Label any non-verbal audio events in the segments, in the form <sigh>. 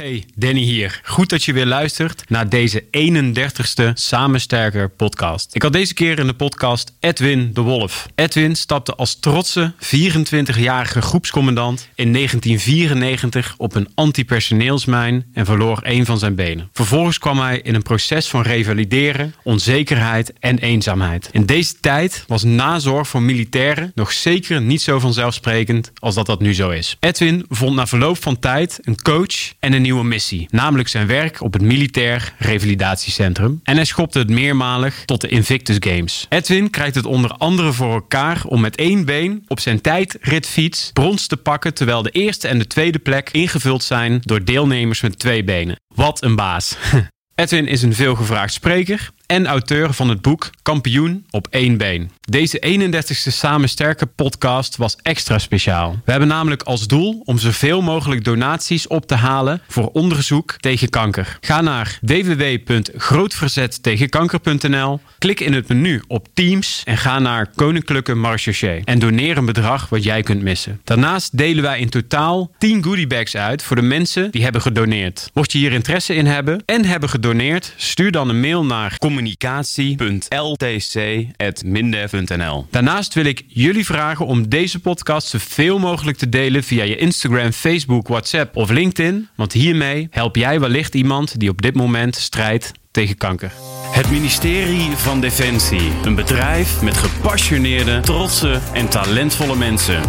Hey, Danny hier. Goed dat je weer luistert naar deze 31ste Samen Sterker podcast. Ik had deze keer in de podcast Edwin de Wolf. Edwin stapte als trotse 24-jarige groepscommandant in 1994 op een antipersoneelsmijn en verloor een van zijn benen. Vervolgens kwam hij in een proces van revalideren, onzekerheid en eenzaamheid. In deze tijd was nazorg voor militairen nog zeker niet zo vanzelfsprekend als dat dat nu zo is. Edwin vond na verloop van tijd een coach en een nieuwe missie, namelijk zijn werk op het Militair Revalidatiecentrum. En hij schopte het meermalig tot de Invictus Games. Edwin krijgt het onder andere voor elkaar om met één been op zijn tijdritfiets brons te pakken, terwijl de eerste en de tweede plek ingevuld zijn door deelnemers met twee benen. Wat een baas. <laughs> Edwin is een veelgevraagd spreker en auteur van het boek Kampioen op één been. Deze 31ste Samen Sterker podcast was extra speciaal. We hebben namelijk als doel om zoveel mogelijk donaties op te halen voor onderzoek tegen kanker. Ga naar www.grootverzettegenkanker.nl, klik in het menu op Teams en ga naar Koninklijke Marechaussee en doneer een bedrag wat jij kunt missen. Daarnaast delen wij in totaal 10 goodiebags uit voor de mensen die hebben gedoneerd. Mocht je hier interesse in hebben en hebben gedoneerd, stuur dan een mail naar communicatie.ltc.mindev.nl. Daarnaast wil ik jullie vragen om deze podcast zoveel mogelijk te delen via je Instagram, Facebook, WhatsApp of LinkedIn. Want hiermee help jij wellicht iemand die op dit moment strijdt tegen kanker. Het ministerie van Defensie. Een bedrijf met gepassioneerde, trotse en talentvolle mensen.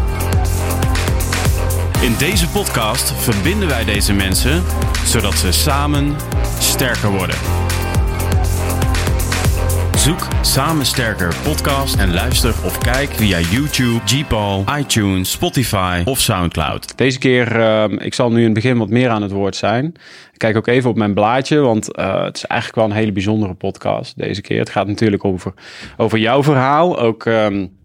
In deze podcast verbinden wij deze mensen zodat ze samen sterker worden. Zoek Samen Sterker podcast en luister of kijk via YouTube, Gpal, iTunes, Spotify of Soundcloud. Deze keer, uh, ik zal nu in het begin wat meer aan het woord zijn. Kijk ook even op mijn blaadje, want uh, het is eigenlijk wel een hele bijzondere podcast deze keer. Het gaat natuurlijk over, over jouw verhaal. Ook um,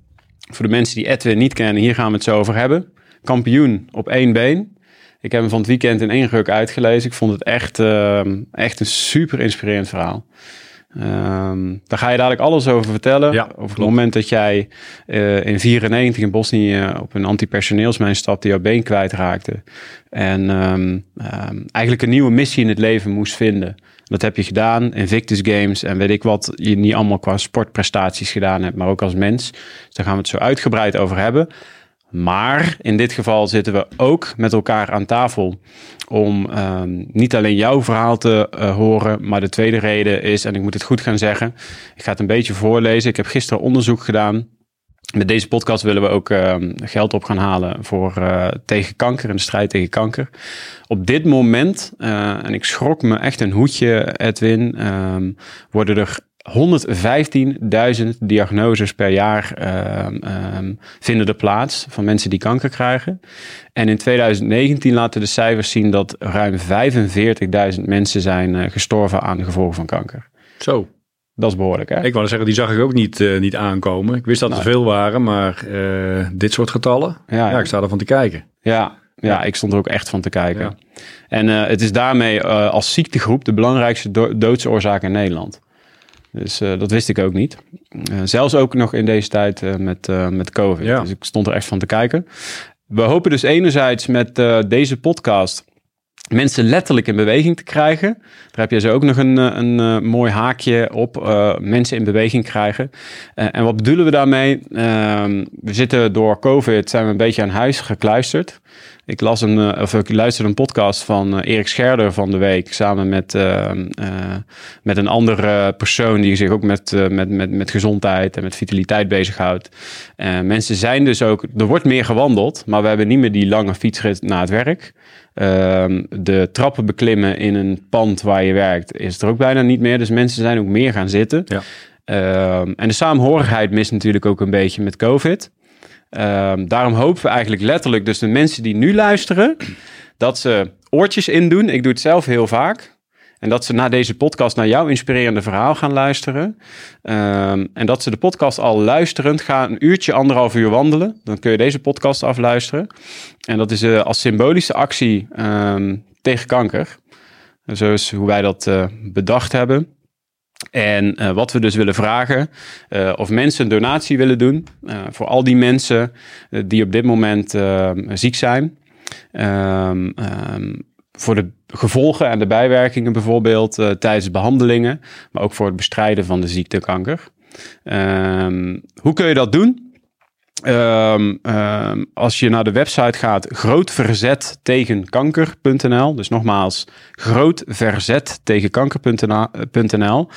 voor de mensen die Edwin niet kennen, hier gaan we het zo over hebben. Kampioen op één been. Ik heb hem van het weekend in één ruk uitgelezen. Ik vond het echt, uh, echt een super inspirerend verhaal. Um, daar ga je dadelijk alles over vertellen. Ja, over het moment dat jij uh, in 94 in Bosnië uh, op een antipersoneelsmijn stapte, jouw been kwijtraakte. En um, um, eigenlijk een nieuwe missie in het leven moest vinden. Dat heb je gedaan, Invictus Games en weet ik wat je niet allemaal qua sportprestaties gedaan hebt, maar ook als mens. Dus daar gaan we het zo uitgebreid over hebben. Maar in dit geval zitten we ook met elkaar aan tafel om um, niet alleen jouw verhaal te uh, horen, maar de tweede reden is, en ik moet het goed gaan zeggen, ik ga het een beetje voorlezen. Ik heb gisteren onderzoek gedaan. Met deze podcast willen we ook uh, geld op gaan halen voor uh, tegen kanker en de strijd tegen kanker. Op dit moment, uh, en ik schrok me echt een hoedje, Edwin, um, worden er 115.000 diagnoses per jaar uh, um, vinden er plaats van mensen die kanker krijgen. En in 2019 laten de cijfers zien dat ruim 45.000 mensen zijn uh, gestorven aan de gevolgen van kanker. Zo. Dat is behoorlijk, hè? Ik wou zeggen, die zag ik ook niet, uh, niet aankomen. Ik wist dat er veel waren, maar uh, dit soort getallen, ja, ja, ik sta ervan te kijken. Ja, ja, ik stond er ook echt van te kijken. Ja. En het is daarmee als ziektegroep de belangrijkste do doodsoorzaak in Nederland. Dus uh, dat wist ik ook niet. Uh, zelfs ook nog in deze tijd uh, met, met COVID. Ja. Dus ik stond er echt van te kijken. We hopen dus enerzijds met deze podcast mensen letterlijk in beweging te krijgen. Daar heb je zo ook nog een, een, een mooi haakje op. mensen in beweging krijgen. en wat bedoelen we daarmee? Ehm, we zitten door COVID, zijn we een beetje aan huis gekluisterd. Ik las een, of ik luisterde een podcast van Erik Scherder van de week samen met, uh, uh, met een andere persoon die zich ook met, uh, met, met, met gezondheid en met vitaliteit bezighoudt. mensen zijn dus ook, er wordt meer gewandeld, maar we hebben niet meer die lange fietsrit naar het werk. Ehm, de trappen beklimmen in een pand waar je werkt is er ook bijna niet meer. Dus mensen zijn ook meer gaan zitten. Ja. Ehm, en de saamhorigheid mist natuurlijk ook een beetje met COVID. Um, daarom hopen we eigenlijk letterlijk, dus de mensen die nu luisteren, dat ze oortjes indoen. Ik doe het zelf heel vaak. En dat ze na deze podcast naar jouw inspirerende verhaal gaan luisteren. Um, en dat ze de podcast al luisterend gaan een uurtje, anderhalf uur wandelen. Dan kun je deze podcast afluisteren. En dat is uh, als symbolische actie um, tegen kanker. Zo is hoe wij dat uh, bedacht hebben. En uh, wat we dus willen vragen, uh, of mensen een donatie willen doen uh, voor al die mensen die op dit moment ziek zijn. Um, um, voor de gevolgen en de bijwerkingen bijvoorbeeld tijdens behandelingen, maar ook voor het bestrijden van de ziekte kanker. Ehm, hoe kun je dat doen? Um, als je naar de website gaat, grootverzettegenkanker.nl. Dus nogmaals, grootverzettegenkanker.nl.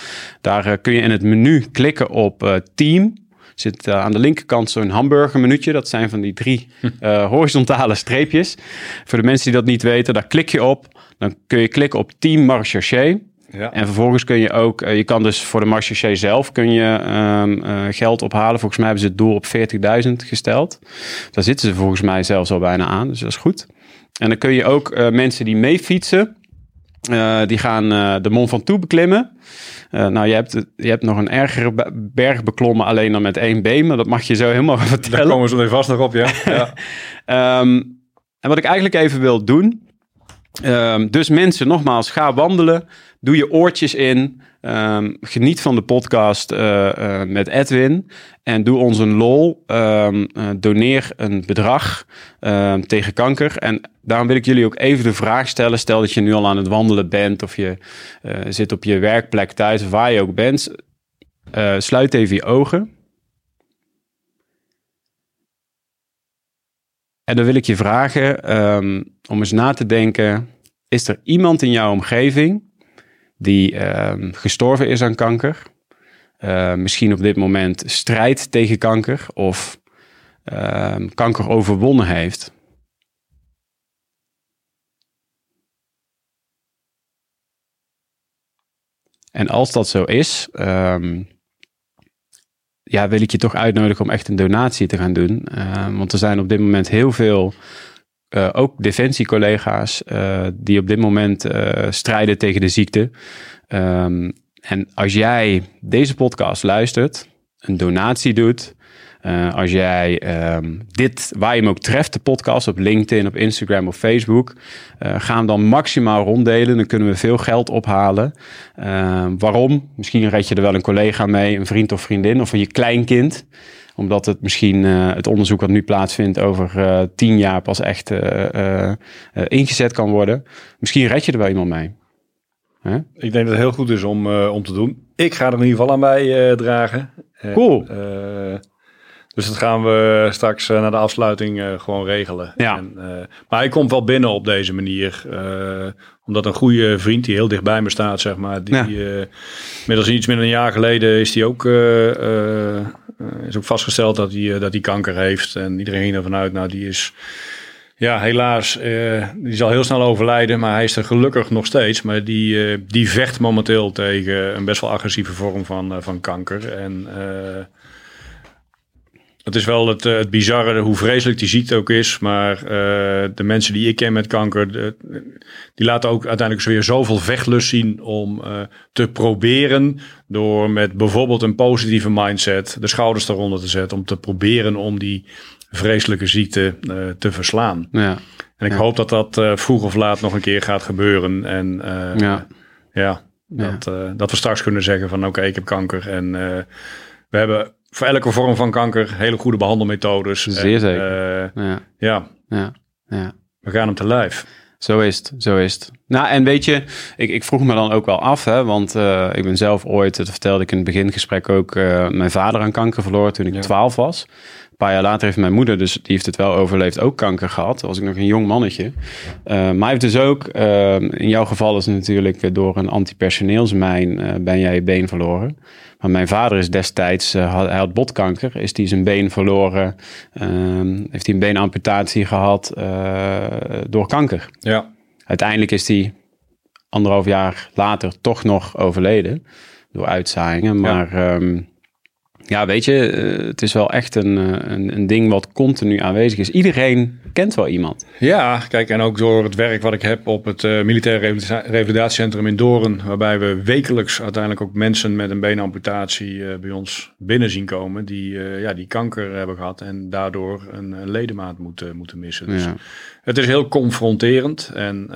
Daar uh, kun je in het menu klikken op uh, team. Zit uh, aan de linkerkant zo'n hamburgermenuutje. Dat zijn van die drie <laughs> horizontale streepjes. Voor de mensen die dat niet weten, daar klik je op. Dan kun je klikken op Team Marcherché. Ja. En vervolgens kun je ook, uh, je kan dus voor de Marché zelf kun je um, uh, geld ophalen. Volgens mij hebben ze het doel op 40.000 gesteld. Daar zitten ze volgens mij zelfs al bijna aan, dus dat is goed. En dan kun je ook uh, mensen die mee fietsen, die gaan de Mont Ventoux beklimmen. nou, je hebt, je hebt nog een ergere berg beklommen, alleen dan met één been. Maar dat mag je zo helemaal <laughs> vertellen. Daar komen ze er vast nog op, ja. <laughs> ja. um, en wat ik eigenlijk even wil doen. Um, dus mensen, nogmaals, ga wandelen. Doe je oortjes in. Um, geniet van de podcast uh, uh, met Edwin. En doe ons een lol. Um, doneer een bedrag tegen kanker. En daarom wil ik jullie ook even de vraag stellen. Stel dat je nu al aan het wandelen bent. Of je zit op je werkplek thuis. Of waar je ook bent. sluit even je ogen. En dan wil ik je vragen om eens na te denken. Is er iemand in jouw omgeving die uh, gestorven is aan kanker. Uh, misschien op dit moment strijdt tegen kanker of uh, kanker overwonnen heeft. En als dat zo is, ja, wil ik je toch uitnodigen om echt een donatie te gaan doen. Want er zijn op dit moment heel veel uh, ook defensiecollega's uh, die op dit moment uh, strijden tegen de ziekte. Um, en als jij deze podcast luistert, een donatie doet, als jij um, dit, waar je hem ook treft, de podcast op LinkedIn, op Instagram of Facebook, ga hem dan maximaal ronddelen. Dan kunnen we veel geld ophalen. Ehm, waarom? Misschien red je er wel een collega mee, een vriend of vriendin of je kleinkind omdat het misschien uh, het onderzoek wat nu plaatsvindt over uh, tien jaar pas echt uh, ingezet kan worden. Misschien red je er wel iemand mee. Huh? Ik denk dat het heel goed is om, om te doen. Ik ga er in ieder geval aan bij dragen. Cool. dus dat gaan we straks na de afsluiting gewoon regelen. Ja. En, maar hij komt wel binnen op deze manier. omdat een goede vriend die heel dichtbij me staat, zeg maar. Die, ja. middels iets minder een jaar geleden is die ook uh, is ook vastgesteld dat hij, uh, dat hij kanker heeft. En iedereen ging ervan uit, nou die is... Ja, helaas, uh, die zal heel snel overlijden, maar hij is er gelukkig nog steeds. Maar die, die vecht momenteel tegen een best wel agressieve vorm van, van kanker. En het is wel het, het bizarre hoe vreselijk die ziekte ook is. Maar uh, de mensen die ik ken met kanker, de, die laten ook uiteindelijk weer zoveel vechtlust zien om uh, te proberen. Door met bijvoorbeeld een positieve mindset de schouders eronder te zetten. Om te proberen om die vreselijke ziekte uh, te verslaan. Ja. En ik ja. hoop dat dat vroeg of laat nog een keer gaat gebeuren. En ja. ja, dat, dat we straks kunnen zeggen van oké, okay, ik heb kanker. En we hebben voor elke vorm van kanker hele goede behandelmethodes. Zeer en, zeker. Uh, ja. Ja. ja. ja. We gaan hem te lijf. Zo is het, zo is het. Nou, en weet je, ik, ik vroeg me dan ook wel af, hè, want uh, ik ben zelf ooit, dat vertelde ik in het begingesprek ook, uh, mijn vader aan kanker verloren toen ik ja. 12 was. Een paar jaar later heeft mijn moeder, dus die heeft het wel overleefd, ook kanker gehad. was ik nog een jong mannetje. Uh, maar hij heeft dus ook, in jouw geval is het natuurlijk door een antipersoneelsmijn ben jij je been verloren. Maar mijn vader is destijds, uh, had, hij had botkanker, is hij zijn been verloren, uh, heeft hij een beenamputatie gehad uh, door kanker. Ja. Uiteindelijk is hij anderhalf jaar later toch nog overleden door uitzaaiingen. Maar ja, um, ja weet je, het is wel echt een, een, een, ding wat continu aanwezig is. Iedereen kent wel iemand. Ja, kijk, en ook door het werk wat ik heb op het uh, Militaire Revalidatiecentrum in Doorn, waarbij we wekelijks uiteindelijk ook mensen met een beenamputatie uh, bij ons binnen zien komen, die, ja, die kanker hebben gehad en daardoor een, een ledemaat moeten, moeten missen. Dus ja. het is heel confronterend en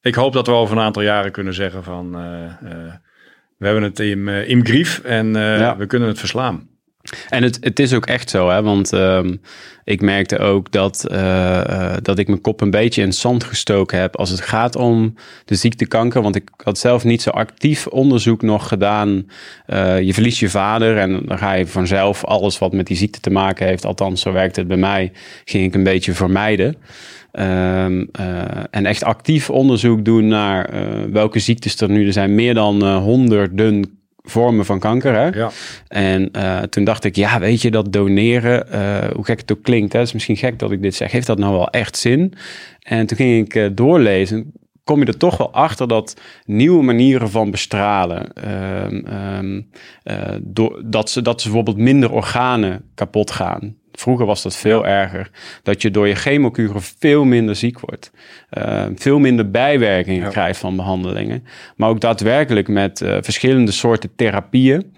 ik hoop dat we over een aantal jaren kunnen zeggen van we hebben het in, in grief en ja. we kunnen het verslaan. En het, het is ook echt zo, hè? want um, ik merkte ook dat, uh, uh, dat ik mijn kop een beetje in het zand gestoken heb als het gaat om de ziekte kanker. Want ik had zelf niet zo actief onderzoek nog gedaan. Uh, je verliest je vader en dan ga je vanzelf alles wat met die ziekte te maken heeft, althans zo werkt het bij mij, ging ik een beetje vermijden. Um, en echt actief onderzoek doen naar welke ziektes er nu er zijn. Meer dan honderden vormen van kanker. Hè? Ja. En uh, toen dacht ik, ja, weet je, dat doneren, uh, hoe gek het ook klinkt, hè, is misschien gek dat ik dit zeg, heeft dat nou wel echt zin? En toen ging ik uh, doorlezen, kom je er toch wel achter dat nieuwe manieren van bestralen, um, um, door, dat, ze, dat ze bijvoorbeeld minder organen kapot gaan. Vroeger was dat veel erger. Dat je door je chemokuren veel minder ziek wordt. Uh, veel minder bijwerkingen ja. krijgt van behandelingen. Maar ook daadwerkelijk met uh, verschillende soorten therapieën.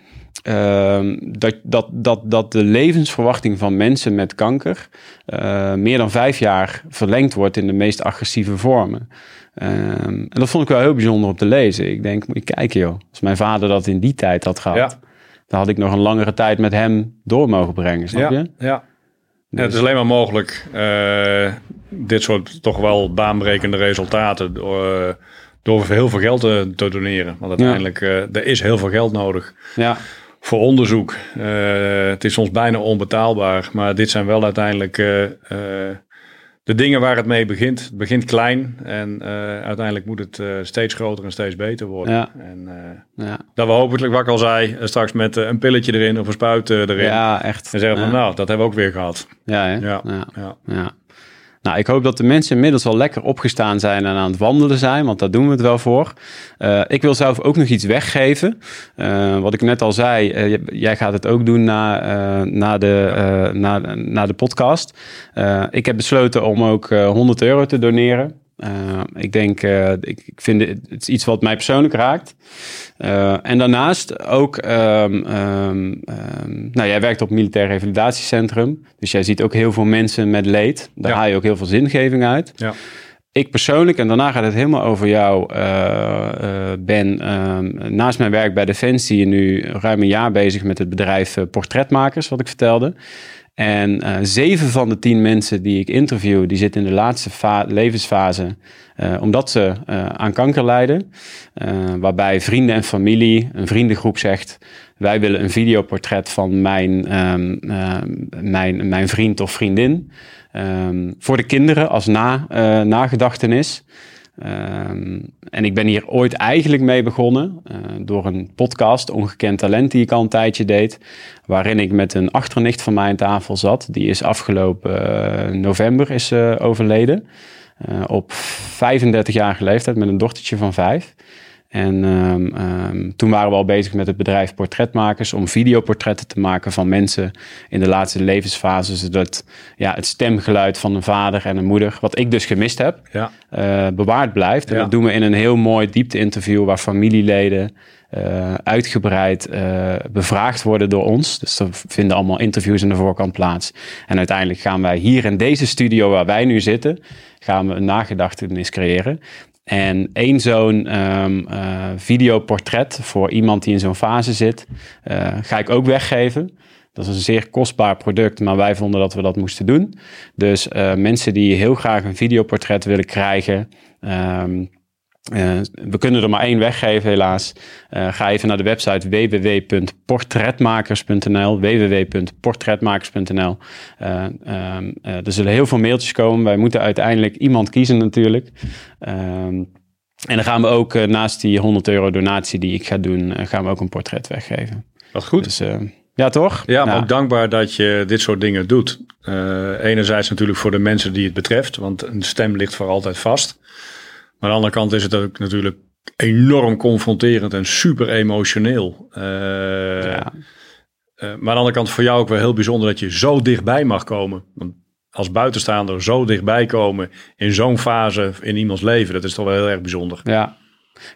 Uh, dat, dat, dat, dat de levensverwachting van mensen met kanker uh, meer dan vijf jaar verlengd wordt in de meest agressieve vormen. en dat vond ik wel heel bijzonder om te lezen. Ik denk, moet je kijken joh, als mijn vader dat in die tijd had gehad. Ja dan had ik nog een langere tijd met hem door mogen brengen, snap ja, je? Ja, dus. ja, het is alleen maar mogelijk uh, dit soort toch wel baanbrekende resultaten door, door heel veel geld te, te doneren. Want uiteindelijk, ja. uh, er is heel veel geld nodig. Ja. Voor onderzoek. Uh, het is soms bijna onbetaalbaar, maar dit zijn wel uiteindelijk de dingen waar het mee begint. Het begint klein en uh, uiteindelijk moet het uh, steeds groter en steeds beter worden. Ja. En uh, ja. dat we hopelijk, wat ik al zei, straks met een pilletje erin of een spuit erin. Ja, echt. En zeggen van nou, dat hebben we ook weer gehad. Ja, hè? Ja. ja. ja. Nou, ik hoop dat de mensen inmiddels al lekker opgestaan zijn en aan het wandelen zijn, want daar doen we het wel voor. Uh, ik wil zelf ook nog iets weggeven. Uh, wat ik net al zei, uh, jij gaat het ook doen na, na, de, na, na de podcast. ik heb besloten om ook 100 euro te doneren. Uh, ik denk, uh, ik, ik, vind het, het is iets wat mij persoonlijk raakt. Uh, en daarnaast ook, um, um, nou jij werkt op het Militair Revalidatiecentrum. Dus jij ziet ook heel veel mensen met leed. Daar ja. haal je ook heel veel zingeving uit. Ja. Ik persoonlijk, en daarna gaat het helemaal over jou, ben naast mijn werk bij Defensie nu ruim een jaar bezig met het bedrijf Portretmakers, wat ik vertelde. En uh, zeven van de tien mensen die ik interview, die zitten in de laatste levensfase, uh, omdat ze uh, aan kanker lijden. waarbij vrienden en familie, een vriendengroep zegt, wij willen een videoportret van mijn, um, mijn, mijn vriend of vriendin. Um, voor de kinderen als na, nagedachtenis. Um, en ik ben hier ooit eigenlijk mee begonnen uh, door een podcast, Ongekend Talent, die ik al een tijdje deed. Waarin ik met een achternicht van mij aan tafel zat. Die is afgelopen uh, november is, uh, overleden. op 35-jarige leeftijd met een dochtertje van vijf. En um, um, toen waren we al bezig met het bedrijf Portretmakers om videoportretten te maken van mensen in de laatste levensfase. Zodat ja, het stemgeluid van een vader en een moeder, wat ik dus gemist heb, ja. uh, bewaard blijft. En Ja. dat doen we in een heel mooi diepte-interview waar familieleden uh, uitgebreid uh, bevraagd worden door ons. Dus er vinden allemaal interviews in de voorkant plaats. En uiteindelijk gaan wij hier in deze studio waar wij nu zitten, gaan we een nagedachtenis creëren. En één zo'n um, uh, videoportret voor iemand die in zo'n fase zit, uh, ga ik ook weggeven. Dat is een zeer kostbaar product, maar wij vonden dat we dat moesten doen. Dus uh, mensen die heel graag een videoportret willen krijgen. Um, uh, we kunnen er maar één weggeven, helaas. Uh, ga even naar de website www.portretmakers.nl. www.portretmakers.nl. Uh, um, er zullen heel veel mailtjes komen. Wij moeten uiteindelijk iemand kiezen, natuurlijk. Um, en dan gaan we ook naast die 100 euro donatie die ik ga doen, gaan we ook een portret weggeven. Wat goed. Dus, ja, toch? Ja, maar nou. ook dankbaar dat je dit soort dingen doet. Enerzijds natuurlijk voor de mensen die het betreft, want een stem ligt voor altijd vast. Maar aan de andere kant is het ook natuurlijk enorm confronterend en super emotioneel. Uh, ja. uh, maar aan de andere kant voor jou ook wel heel bijzonder dat je zo dichtbij mag komen. Want als buitenstaander zo dichtbij komen in zo'n fase in iemands leven, dat is toch wel heel erg bijzonder. Ja,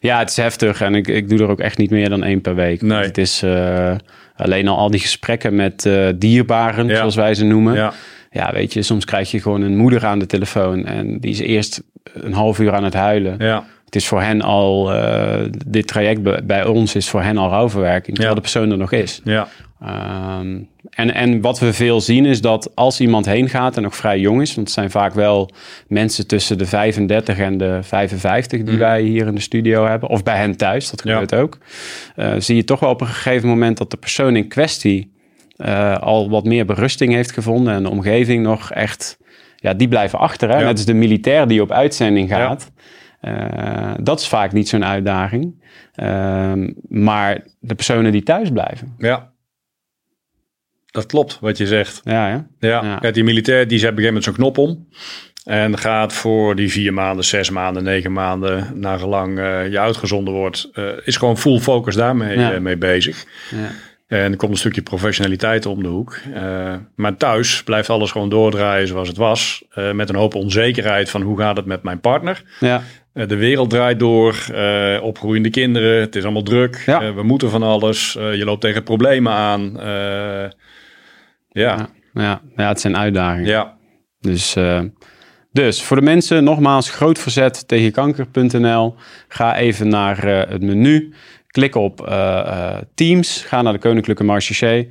ja het is heftig en ik, ik doe er ook echt niet meer dan één per week. Nee. Het is uh, alleen al al die gesprekken met uh, dierbaren, ja. zoals wij ze noemen. Ja. Ja, weet je, soms krijg je gewoon een moeder aan de telefoon en die is eerst een half uur aan het huilen. Ja. Het is voor hen al, uh, dit traject bij ons is voor hen al rouwverwerking, terwijl Ja. de persoon er nog is. Ja, Ehm, en, en wat we veel zien is dat als iemand heen gaat en nog vrij jong is, want het zijn vaak wel mensen tussen de 35 en de 55 die wij hier in de studio hebben, of bij hen thuis, dat gebeurt ook, uh, zie je toch wel op een gegeven moment dat de persoon in kwestie uh, al wat meer berusting heeft gevonden en de omgeving nog echt, ja, die blijven achter. Hè? Ja. Net als de militair die op uitzending gaat. Uh, dat is vaak niet zo'n uitdaging. Uh, maar de personen die thuis blijven. Ja. Dat klopt wat je zegt. Ja, ja. ja. ja. die militair die zet op een gegeven moment zo'n knop om. En gaat voor die vier maanden, zes maanden, negen maanden, naar gelang uh, je uitgezonden wordt, uh, is gewoon full focus daarmee ja. mee bezig. En er komt een stukje professionaliteit om de hoek. Uh, maar thuis blijft alles gewoon doordraaien zoals het was. Uh, met een hoop onzekerheid van hoe gaat het met mijn partner. Ja. Uh, de wereld draait door, opgroeiende kinderen, het is allemaal druk. Ja. we moeten van alles, je loopt tegen problemen aan. ja. Ja. Ja. ja, het zijn uitdagingen. Ja. Dus, dus voor de mensen, nogmaals, groot verzet tegen kanker.nl. Ga even naar het menu. Klik op uh, Teams, ga naar de Koninklijke Marché.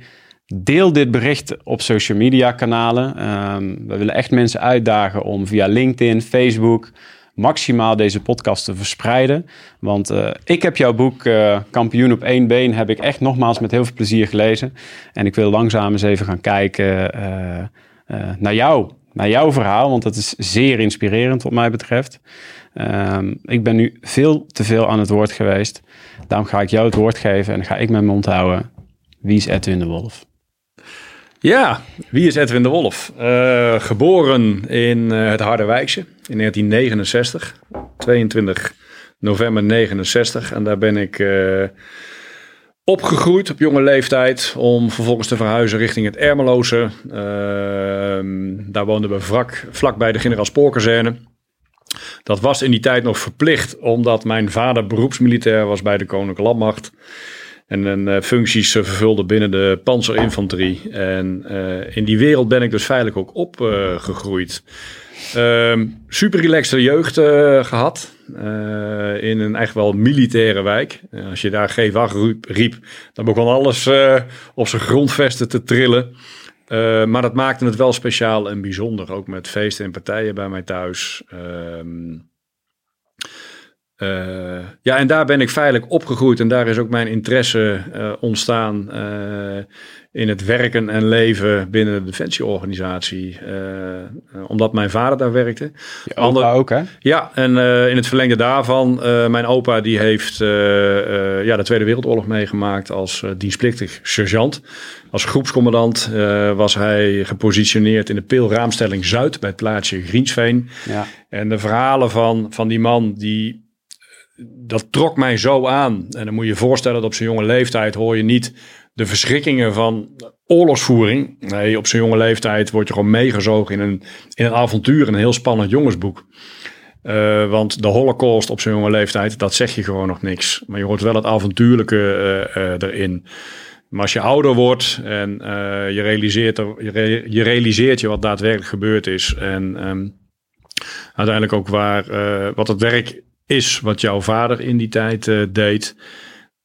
Deel dit bericht op social media kanalen. Um, we willen echt mensen uitdagen om via LinkedIn, Facebook maximaal deze podcast te verspreiden. Want uh, ik heb jouw boek Kampioen op één been heb ik echt nogmaals met heel veel plezier gelezen. En ik wil langzaam eens even gaan kijken naar jou, naar jouw verhaal, want dat is zeer inspirerend wat mij betreft. Um, ik ben nu veel te veel aan het woord geweest. Daarom ga ik jou het woord geven en ga ik mijn mond houden. Wie is Edwin de Wolf? Ja, wie is Edwin de Wolf? Uh, geboren in uh, het Harderwijkse in 1969, 22 november 69. En daar ben ik uh, opgegroeid op jonge leeftijd om vervolgens te verhuizen richting het Ermeloze. Ehm, daar woonden we vlak, vlak bij de generaal spoorkazerne. Dat was in die tijd nog verplicht, omdat mijn vader beroepsmilitair was bij de Koninklijke Landmacht. En een uh, functies uh, vervulde binnen de panzerinfanterie. En uh, in die wereld ben ik dus feitelijk ook opgegroeid. Ehm, super relaxte jeugd gehad. in een echt wel militaire wijk. als je daar G8 riep, dan begon alles op zijn grondvesten te trillen. Uh, maar dat maakte het wel speciaal en bijzonder. Ook met feesten en partijen bij mij thuis. Uh, ja, en daar ben ik feitelijk opgegroeid. En daar is ook mijn interesse uh, ontstaan in het werken en leven binnen de defensieorganisatie. omdat mijn vader daar werkte. Je opa ook, hè? Ja, en in het verlengde daarvan, mijn opa die heeft ja, de Tweede Wereldoorlog meegemaakt als dienstplichtig sergeant. Als groepscommandant uh, was hij gepositioneerd in de Peelraamstelling Zuid bij het plaatsje Griensveen. Ja. En de verhalen van, van die man, die, dat trok mij zo aan. En dan moet je je voorstellen dat op zijn jonge leeftijd hoor je niet de verschrikkingen van oorlogsvoering. Nee, op zijn jonge leeftijd word je gewoon meegezogen in een, in een avontuur, een heel spannend jongensboek. Uh, want de holocaust op zijn jonge leeftijd, dat zeg je gewoon nog niks. Maar je hoort wel het avontuurlijke uh, uh, erin. Maar als je ouder wordt en je, realiseert er, je, je, realiseert je wat daadwerkelijk gebeurd is. En um, uiteindelijk ook waar, wat het werk is wat jouw vader in die tijd uh, deed.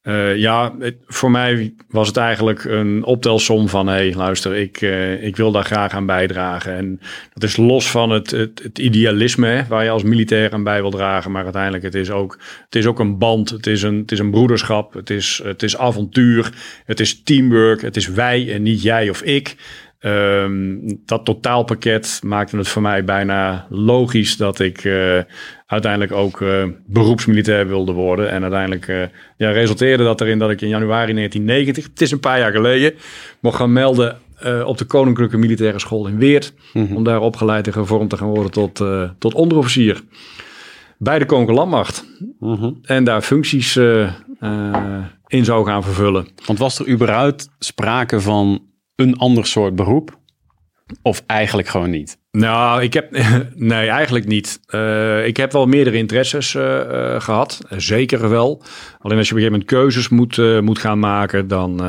Uh, ja, voor mij was het eigenlijk een optelsom van: hé, hey, luister, ik, uh, ik wil daar graag aan bijdragen. En dat is los van het, het, het idealisme waar je als militair aan bij wil dragen. Maar uiteindelijk, het is ook, het is ook een band, het is een, het is een broederschap, het is, het is avontuur, het is teamwork, het is wij en niet jij of ik. Um, dat totaalpakket maakte het voor mij bijna logisch dat ik uh, uiteindelijk ook uh, beroepsmilitair wilde worden. En uiteindelijk uh, ja, resulteerde dat erin dat ik in januari 1990, het is een paar jaar geleden, mocht gaan melden op de Koninklijke Militaire School in Weert. Mm -hmm. Om daar opgeleid en gevormd te gaan worden tot, tot onderofficier. Bij de Koninklijke Landmacht. Mm -hmm. En daar functies in zou gaan vervullen. Want was er überhaupt sprake van een ander soort beroep? Of eigenlijk gewoon niet? Nou, ik heb. <laughs> Nee, eigenlijk niet. Uh, ik heb wel meerdere interesses uh, uh, gehad. Zeker wel. Alleen als je op een gegeven moment keuzes moet, moet gaan maken, dan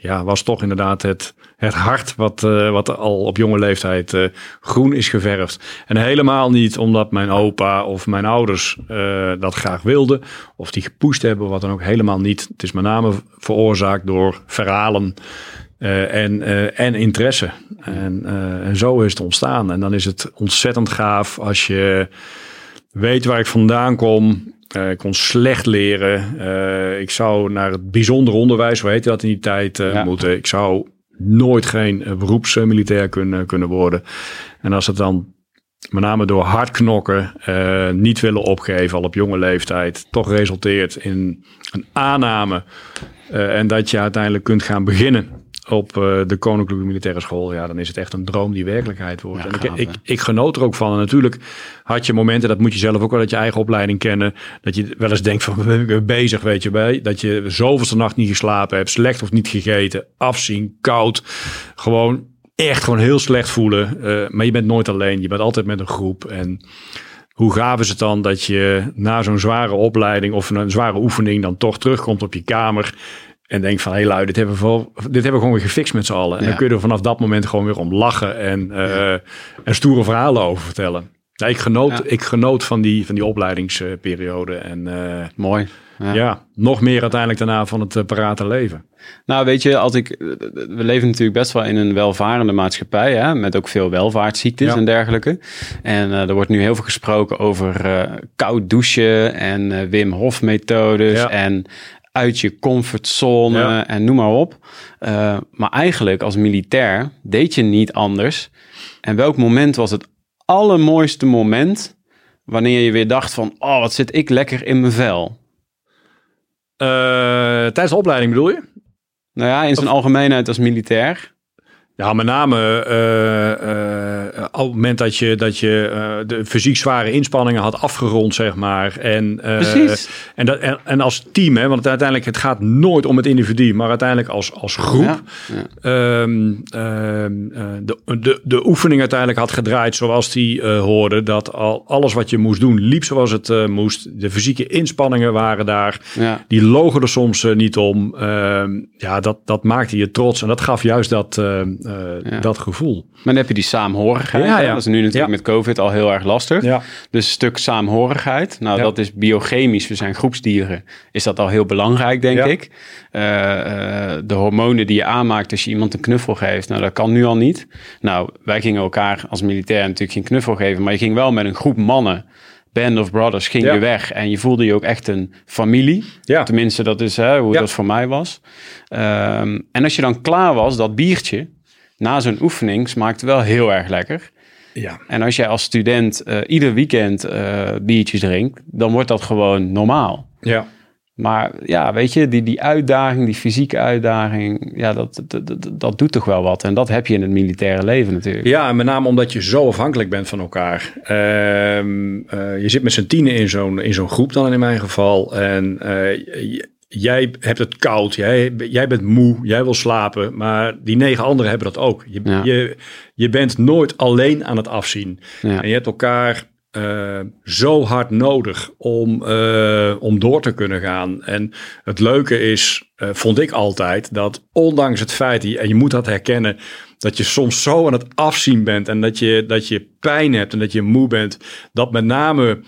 ja, was toch inderdaad het, het hart wat, wat al op jonge leeftijd groen is geverfd. En helemaal niet omdat mijn opa of mijn ouders dat graag wilden. Of die gepoest hebben, wat dan ook helemaal niet. Het is met name veroorzaakt door verhalen uh, en, uh, en interesse. En, uh, en zo is het ontstaan. En dan is het ontzettend gaaf als je weet waar ik vandaan kom. ik kon slecht leren. ik zou naar het bijzonder onderwijs, hoe heette dat in die tijd, ja. moeten. Ik zou nooit geen beroepsmilitair kunnen, kunnen worden. En als het dan met name door hard knokken, niet willen opgeven al op jonge leeftijd, toch resulteert in een aanname. en dat je uiteindelijk kunt gaan beginnen op uh, de Koninklijke Militaire School, ja, dan is het echt een droom die werkelijkheid wordt. en ik, ik, ik, genoot er ook van. En natuurlijk had je momenten, dat moet je zelf ook wel uit je eigen opleiding kennen, dat je wel eens denkt van, <laughs> we zijn bezig, weet je, bij, dat je zoveelste nacht niet geslapen hebt, slecht of niet gegeten, afzien, koud, gewoon echt gewoon heel slecht voelen. Uh, maar je bent nooit alleen, je bent altijd met een groep en hoe gaaf is het dan dat je na zo'n zware opleiding of een zware oefening dan toch terugkomt op je kamer en denk van, hé hey, lui, dit hebben, we dit hebben we gewoon weer gefixt met z'n allen. En dan kun je er vanaf dat moment gewoon weer om lachen en, uh, en stoere verhalen over vertellen. Ja, ik, genoot, ik genoot van die, van die opleidingsperiode. En, uh, Mooi. Ja. ja. nog meer uiteindelijk daarna van het uh, parate leven. Nou, weet je, als ik, we leven natuurlijk best wel in een welvarende maatschappij, hè, met ook veel welvaartsziektes ja. en dergelijke. En uh, er wordt nu heel veel gesproken over uh, koud douchen en Wim Hof methodes ja. en uit je comfortzone en noem maar op. Uh, maar eigenlijk als militair deed je niet anders. En welk moment was het allermooiste moment wanneer je weer dacht van, oh, wat zit ik lekker in mijn vel? Uh, tijdens de opleiding bedoel je? Nou ja, in zijn algemeenheid als militair. Ja, met name uh, uh, op het moment dat je, dat je uh, de fysiek zware inspanningen had afgerond, zeg maar. En, Precies. En, dat, en, en, als team, hè, want uiteindelijk het gaat nooit om het individu, maar uiteindelijk als, als groep. Ja, ja. Um, de, de, de oefening uiteindelijk had gedraaid zoals die hoorde. Dat al, alles wat je moest doen liep zoals het moest. De fysieke inspanningen waren daar. Ja. Die logen er soms niet om. Ehm, ja, dat, dat maakte je trots en dat gaf juist dat ja. dat gevoel. Maar dan heb je die saamhorigheid. Ja, ja. Dat is nu natuurlijk met COVID al heel erg lastig. Ja. Dus een stuk saamhorigheid. Nou, dat is biochemisch. We zijn groepsdieren. Is dat al heel belangrijk, denk ik. Uh, uh, de hormonen die je aanmaakt als je iemand een knuffel geeft. Nou, dat kan nu al niet. Nou, wij gingen elkaar als militair natuurlijk geen knuffel geven. Maar je ging wel met een groep mannen Band of Brothers ging je weg en je voelde je ook echt een familie. Ja. Tenminste, dat is hè, hoe dat voor mij was. Um, en als je dan klaar was, dat biertje, na zo'n oefening smaakt wel heel erg lekker. Ja. En als jij als student uh, ieder weekend uh, biertjes drinkt, dan wordt dat gewoon normaal. Ja. Maar ja, weet je, die, die uitdaging, die fysieke uitdaging, ja, dat, dat, dat, dat, doet toch wel wat. En dat heb je in het militaire leven natuurlijk. Ja, met name omdat je zo afhankelijk bent van elkaar. Uh, uh, je zit met z'n tienen in zo'n, in zo'n groep dan in mijn geval. En uh, jij hebt het koud, jij, jij bent moe, jij wil slapen, maar die negen anderen hebben dat ook. Je, je, je bent nooit alleen aan het afzien. Ja. En je hebt elkaar uh, zo hard nodig om, uh, om door te kunnen gaan. En het leuke is, uh, vond ik altijd, dat ondanks het feit, en je moet dat herkennen, dat je soms zo aan het afzien bent en dat je, dat je pijn hebt en dat je moe bent, dat met name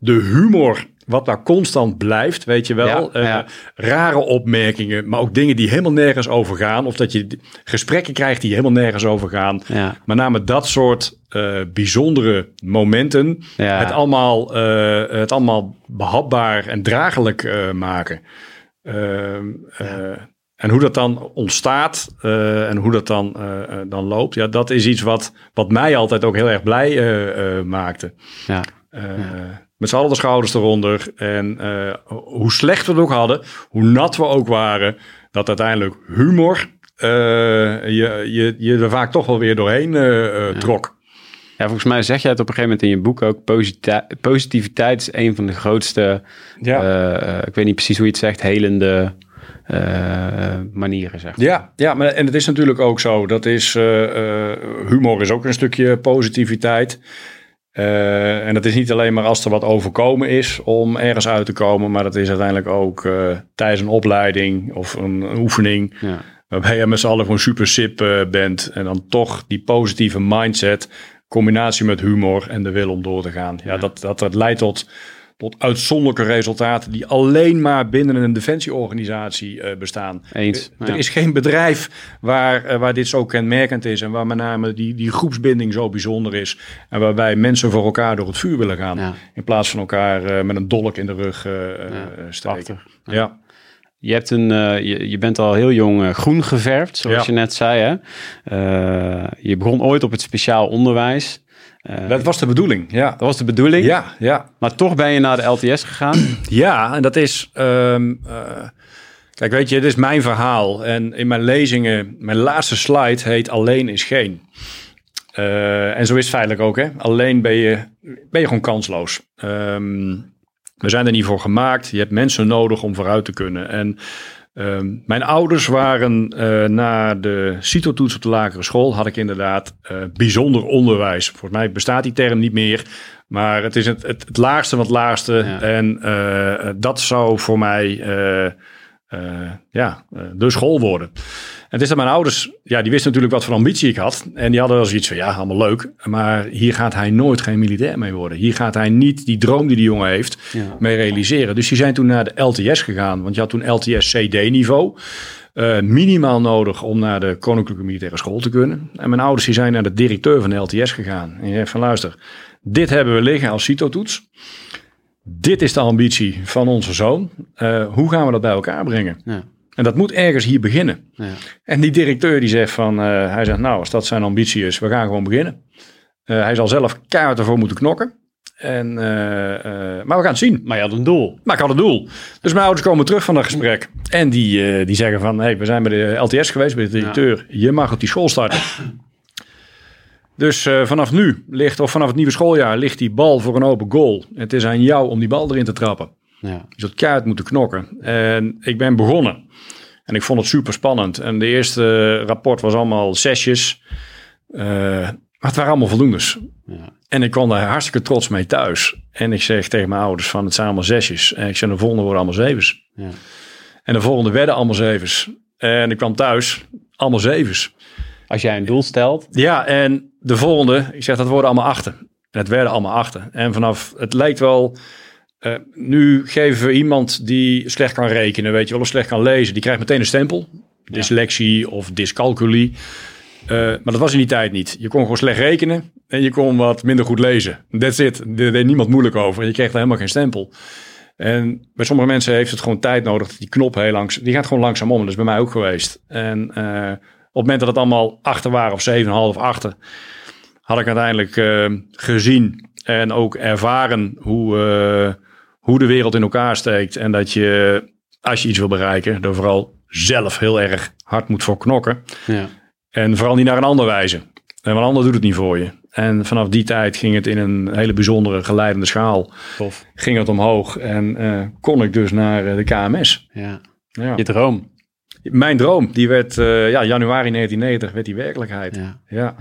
de humor wat daar constant blijft, weet je wel. Ja, uh, rare opmerkingen, maar ook dingen die helemaal nergens over gaan. Of dat je gesprekken krijgt die helemaal nergens over gaan. Ja. Met name dat soort uh, bijzondere momenten. Het, allemaal, uh, het allemaal behapbaar en draaglijk maken. Ehm, en hoe dat dan ontstaat en hoe dat dan, dan loopt, ja, dat is iets wat, wat mij altijd ook heel erg blij maakte. Ja. Met z'n allen de schouders eronder. En uh, hoe slecht we het ook hadden, hoe nat we ook waren, dat uiteindelijk humor uh, je, je, je er vaak toch wel weer doorheen uh, trok. Ja, volgens mij zeg jij het op een gegeven moment in je boek ook. Positiviteit is een van de grootste, ja. ik weet niet precies hoe je het zegt, helende manieren, zeg maar. Ja, ja maar, en het is natuurlijk ook zo. Dat is, humor is ook een stukje positiviteit. En dat is niet alleen maar als er wat overkomen is om ergens uit te komen, maar dat is uiteindelijk ook tijdens een opleiding of een, een oefening. Ja. Waarbij je met z'n allen gewoon super sip bent en dan toch die positieve mindset combinatie met humor en de wil om door te gaan. Ja, Dat, dat, dat leidt tot, tot uitzonderlijke resultaten die alleen maar binnen een defensieorganisatie uh, bestaan. Eens. Er is geen bedrijf waar, uh, waar dit zo kenmerkend is en waar met name die, die groepsbinding zo bijzonder is. En waarbij mensen voor elkaar door het vuur willen gaan. In plaats van elkaar met een dolk in de rug steken. ja. Je, hebt een, uh, je, je, bent al heel jong uh, groen geverfd, zoals je net zei. Hè? Uh, je begon ooit op het speciaal onderwijs. Dat was de bedoeling, ja. Dat was de bedoeling? Ja, ja. Maar toch ben je naar de LTS gegaan? <clears throat> ja, en dat is... Um, kijk, weet je, dit is mijn verhaal. En in mijn lezingen, mijn laatste slide heet Alleen is geen. en zo is het feitelijk ook, hè. Alleen ben je, ben je gewoon kansloos. Um, we zijn er niet voor gemaakt. Je hebt mensen nodig om vooruit te kunnen. En uh, mijn ouders waren uh, na de CITO-toets op de lagere school, had ik inderdaad uh, bijzonder onderwijs. Volgens mij bestaat die term niet meer. Maar het is het, het, het laagste van het laagste. Ja. En uh, dat zou voor mij ja, de school worden het is dat mijn ouders, ja, die wisten natuurlijk wat voor ambitie ik had. En die hadden wel zoiets van, ja, allemaal leuk. Maar hier gaat hij nooit geen militair mee worden. Hier gaat hij niet die droom die die jongen heeft mee realiseren. Dus die zijn toen naar de LTS gegaan. Want je had toen LTS CD-niveau. Uh, eh, minimaal nodig om naar de Koninklijke Militaire School te kunnen. En mijn ouders die zijn naar de directeur van de LTS gegaan. En je zegt van luister, dit hebben we liggen als CITO-toets. Dit is de ambitie van onze zoon. Uh, hoe gaan we dat bij elkaar brengen? Ja. En dat moet ergens hier beginnen. Ja. En die directeur die zegt van, uh, hij zegt nou, als dat zijn ambitie is, we gaan gewoon beginnen. Uh, hij zal zelf kaarten ervoor moeten knokken. En, maar we gaan het zien. Maar je had een doel. Maar ik had een doel. Dus mijn ouders komen terug van dat gesprek. En die, die zeggen van, hey, we zijn bij de LTS geweest, bij de directeur. Je mag op die school starten. Dus vanaf nu ligt, of vanaf het nieuwe schooljaar, ligt die bal voor een open goal. Het is aan jou om die bal erin te trappen. Ja. Je zult kaart moeten knokken. En ik ben begonnen. En ik vond het super spannend. En de eerste rapport was allemaal zesjes. Uh, maar het waren allemaal voldoendes. Ja. En ik kwam daar hartstikke trots mee thuis. En ik zeg tegen mijn ouders van het zijn allemaal zesjes. En ik zeg de volgende worden allemaal zevens. Ja. En de volgende werden allemaal zevens. En ik kwam thuis, allemaal zevens. Als jij een doel stelt. Ja, en de volgende, ik zeg dat worden allemaal achten. En het werden allemaal achten. En vanaf, het lijkt wel uh, nu geven we iemand die slecht kan rekenen, weet je wel, of slecht kan lezen, die krijgt meteen een stempel. Dyslexie of dyscalculie. Uh, maar dat was in die tijd niet. Je kon gewoon slecht rekenen en je kon wat minder goed lezen. That's it. Daar deed niemand moeilijk over. Je kreeg daar helemaal geen stempel. En bij sommige mensen heeft het gewoon tijd nodig. Die knop heel langs, die gaat gewoon langzaam om. Dat is bij mij ook geweest. En uh, op het moment dat het allemaal achter waren of 7,5 achter, had ik uiteindelijk uh, gezien en ook ervaren hoe, hoe de wereld in elkaar steekt. En dat je, als je iets wil bereiken, er vooral zelf heel erg hard moet voor knokken. Ja. En vooral niet naar een ander wijzen. En een ander doet het niet voor je. En vanaf die tijd ging het in een hele bijzondere geleidende schaal. Tof. Ging het omhoog en uh, kon ik dus naar eh, de KMS. Ja. ja. Je droom. Mijn droom, die werd uh, ja, januari 1990, werd die werkelijkheid. Ja. ja.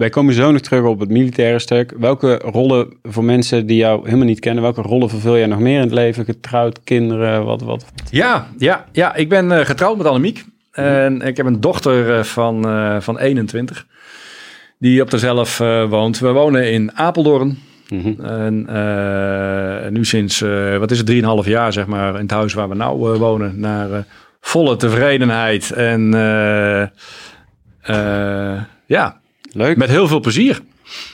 Wij komen zo nog terug op het militaire stuk. Welke rollen voor mensen die jou helemaal niet kennen, welke rollen vervul jij nog meer in het leven? Getrouwd, kinderen, wat? wat? Ja, ja, ja, ik ben uh, getrouwd met Annemiek. Mhm. En ik heb een dochter uh, van, uh, van 21, die op dezelf woont. We wonen in Apeldoorn. Mm -hmm. En nu sinds, wat is het, 3,5 jaar zeg maar, in het huis waar we nou wonen. Naar volle tevredenheid en ja, Leuk. Met heel veel plezier.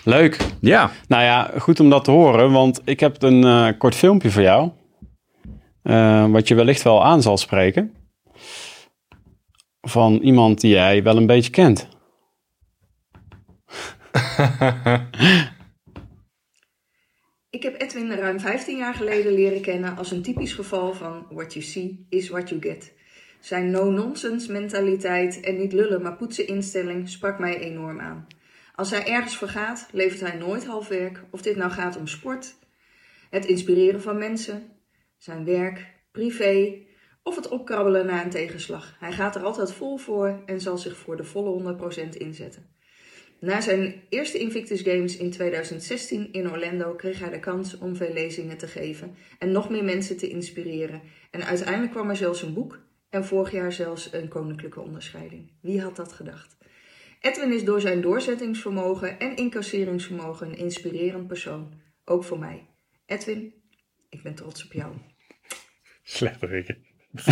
Leuk. Ja. Nou ja, goed om dat te horen, want ik heb een uh, kort filmpje voor jou. Uh, wat je wellicht wel aan zal spreken. Van iemand die jij wel een beetje kent. <laughs> ik heb Edwin ruim 15 jaar geleden leren kennen als een typisch geval van what you see is what you get. Zijn no-nonsense mentaliteit en niet lullen maar poetsen instelling sprak mij enorm aan. Als hij ergens voor gaat, levert hij nooit halfwerk, of dit nou gaat om sport, het inspireren van mensen, zijn werk, privé of het opkrabbelen na een tegenslag. Hij gaat er altijd vol voor en zal zich voor de volle 100% inzetten. Na zijn eerste Invictus Games in 2016 in Orlando kreeg hij de kans om veel lezingen te geven en nog meer mensen te inspireren. En uiteindelijk kwam er zelfs een boek en vorig jaar zelfs een koninklijke onderscheiding. Wie had dat gedacht? Edwin is door zijn doorzettingsvermogen en incasseringsvermogen een inspirerend persoon. Ook voor mij. Edwin, ik ben trots op jou. Slecht Rikke. <laughs>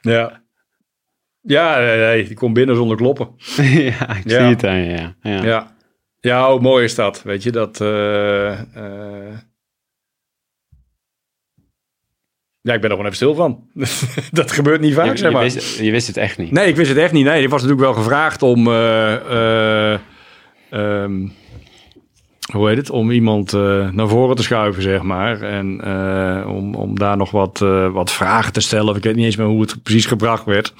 ja. Ja, nee, die komt binnen zonder kloppen. <laughs> ja, ik zie het aan ja. Ja, ja. ja hoe mooi is dat, weet je, dat... Uh, uh... Ja, ik ben er gewoon even stil van. <laughs> dat gebeurt niet vaak, je, zeg maar. Je wist, je wist, het echt niet? Nee, ik wist het echt niet. Nee, ik was natuurlijk wel gevraagd om... Uh, um, hoe heet het, om iemand uh, naar voren te schuiven, zeg maar. En om, om daar nog wat, wat vragen te stellen. Ik weet niet eens meer hoe het precies gebracht werd.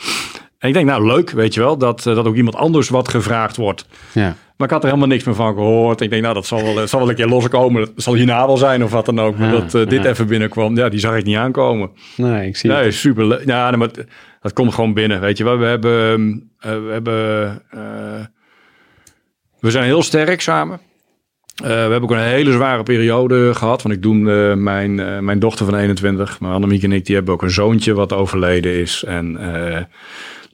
En ik denk, nou leuk, weet je wel, dat, dat ook iemand anders wat gevraagd wordt. Ja. Maar ik had er helemaal niks meer van gehoord. Ik denk, nou, dat zal wel, zal wel een keer loskomen. Dat zal hierna wel zijn of wat dan ook. Maar dat dit ja. even binnenkwam, ja, die zag ik niet aankomen. Nee, ik zie nee, het. super. Ja, maar dat komt gewoon binnen, weet je wel. We hebben, we hebben, we zijn heel sterk samen. Uh, we hebben ook een hele zware periode gehad. Want ik doe uh, mijn, uh, mijn dochter van 21, maar Annemiek en ik, die hebben ook een zoontje wat overleden is. En,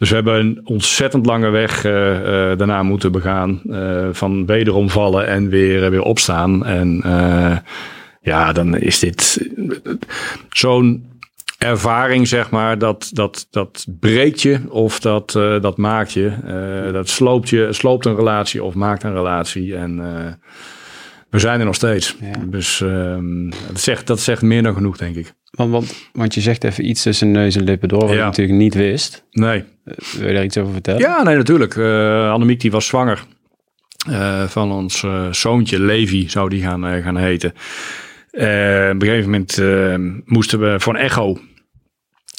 dus we hebben een ontzettend lange weg daarna moeten begaan. van wederom vallen en weer, weer opstaan. En ja, dan is dit zo'n ervaring, zeg maar, dat, dat, dat breekt je of dat, dat maakt je. dat sloopt je, sloopt een relatie of maakt een relatie. En we zijn er nog steeds. Ja. Dus um, dat, zegt, dat zegt meer dan genoeg, denk ik. Want, want, want je zegt even iets tussen neus en lippen door, wat ja. je natuurlijk niet wist. Nee. Uh, wil je daar iets over vertellen? Ja, nee, natuurlijk. Uh, Annemiek die was zwanger uh, van ons zoontje, Levi zou die gaan, gaan heten. op een gegeven moment moesten we voor een echo.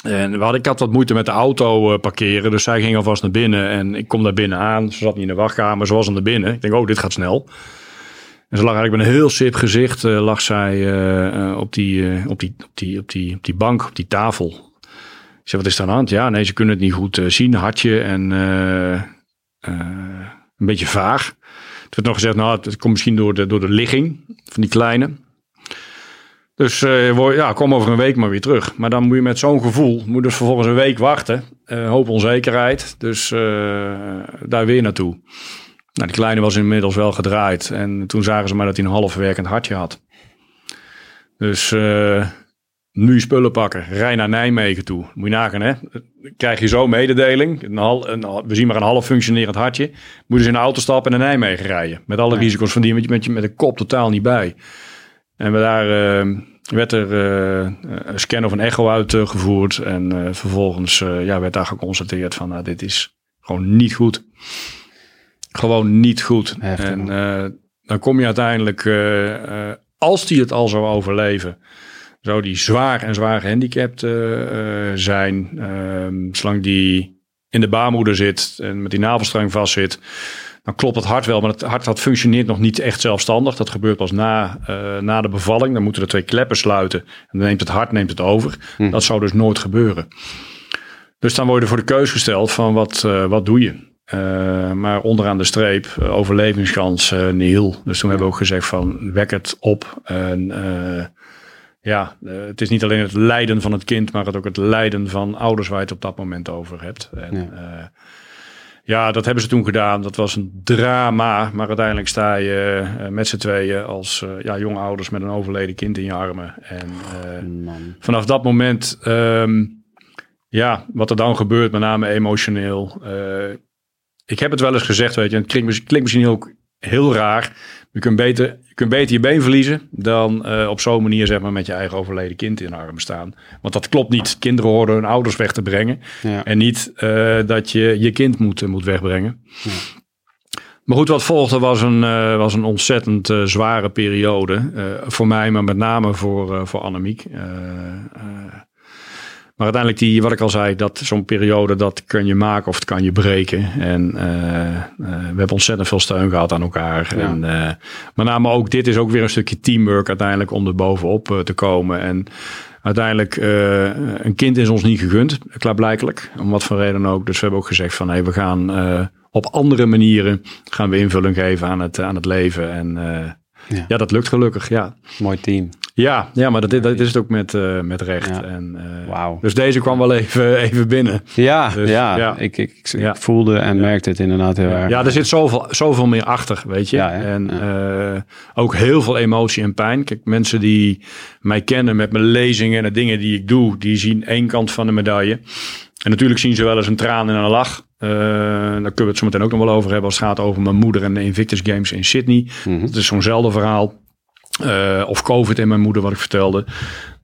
En we hadden, ik had wat moeite met de auto parkeren, dus zij ging alvast naar binnen. En ik kom daar binnen aan. Ze zat niet in de wachtkamer, ze was aan de binnen. Ik denk, oh, dit gaat snel. En ze lag eigenlijk met een heel sip gezicht, uh, lag zij uh, op, die, op, die, op, die, op, die, op die bank, op die tafel. Ik zei, wat is er aan de hand? Ja, nee, ze kunnen het niet goed zien, hartje en een beetje vaag. Het werd nog gezegd, nou, het komt misschien door de, door de ligging van die kleine. Dus ja, kom over een week maar weer terug. Maar dan moet je met zo'n gevoel, moet dus vervolgens een week wachten. hoop onzekerheid, dus daar weer naartoe. Nou, die kleine was inmiddels wel gedraaid. En toen zagen ze maar dat hij een half werkend hartje had. Dus uh, nu spullen pakken. Rij naar Nijmegen toe. Moet je nagaan, hè? Krijg je zo mededeling. Een hal, een, we zien maar een half functionerend hartje. Moet dus in de auto stappen en naar Nijmegen rijden. Met alle ja. risico's van die met je, met je met de kop totaal niet bij. En we daar uh, werd er uh, een scan of een echo uitgevoerd. en vervolgens ja, werd daar geconstateerd van, nou, dit is gewoon niet goed gewoon niet goed. Heftig, en uh, dan kom je uiteindelijk, uh, uh, als die het al zou overleven, zou die zwaar en zwaar gehandicapt zijn. zolang die in de baarmoeder zit en met die navelstreng vast zit, dan klopt het hart wel. Maar het hart dat functioneert nog niet echt zelfstandig. Dat gebeurt pas na, na de bevalling. Dan moeten er twee kleppen sluiten. En dan neemt het hart neemt het over. Hm. Dat zou dus nooit gebeuren. Dus dan word je voor de keus gesteld van wat, wat doe je? Uh, maar onderaan de streep, uh, overlevingskans uh, nihil. Dus toen hebben we ook gezegd van wek het op. En ja, het is niet alleen het lijden van het kind, maar het ook het lijden van ouders waar je het op dat moment over hebt. En, ja. ja. dat hebben ze toen gedaan. Dat was een drama. Maar uiteindelijk sta je met z'n tweeën als ja, jonge ouders met een overleden kind in je armen. En vanaf dat moment, um, ja, wat er dan gebeurt, met name emotioneel ik heb het wel eens gezegd, weet je, het klinkt, klinkt misschien ook heel raar. Je kunt beter je, kunt beter je been verliezen dan uh, op zo'n manier zeg maar, met je eigen overleden kind in armen staan. Want dat klopt niet. Kinderen horen hun ouders weg te brengen. Ja. En niet uh, dat je je kind moet, moet wegbrengen. Ja. Maar goed, wat volgde was een, uh, was een ontzettend zware periode. voor mij, maar met name voor, voor Annemiek. Maar uiteindelijk, die, wat ik al zei, dat zo'n periode, dat kun je maken of het kan je breken. En eh, eh, we hebben ontzettend veel steun gehad aan elkaar. Ja. En uh, met name ook, dit is ook weer een stukje teamwork uiteindelijk om er bovenop te komen. En uiteindelijk, een kind is ons niet gegund, klaarblijkelijk. Om wat voor reden ook. Dus we hebben ook gezegd van, hé, hey, we gaan op andere manieren gaan we invulling geven aan het, aan het leven. En ja. ja. dat lukt gelukkig, ja. Mooi team. Ja, ja maar dat, dat is het ook met, uh, met recht. Ja. En, uh, Wauw. Dus deze kwam wel even, <laughs> even binnen. Ja, Dus, ja. ja. Ik, ik, ik, voelde en merkte het inderdaad heel erg. Ja, er zit zoveel, zoveel meer achter, weet je. En eh, ook heel veel emotie en pijn. Kijk, mensen die mij kennen met mijn lezingen en de dingen die ik doe, die zien één kant van de medaille. En natuurlijk zien ze wel eens een traan en een lach. Uh, daar kunnen we het zo meteen ook nog wel over hebben als het gaat over mijn moeder en de Invictus Games in Sydney. Mhm. Dat is zo'nzelfde verhaal. Uh, of COVID en mijn moeder, wat ik vertelde.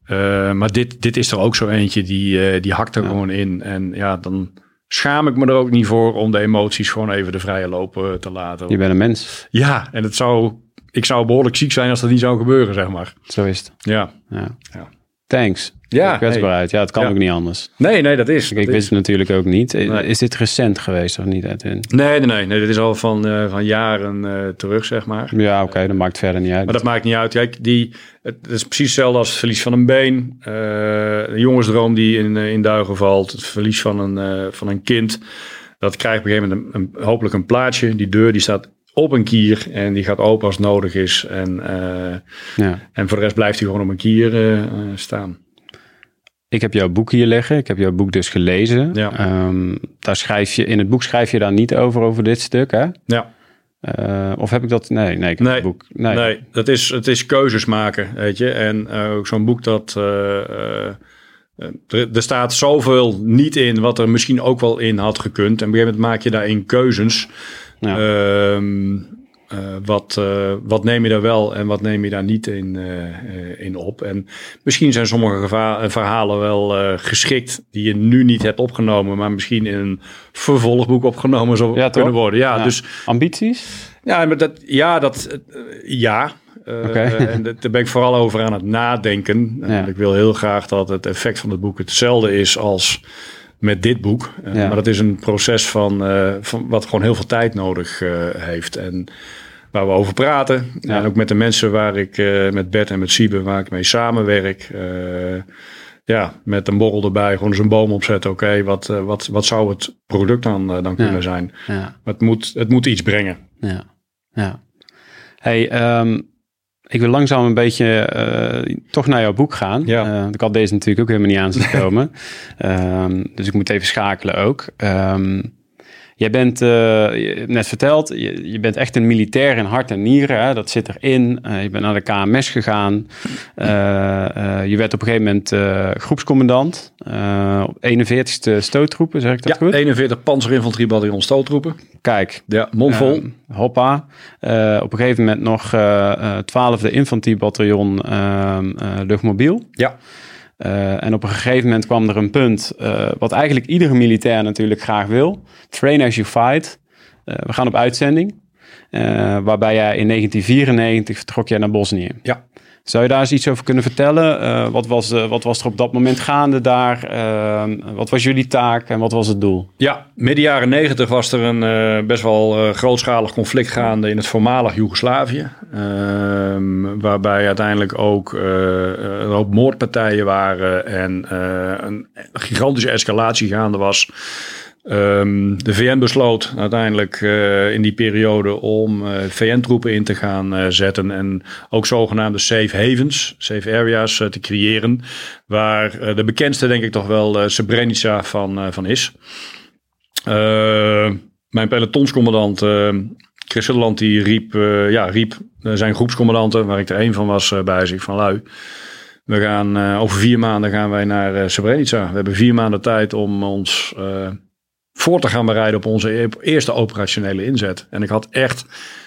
Uh, maar dit, dit is er ook zo eentje, die, die hakt er Ja. gewoon in. En ja, dan schaam ik me er ook niet voor om de emoties gewoon even de vrije loop uh, te laten. Je bent een mens. Ja, en het zou, ik zou behoorlijk ziek zijn als dat niet zou gebeuren, zeg maar. Zo is het. Ja. Ja. Ja. Thanks. Ja, Kwetsbaarheid. Ja, het kan Ja. ook niet anders. Nee, nee, dat is. Ik, dat ik is- wist het natuurlijk ook niet. Nee. Is dit recent geweest of niet, Edwin? Nee, nee, nee, nee. Dit is al van, uh, van jaren uh, terug, zeg maar. Ja, oké, dat maakt verder niet uit. Maar dat maakt niet uit. Kijk, die, het is precies hetzelfde als het verlies van een been. Uh, een jongensdroom die in, in duigen valt. Het verlies van een, van een kind. Dat krijgt op een gegeven moment een, een, hopelijk een plaatje. Die deur die staat op een kier en die gaat open als nodig is. En, uh, ja. en voor de rest blijft hij gewoon op een kier uh, staan. Ik heb jouw boek hier liggen. Ik heb jouw boek dus gelezen. Ja. Um, daar schrijf je, in het boek schrijf je daar niet over, over dit stuk, hè? Ja. Uh, of heb ik dat? Nee, nee, ik heb nee, het boek. Nee, nee dat is, het is keuzes maken, weet je. En ook zo'n boek dat... Er, er, staat zoveel niet in wat er misschien ook wel in had gekund. En op een gegeven moment maak je daarin keuzes. Ja. Uh, uh, wat, uh, wat neem je daar wel en wat neem je daar niet in, uh, in op? En misschien zijn sommige verhalen wel geschikt die je nu niet hebt opgenomen, maar misschien in een vervolgboek opgenomen zou ja, kunnen worden. Ja, ja. dus. Ambities? Ja, maar dat, ja, dat, ja. Okay. <laughs> en daar ben ik vooral over aan het nadenken. Ja. Ik wil heel graag dat het effect van het boek hetzelfde is als met dit boek. Uh, Ja. Maar dat is een proces van, uh, van wat gewoon heel veel tijd nodig uh, heeft. En waar we over praten. Ja. En ook met de mensen waar ik, met Bert en met Siebe, waar ik mee samenwerk. ja, met een borrel erbij, gewoon eens een boom opzetten. Oké, wat, wat, wat zou het product dan, dan kunnen Ja. zijn? Maar het moet, het moet iets brengen. Ja. ja. Hey, um, ik wil langzaam een beetje uh, toch naar jouw boek gaan. Ja. Uh, ik had deze natuurlijk ook helemaal niet aan zien <laughs> komen. um, dus ik moet even schakelen ook. Um, jij bent, uh, net verteld, je, je, bent echt een militair in hart en nieren. Hè? Dat zit erin. Uh, je bent naar de KMS gegaan. Uh, je werd op een gegeven moment groepscommandant. op 41ste stoottroepen, zeg ik dat ja, goed? 41 panzerinfanteriebataljon stoottroepen. Kijk. Ja, mondvol. Uh, hoppa. Op een gegeven moment nog uh, 12e infanteriebataljon ehm, luchtmobiel. Ja. Uh, en op een gegeven moment kwam er een punt, uh, wat eigenlijk iedere militair natuurlijk graag wil. Train as you fight. Uh, we gaan op uitzending. waarbij jij in 1994 vertrok jij naar Bosnië. Ja. Zou je daar eens iets over kunnen vertellen? wat, was, wat was er op dat moment gaande daar? wat was jullie taak en wat was het doel? Ja, midden jaren 90 was er een uh, best wel grootschalig conflict gaande in het voormalig Joegoslavië. Uh, waarbij uiteindelijk ook een hoop moordpartijen waren en een gigantische escalatie gaande was. Um, de VN besloot uiteindelijk uh, in die periode om uh, VN-troepen in te gaan uh, zetten en ook zogenaamde safe havens, safe areas te creëren, waar de bekendste denk ik toch wel Srebrenica van, van is. mijn pelotonscommandant Chris Sutherland die riep, ja, riep zijn groepscommandanten, waar ik er één van was, bij zich van lui. We gaan over vier maanden gaan wij naar Srebrenica. We hebben vier maanden tijd om ons voor te gaan bereiden op onze eerste operationele inzet. En ik had echt,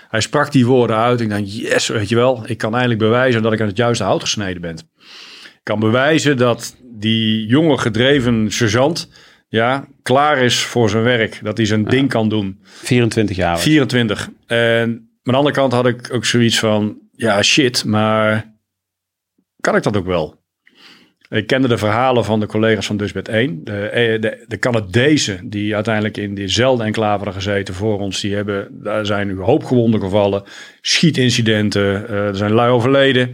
hij sprak die woorden uit. Ik dacht, yes, weet je wel, ik kan eindelijk bewijzen dat ik aan het juiste hout gesneden ben. Ik kan bewijzen dat die jonge gedreven sergeant, ja, klaar is voor zijn werk. Dat hij zijn ja. ding kan doen. 24 jaar. 24. En aan de andere kant had ik ook zoiets van, ja shit, maar kan ik dat ook wel? Ik kende de verhalen van de collega's van Dusbed 1. De, eh, de, de Canadezen die uiteindelijk in diezelfde enclave hadden gezeten voor ons, die hebben, daar zijn nu hoop gewonden gevallen. Schietincidenten, uh, er zijn lui overleden.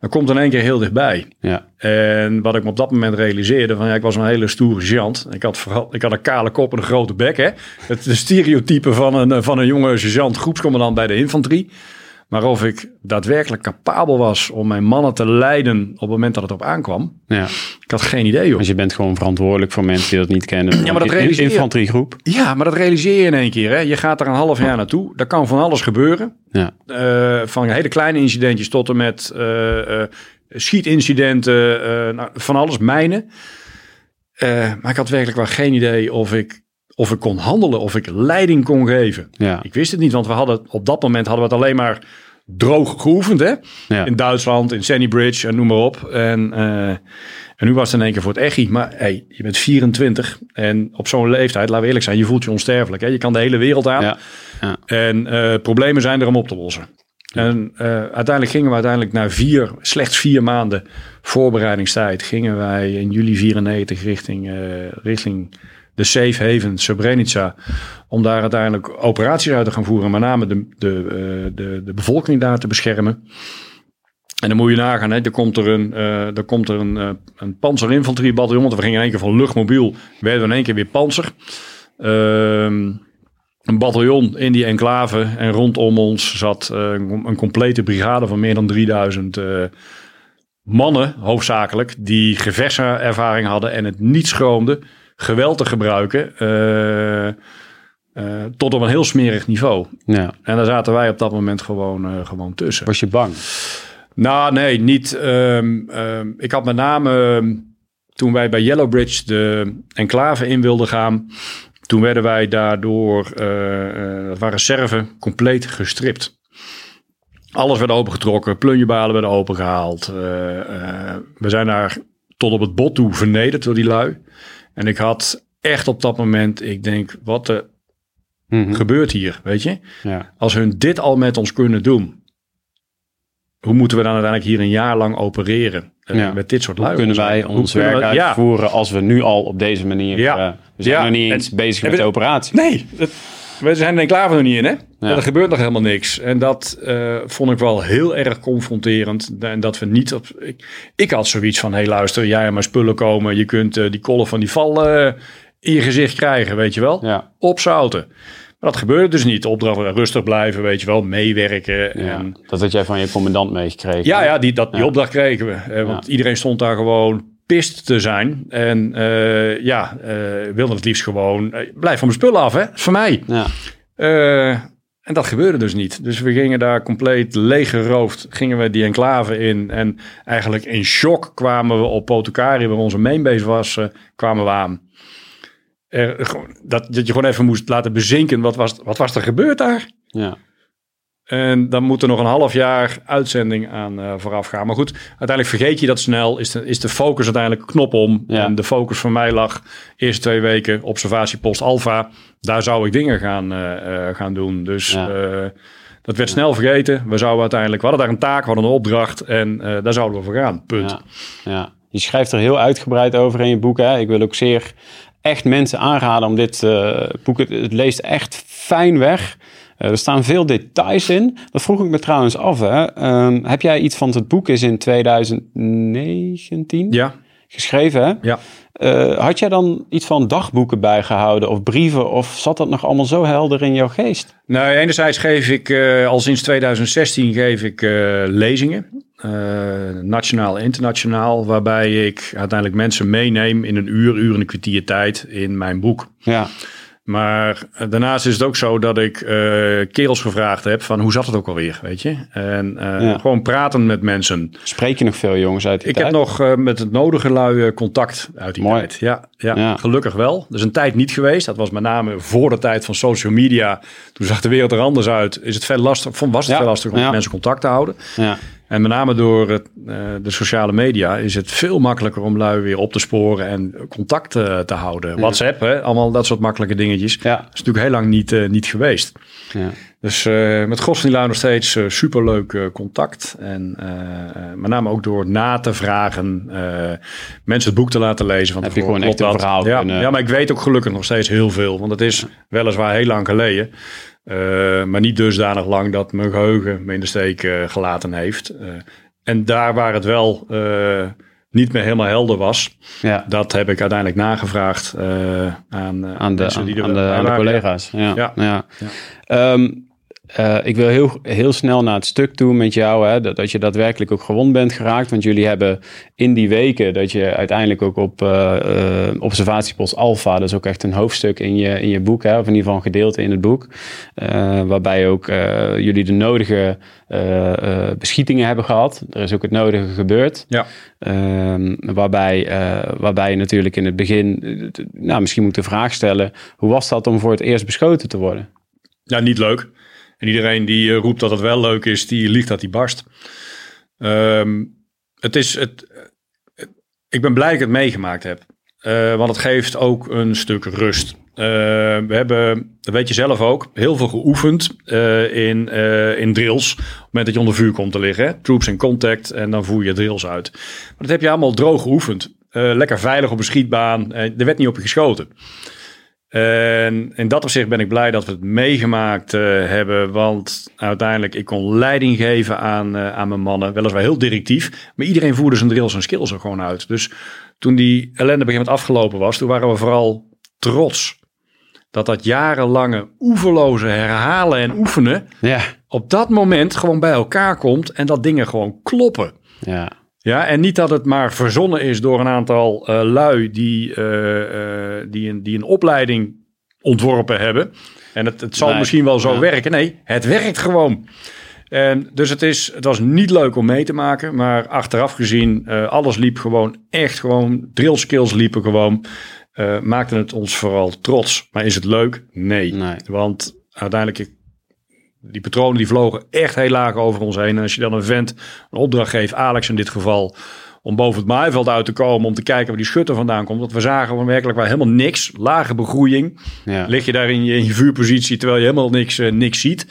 Dan komt in één keer heel dichtbij. Ja. En wat ik me op dat moment realiseerde, van ja, ik was een hele stoere sergeant. Ik had, vooral, ik had een kale kop en een grote bek. Hè? Het de stereotype van een, van een jonge sergeant, groepscommandant bij de infanterie. Maar of ik daadwerkelijk capabel was om mijn mannen te leiden op het moment dat het op aankwam. Ja. Ik had geen idee. Joh. Dus je bent gewoon verantwoordelijk voor mensen die dat niet kennen. Ja, maar dat realiseer je. Infanteriegroep. Ja, maar dat realiseer je in één keer. Hè? Je gaat er een half jaar naartoe. Daar kan van alles gebeuren. Ja. Eh, van hele kleine incidentjes tot en met eh, eh, schietincidenten, nou, van alles, mijnen. Maar ik had werkelijk wel geen idee of ik, of ik kon handelen, of ik leiding kon geven. Ja. Ik wist het niet, want we hadden op dat moment hadden we het alleen maar droog geoefend. Hè? Ja. In Duitsland, in Sandy Bridge en noem maar op. En, eh, en nu was het in één keer voor het echi. Maar hey, je bent 24 en op zo'n leeftijd, laten we eerlijk zijn, je voelt je onsterfelijk. Hè? Je kan de hele wereld aan. Ja. Ja. En eh, problemen zijn er om op te lossen. En eh, uiteindelijk gingen we uiteindelijk na vier, slechts vier maanden voorbereidingstijd, gingen wij in juli 94 richting, richting de safe haven Srebrenica. Om daar uiteindelijk operaties uit te gaan voeren. Met name de, de, eh, de, de bevolking daar te beschermen. En dan moet je nagaan, hè, er komt er een, eh er komt er een, eh, een panzerinfanteriebataljon. Want we gingen in één keer van luchtmobiel, werden we in één keer weer panzer. Ehm, een bataljon in die enclave. En rondom ons zat een, complete brigade van meer dan 3000 eh, mannen, hoofdzakelijk, die gevechtservaring hadden en het niet schroomden geweld te gebruiken. eh, eh, tot op een heel smerig niveau. ja. En daar zaten wij op dat moment gewoon, eh, gewoon tussen. Was je bang? Nou, nee, niet. ehm, ehm, ik had met name ehm, toen wij bij Yellow Bridge de enclave in wilden gaan. Toen werden wij daardoor, dat waren serven, compleet gestript. Alles werd opengetrokken, plunjebalen werden opengehaald. eh, eh, we zijn daar tot op het bot toe vernederd door die lui. En ik had echt op dat moment, ik denk, wat er Mhm. gebeurt hier, weet je? Ja. Als hun dit al met ons kunnen doen, hoe moeten we dan uiteindelijk hier een jaar lang opereren eh, Ja. met dit soort lui? Kunnen wij ons werk we- ja. uitvoeren als we nu al op deze manier... Ja. eh, we zijn Ja. nog niet En- eens bezig en met we- de operatie. Nee, dat, we zijn er enclave nog niet in, hè? Ja. Er gebeurt nog helemaal niks. En dat eh, vond ik wel heel erg confronterend. En dat we niet op. Ik, ik had zoiets van: hé, hey, luister, jij en mijn spullen komen. Je kunt eh, die kolf van die val eh, in je gezicht krijgen, weet je wel? Ja. Opzouten. Maar dat gebeurde dus niet. Opdracht rustig blijven, weet je wel, meewerken. Ja. En Dat had jij van je commandant meegekregen. Ja, ja, die, dat, die opdracht kregen we. Want iedereen stond daar gewoon pist te zijn. En eh, ja, eh, wilde het liefst gewoon... eh, blijf van mijn spullen af, hè. Voor mij. Ja. En dat gebeurde dus niet. Dus we gingen daar compleet leeggeroofd. Gingen we die enclave in. En eigenlijk in shock kwamen we op Potokari, waar onze mainbase was, kwamen we aan. Er, gewoon- dat, dat je gewoon even moest laten bezinken. Wat was, wat was er gebeurd daar? Ja. En dan moet er nog een half jaar uitzending aan eh, vooraf gaan. Maar goed, uiteindelijk vergeet je dat snel. Is de, is de focus uiteindelijk knop om. Ja. En de focus van mij lag eerste twee weken observatiepost Alpha. Daar zou ik dingen gaan, eh, eh, gaan doen. Dus Ja. dat werd snel vergeten. We zouden uiteindelijk, we hadden daar een taak, we hadden een opdracht. En daar zouden we voor gaan. Punt. Ja. Je schrijft er heel uitgebreid over in je boek. Hè? Ik wil ook zeer echt mensen aanraden om dit boek. Het, het leest echt fijn weg. Eh, er staan veel details in. Dat vroeg ik me trouwens af. Hè? Ehm, heb jij iets van het boek is in 2019 Ja, geschreven? Hè? ja. Eh, had jij dan iets van dagboeken bijgehouden of brieven? Of zat dat nog allemaal zo helder in jouw geest? Nou, enerzijds geef ik eh, al sinds 2016 geef ik lezingen. nationaal en internationaal. Waarbij ik uiteindelijk mensen meeneem in een uur, uur en een kwartier tijd in mijn boek. Ja, Maar eh, daarnaast is het ook zo dat ik eh, kerels gevraagd heb van hoe zat het ook alweer, weet je? En eh, Ja. gewoon praten met mensen. spreek je nog veel jongens uit die Ik tijd? heb nog met het nodige lui contact uit die Mooi. tijd. Ja, ja, Ja. gelukkig wel. Is een tijd niet geweest. Dat was met name voor de tijd van social media. Toen zag de wereld er anders uit. Is het veel lastig, was het Ja. veel lastig om met mensen contact te houden. Ja, En met name door het, eh, de sociale media is het veel makkelijker om lui weer op te sporen en contact eh, te houden. WhatsApp, hè? allemaal dat soort makkelijke dingetjes. ja, Dat is natuurlijk heel lang niet, eh, niet geweest. ja. Dus met Gos van die nog steeds superleuk contact. En met name ook door na te vragen, mensen het boek te laten lezen. Van Heb je gewoon echt een verhaal ja, ja, maar ik weet ook gelukkig nog steeds heel veel. Want het is weliswaar heel lang geleden. Maar niet dusdanig lang dat mijn geheugen me in de steek gelaten heeft. en daar waar het wel niet meer helemaal helder was. Ja. Dat heb ik uiteindelijk nagevraagd aan, aan, de, aan, die aan, de, aan de collega's. Ja. ja. ja. Ehm, uh, ik wil heel, heel snel naar het stuk toe met jou, hè, dat, dat je daadwerkelijk ook gewond bent geraakt. Want jullie hebben in die weken dat je uiteindelijk ook op uh, uh, observatiepost Alpha, dat is ook echt een hoofdstuk in je, in je boek, hè, of in ieder geval een gedeelte in het boek, waarbij ook jullie de nodige beschietingen hebben gehad. Er is ook het nodige gebeurd. Ja. Ehm, waarbij, waarbij je natuurlijk in het begin, nou, misschien moet de vraag stellen, hoe was dat om voor het eerst beschoten te worden? Ja, niet leuk. En iedereen die eh, roept dat het wel leuk is, die liegt dat hij barst. Ehm, het is het, ik ben blij dat ik het meegemaakt heb. Uh, want het geeft ook een stuk rust. We hebben, dat weet je zelf ook, heel veel geoefend in, in drills. Op het moment dat je onder vuur komt te liggen. Hè? Troops in contact en dan voer je drills uit. Maar dat heb je allemaal droog geoefend. lekker veilig op een schietbaan. er werd niet op je geschoten. En in dat opzicht ben ik blij dat we het meegemaakt uh, hebben. Want uiteindelijk, ik kon leiding geven aan, uh, aan mijn mannen. Weliswaar heel directief. Maar iedereen voerde zijn drills en skills er gewoon uit. Dus toen die ellende begin met afgelopen was, toen waren we vooral trots. Dat dat jarenlange oeverloze herhalen en oefenen. Ja. op dat moment gewoon bij elkaar komt. En dat dingen gewoon kloppen. Ja. Ja, en niet dat het maar verzonnen is door een aantal uh, lui die, uh, die, een, die een opleiding ontworpen hebben. En het, het zal misschien wel zo werken. Nee, het werkt gewoon. En dus het, is, het was niet leuk om mee te maken. Maar achteraf gezien, uh, alles liep gewoon echt gewoon. Drill skills liepen gewoon. Uh, maakte het ons vooral trots. Maar is het leuk? Nee. nee. Want uiteindelijk, die patronen die vlogen echt heel laag over ons heen. En als je dan een vent een opdracht geeft, Alex in dit geval, om boven het maaiveld uit te komen om te kijken waar die schutter vandaan komt. Want we zagen we werkelijk waar helemaal niks, lage begroeiing. Ja. Lig je daar in je, in je vuurpositie terwijl je helemaal niks, uh, niks ziet.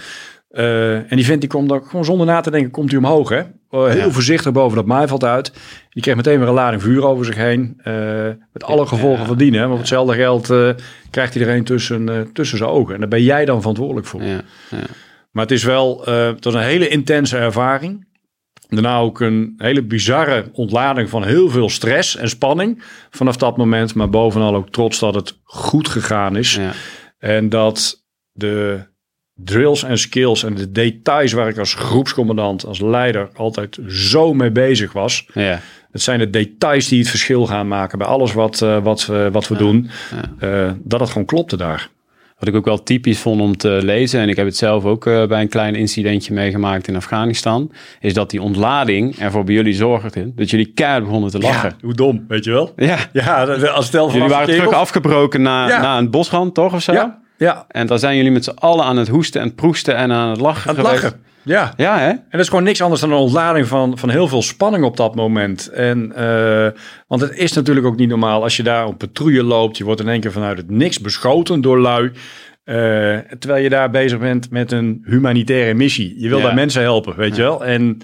Uh, en die vent die komt dan gewoon zonder na te denken, komt hij omhoog. Hè? Uh, heel voorzichtig boven dat maaiveld uit. Die kreeg meteen weer een lading vuur over zich heen. Met alle gevolgen ja. van dien. Hè? Want hetzelfde geld krijgt iedereen tussen, tussen zijn ogen. En daar ben jij dan verantwoordelijk voor. Ja. Maar het is wel uh, het was een hele intense ervaring. Daarna ook een hele bizarre ontlading van heel veel stress en spanning vanaf dat moment. Maar bovenal ook trots dat het goed gegaan is. Ja. En dat de drills en skills en de details waar ik als groepscommandant, als leider altijd zo mee bezig was. Ja. Het zijn de details die het verschil gaan maken bij alles wat, uh, wat, uh, wat we ja. doen. Uh, dat het gewoon klopte daar. Wat ik ook wel typisch vond om te lezen, en ik heb het zelf ook uh, bij een klein incidentje meegemaakt in Afghanistan, is dat die ontlading ervoor bij jullie zorgde dat jullie keihard begonnen te lachen. Ja, hoe dom, weet je wel? Ja. Ja, als stel Jullie waren terug afgebroken na, ja. na een bosrand, toch? Of zo? Ja. Ja. En dan zijn jullie met z'n allen aan het hoesten en proesten en aan het lachen Aan het geweest. lachen. Ja. ja, hè? En dat is gewoon niks anders dan een ontlading van, van heel veel spanning op dat moment. En, uh, want het is natuurlijk ook niet normaal als je daar op patrouille loopt. Je wordt in één keer vanuit het niks beschoten door lui. Uh, terwijl je daar bezig bent met een humanitaire missie. Je wil ja. daar mensen helpen, weet ja. je wel. En,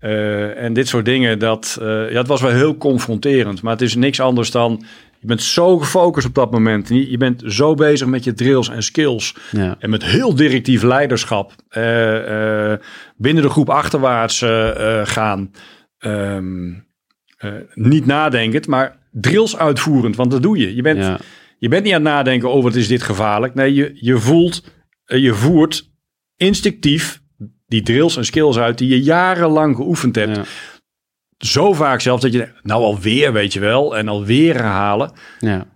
uh, en dit soort dingen, dat, ja, het was wel heel confronterend. Maar het is niks anders dan... Je bent zo gefocust op dat moment. Je bent zo bezig met je drills en skills. Ja. En met heel directief leiderschap. binnen de groep achterwaarts gaan. Um, niet nadenkend, maar drills uitvoerend. Want dat doe je. Je bent... Ja je bent niet aan het nadenken over wat is dit gevaarlijk. Nee, je, je voelt, eh, je voert instinctief die drills en skills uit die je jarenlang geoefend hebt. Ja. Zo vaak zelfs dat je nou alweer, weet je wel, en alweer herhalen. Ja.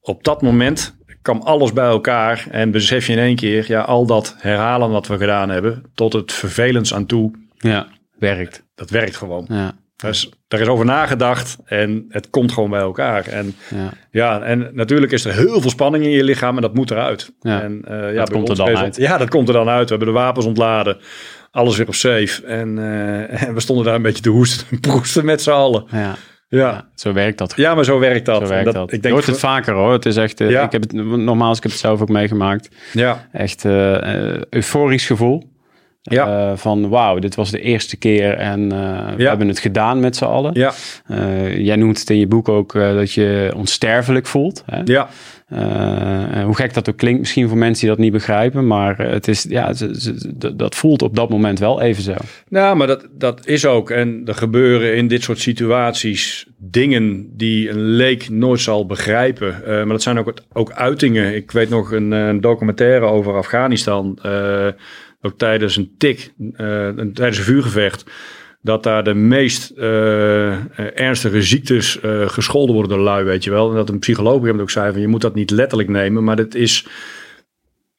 Op dat moment kwam alles bij elkaar en besef je in één keer, ja, al dat herhalen wat we gedaan hebben, tot het vervelends aan toe. Ja, werkt. Dat werkt gewoon. Ja. Dus daar is over nagedacht en het komt gewoon bij elkaar. En, ja. ja. en natuurlijk is er heel veel spanning in je lichaam en dat moet eruit. Ja, en, uh, ja, dat komt er dan uit. Ja, dat komt er dan uit. We hebben de wapens ontladen, alles weer op safe. En, uh, <laughs> en we stonden daar een beetje te hoesten en <laughs> proesten met z'n allen. Ja. Ja. Zo werkt dat. ja, maar zo werkt dat. Zo En werkt dat, dat. Ik Je denk hoort het vaker hoor. Het is echt, eh, Ja. ik heb het, nogmaals, ik heb het zelf ook meegemaakt. Ja, Echt eh, eh, euforisch gevoel. Ja. Eh, van wauw, dit was de eerste keer en eh, we hebben het gedaan met z'n allen. ja, Eh, jij noemt het in je boek ook dat je onsterfelijk voelt. Hè? ja. Hoe gek dat ook klinkt, misschien voor mensen die dat niet begrijpen, maar het is, ja, dat- voelt op dat moment wel even zo. Nou, maar dat, dat is ook. En er gebeuren in dit soort situaties dingen die een leek nooit zal begrijpen. Maar dat zijn ook, ook uitingen. Ik weet nog een, een documentaire over Afghanistan. Ook tijdens een tik, eh, tijdens een vuurgevecht. Dat daar de meest eh, ernstige ziektes eh, gescholden worden door lui, weet je wel. En dat een psycholoog moment ook zei van... je moet dat niet letterlijk nemen, maar dit is...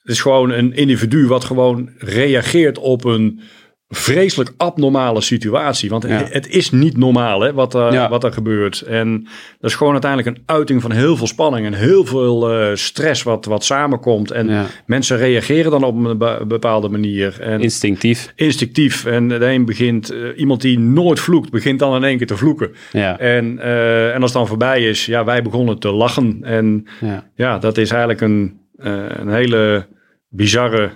Het is gewoon een individu wat gewoon reageert op een vreselijk abnormale situatie. Want Ja. het is niet normaal hè, wat, er, Ja. wat er gebeurt. En dat is gewoon uiteindelijk een uiting van heel veel spanning en heel veel eh, stress wat, wat samenkomt. En Ja. mensen reageren dan op een be- bepaalde manier. En Instinctief. instinctief. En de een begint, eh, iemand die nooit vloekt, begint dan in één keer te vloeken. En, en als het dan voorbij is, ja, wij begonnen te lachen. En Ja. ja, dat is eigenlijk een, een hele bizarre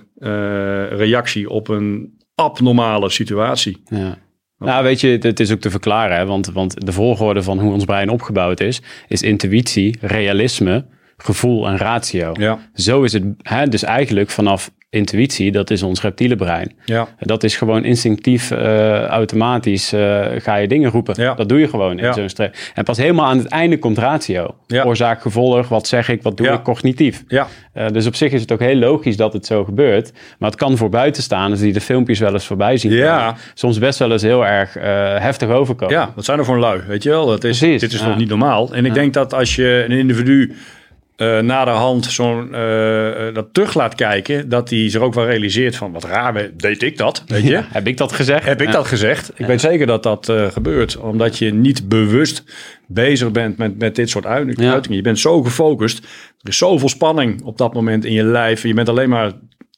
reactie op een abnormale situatie. Ja. Nou, weet je, het is ook te verklaren, hè? Want, want de volgorde van hoe ons brein opgebouwd is, is intuïtie, realisme, gevoel en ratio. Ja, Zo is het, hè? dus eigenlijk vanaf intuïtie, dat is ons reptiele brein. ja, Dat is gewoon instinctief, eh, automatisch eh, ga je dingen roepen. Ja. Dat doe je gewoon in Ja. zo'n stress. En pas helemaal aan het einde komt ratio. Ja. Oorzaak, gevolg, wat zeg ik, wat doe ik cognitief. ja, Eh, dus op zich is het ook heel logisch dat het zo gebeurt. Maar het kan voor buitenstaanders die de filmpjes wel eens voorbij zien Ja. komen, soms best wel eens heel erg heftig overkomen. ja. Wat zijn er voor een lui, weet je wel? Dat is, Precies, dit is toch niet normaal? En ik denk dat als je een individu eh naderhand zo'n eh, dat terug laat kijken, dat hij zich ook wel realiseert van wat raar, deed ik dat, weet je? Ja, heb ik dat gezegd? Heb ik dat gezegd? Ik weet zeker dat dat gebeurt. Omdat je niet bewust bezig bent met, met dit soort uitingen. Je bent zo gefocust. Er is zoveel spanning op dat moment in je lijf. En je bent alleen maar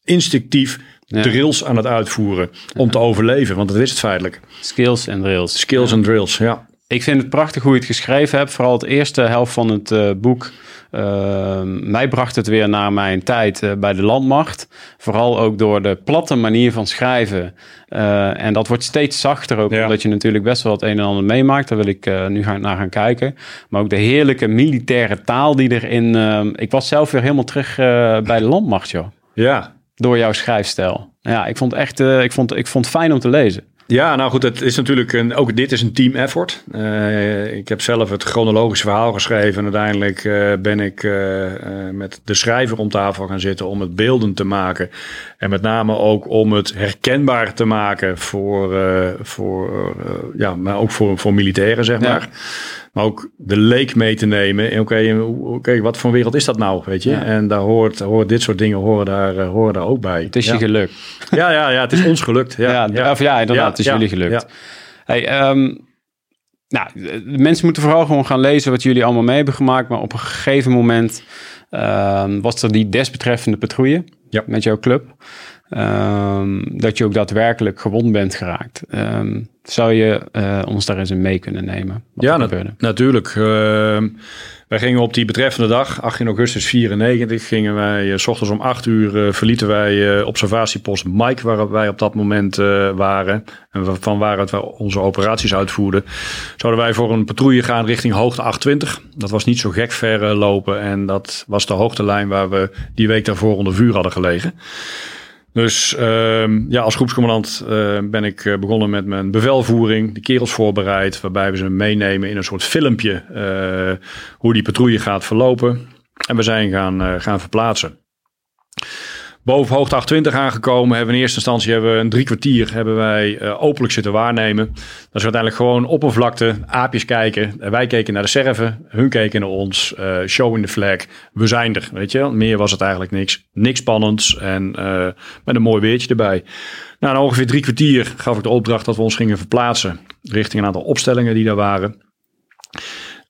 instinctief drills aan het uitvoeren. Om te overleven. Want dat is het feitelijk. Skills en drills. Skills en drills, ja. Ik vind het prachtig hoe je het geschreven hebt. Vooral het eerste helft van het boek. Uh, mij bracht het weer naar mijn tijd eh, bij de landmacht. Vooral ook door de platte manier van schrijven. Uh, en dat wordt steeds zachter ook, Ja. omdat je natuurlijk best wel het een en ander meemaakt. Daar wil ik uh, nu gaan, naar gaan kijken. Maar ook de heerlijke militaire taal die erin... Uh, ik was zelf weer helemaal terug bij de landmacht, joh. Ja. Door jouw schrijfstijl. Ja, ik vond het echt ik vond, ik vond het fijn om te lezen. Ja, nou goed, het is natuurlijk een, ook dit is een team effort. Uh, ik heb zelf het chronologische verhaal geschreven en uiteindelijk uh, ben ik uh, met de schrijver om tafel gaan zitten om het beeldend te maken. En met name ook om het herkenbaar te maken voor, voor ja, maar ook voor, voor militairen, zeg maar. Ja. Maar ook de leek mee te nemen. Oké, okay, okay, wat voor wereld is dat nou, weet je? Ja. En daar hoort, hoort dit soort dingen horen daar, uh, horen daar ook bij. Het is je gelukt. <laughs> Ja, ja, ja, het is ons gelukt. Ja, ja. Of ja inderdaad, het is jullie gelukt. Hey, um, nou, de mensen moeten vooral gewoon gaan lezen wat jullie allemaal mee hebben gemaakt. Maar op een gegeven moment um, was er die desbetreffende patrouille met jouw club. Um, dat je ook daadwerkelijk gewond bent geraakt. Um, zou je uh, ons daar eens in mee kunnen nemen? ja, na natuurlijk. Uh, wij gingen op die betreffende dag, 18 augustus 94, gingen wij, uh, s ochtends om 8 uur uh, verlieten wij observatiepost Mike, waar wij op dat moment waren. En van waaruit wij onze operaties uitvoerden. Zouden wij voor een patrouille gaan richting hoogte 820. Dat was niet zo gek ver lopen en dat was de hoogtelijn waar we die week daarvoor onder vuur hadden gelegen. Dus uh, ja, als groepscommandant uh, ben ik uh, begonnen met mijn bevelvoering, de kerels voorbereid, waarbij we ze meenemen in een soort filmpje uh, hoe die patrouille gaat verlopen. En we zijn gaan, gaan verplaatsen. Boven hoogte 820 aangekomen hebben we in eerste instantie hebben we een drie kwartier hebben wij openlijk zitten waarnemen. Dat is uiteindelijk gewoon oppervlakte, aapjes kijken. Wij keken naar de serven, hun keken naar ons, show in de flag. We zijn er, weet je Meer was het eigenlijk niks. Niks spannends en met een mooi weertje erbij. Nou, na ongeveer drie kwartier gaf ik de opdracht dat we ons gingen verplaatsen richting een aantal opstellingen die daar waren.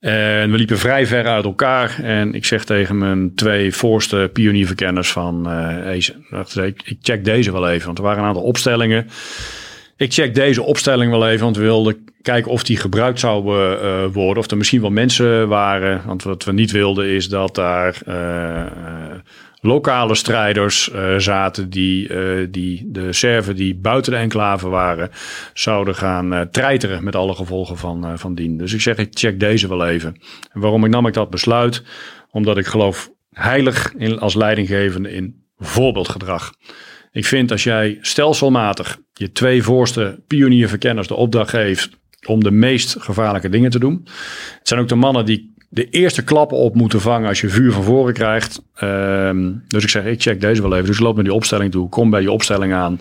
En we liepen vrij ver uit elkaar. En ik zeg tegen mijn twee voorste pionierverkenners van... Uh, ik check deze wel even. Want er waren een aantal opstellingen. ik check deze opstelling wel even, want we wilden kijken of die gebruikt zou uh, worden. Of er misschien wel mensen waren. Want wat we niet wilden is dat daar uh, lokale strijders zaten die, die de Serven die buiten de enclave waren, zouden gaan treiteren met alle gevolgen van, van dien. Dus ik zeg, ik check deze wel even. En waarom ik nam ik dat besluit? Omdat ik geloof heilig in, als leidinggevende in voorbeeldgedrag. Ik vind als jij stelselmatig je twee voorste pionierverkenners de opdracht geeft om de meest gevaarlijke dingen te doen. Het zijn ook de mannen die de eerste klappen op moeten vangen als je vuur van voren krijgt. Ehm, dus ik zeg, ik check deze wel even. Dus loop naar die opstelling toe, kom bij je opstelling aan.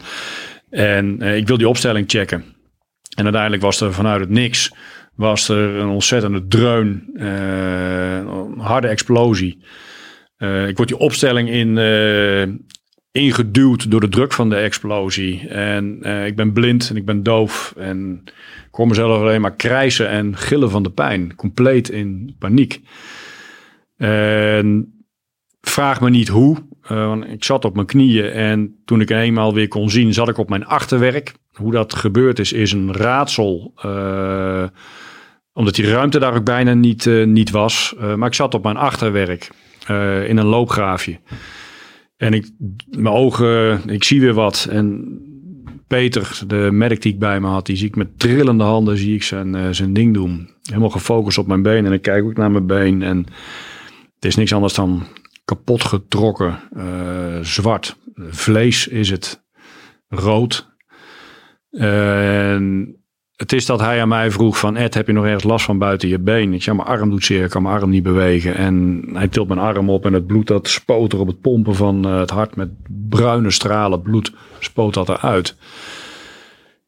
En uh, ik wil die opstelling checken. En uiteindelijk was er vanuit het niks, was er een ontzettende dreun, uh, een harde explosie. Uh, ik word die opstelling in, ingeduwd door de druk van de explosie. En uh, ik ben blind en ik ben doof. En ik hoor mezelf alleen maar krijsen en gillen van de pijn. Compleet in paniek. En vraag me niet hoe. Uh, want ik zat op mijn knieën en toen ik eenmaal weer kon zien, zat ik op mijn achterwerk. Hoe dat gebeurd is, is een raadsel. Uh, omdat die ruimte daar ook bijna niet, niet was. maar ik zat op mijn achterwerk in een loopgraafje. En ik, mijn ogen, ik zie weer wat. En Peter, de medic die ik bij me had, die zie ik met trillende handen zie ik zijn, uh, zijn ding doen. Helemaal gefocust op mijn been. En ik kijk ook naar mijn been. En het is niks anders dan kapot getrokken, uh, zwart. Vlees is het, rood. En het is dat hij aan mij vroeg van Ed, heb je nog ergens last van buiten je been? Ik zeg, mijn arm doet zeer, ik kan mijn arm niet bewegen. En hij tilt mijn arm op en het bloed dat spoot er op het pompen van uh, het hart met bruine stralen bloed spoot dat eruit.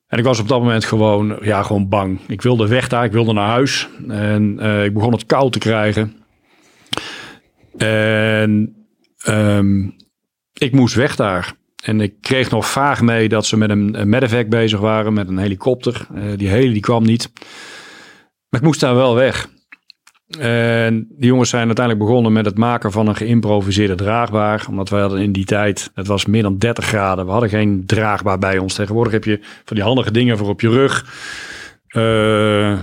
En ik was op dat moment gewoon, ja, gewoon bang. Ik wilde weg daar, ik wilde naar huis. En uh, ik begon het koud te krijgen. En um, ik moest weg daar. En ik kreeg nog vaag mee dat ze met een, een medevac bezig waren, met een helikopter. Uh, die hele die kwam niet. Maar ik moest daar wel weg. En die jongens zijn uiteindelijk begonnen met het maken van een geïmproviseerde draagbaar. Omdat wij hadden in die tijd, het was meer dan 30 graden. We hadden geen draagbaar bij ons. Tegenwoordig heb je van die handige dingen voor op je rug. Uh,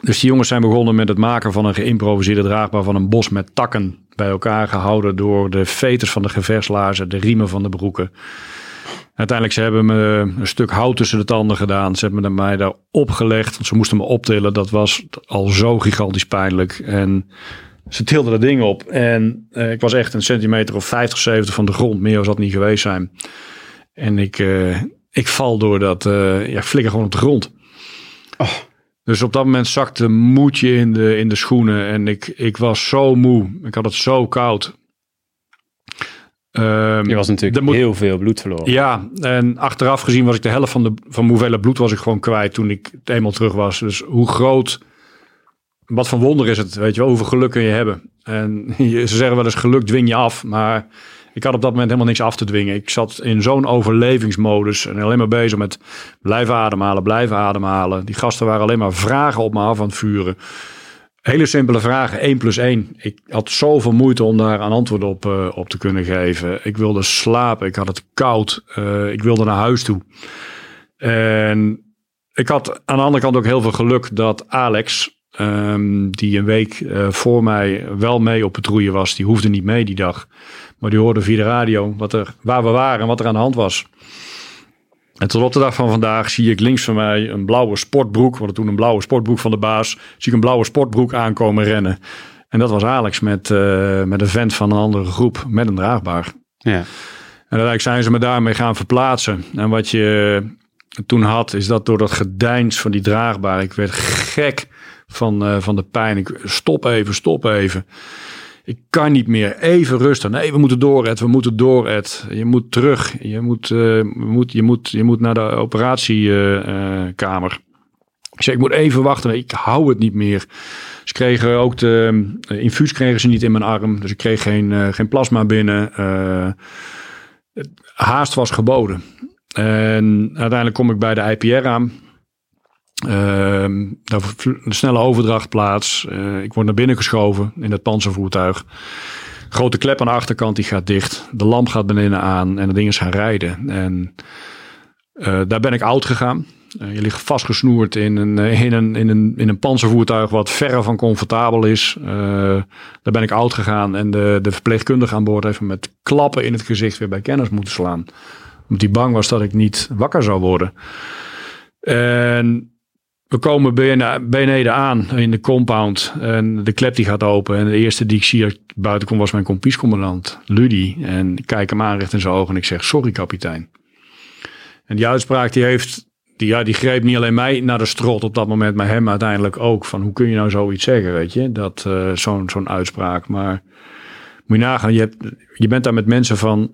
dus die jongens zijn begonnen met het maken van een geïmproviseerde draagbaar van een bos met takken bij elkaar gehouden door de veters van de geverslaarzen, de riemen van de broeken. Uiteindelijk ze hebben me een stuk hout tussen de tanden gedaan. Ze hebben mij daar opgelegd. Want ze moesten me optillen. Dat was al zo gigantisch pijnlijk. En ze tilden dat ding op. En uh, ik was echt een centimeter of 50, 70 van de grond. Meer was dat niet geweest zijn. En ik, uh, ik val door dat. Uh, ja, flikker gewoon op de grond. Oh. Dus op dat moment zakte moedje in de, in de schoenen. En ik, ik was zo moe. Ik had het zo koud. Um, je was natuurlijk moet, heel veel bloed verloren. Ja, en achteraf gezien was ik de helft van, de, van hoeveelheid bloed was ik gewoon kwijt toen ik eenmaal terug was. Dus hoe groot, wat van wonder is het, weet je wel, hoeveel geluk kun je hebben. En <laughs> ze zeggen wel eens geluk dwing je af, maar ik had op dat moment helemaal niks af te dwingen. Ik zat in zo'n overlevingsmodus en alleen maar bezig met blijven ademhalen, blijven ademhalen. Die gasten waren alleen maar vragen op me af aan het vuren. Hele simpele vragen, 1 plus 1. Ik had zoveel moeite om daar een antwoord op, uh, op te kunnen geven. Ik wilde slapen, ik had het koud, uh, ik wilde naar huis toe. En ik had aan de andere kant ook heel veel geluk dat Alex, um, die een week uh, voor mij wel mee op patrouille was, die hoefde niet mee die dag. Maar die hoorde via de radio wat er, waar we waren en wat er aan de hand was. En tot op de dag van vandaag zie ik links van mij een blauwe sportbroek. We toen een blauwe sportbroek van de baas. Zie ik een blauwe sportbroek aankomen rennen. En dat was Alex met, uh, met een vent van een andere groep met een draagbaar. Ja. En uiteindelijk zijn ze me daarmee gaan verplaatsen. En wat je toen had, is dat door dat gedijns van die draagbaar. Ik werd gek van, uh, van de pijn. Ik stop even, stop even. Ik kan niet meer. Even rusten. Nee, we moeten door, Ed. We moeten door, Ed. Je moet terug. Je moet, uh, moet, je moet, je moet naar de operatiekamer. Ik zei, ik moet even wachten. Ik hou het niet meer. Ze kregen ook de, infuus kregen ze niet in mijn arm. Dus ik kreeg geen, uh, geen plasma binnen. haast was geboden. En uiteindelijk kom ik bij de IPR aan. Uh, daar een snelle overdracht plaats. Uh, ik word naar binnen geschoven in het panzervoertuig. Grote klep aan de achterkant die gaat dicht. De lamp gaat beneden aan en de dingen gaan rijden. En daar ben ik oud gegaan. je ligt vastgesnoerd in een, in, een, in, een, in een panzervoertuig wat verre van comfortabel is. daar ben ik oud gegaan en de, de verpleegkundige aan boord heeft me met klappen in het gezicht weer bij kennis moeten slaan. Omdat hij bang was dat ik niet wakker zou worden. En we komen beneden aan in de compound en de klep die gaat open. En de eerste die ik zie buiten kom was mijn kompiescommandant, Ludi. En ik kijk hem aan recht in zijn ogen en ik zeg, sorry kapitein. En die uitspraak die heeft, die, ja, die greep niet alleen mij naar de strot op dat moment, maar hem uiteindelijk ook. Van hoe kun je nou zoiets zeggen, weet je? Dat uh, zo'n zo'n uitspraak. Maar moet je nagaan, je, hebt, je bent daar met mensen van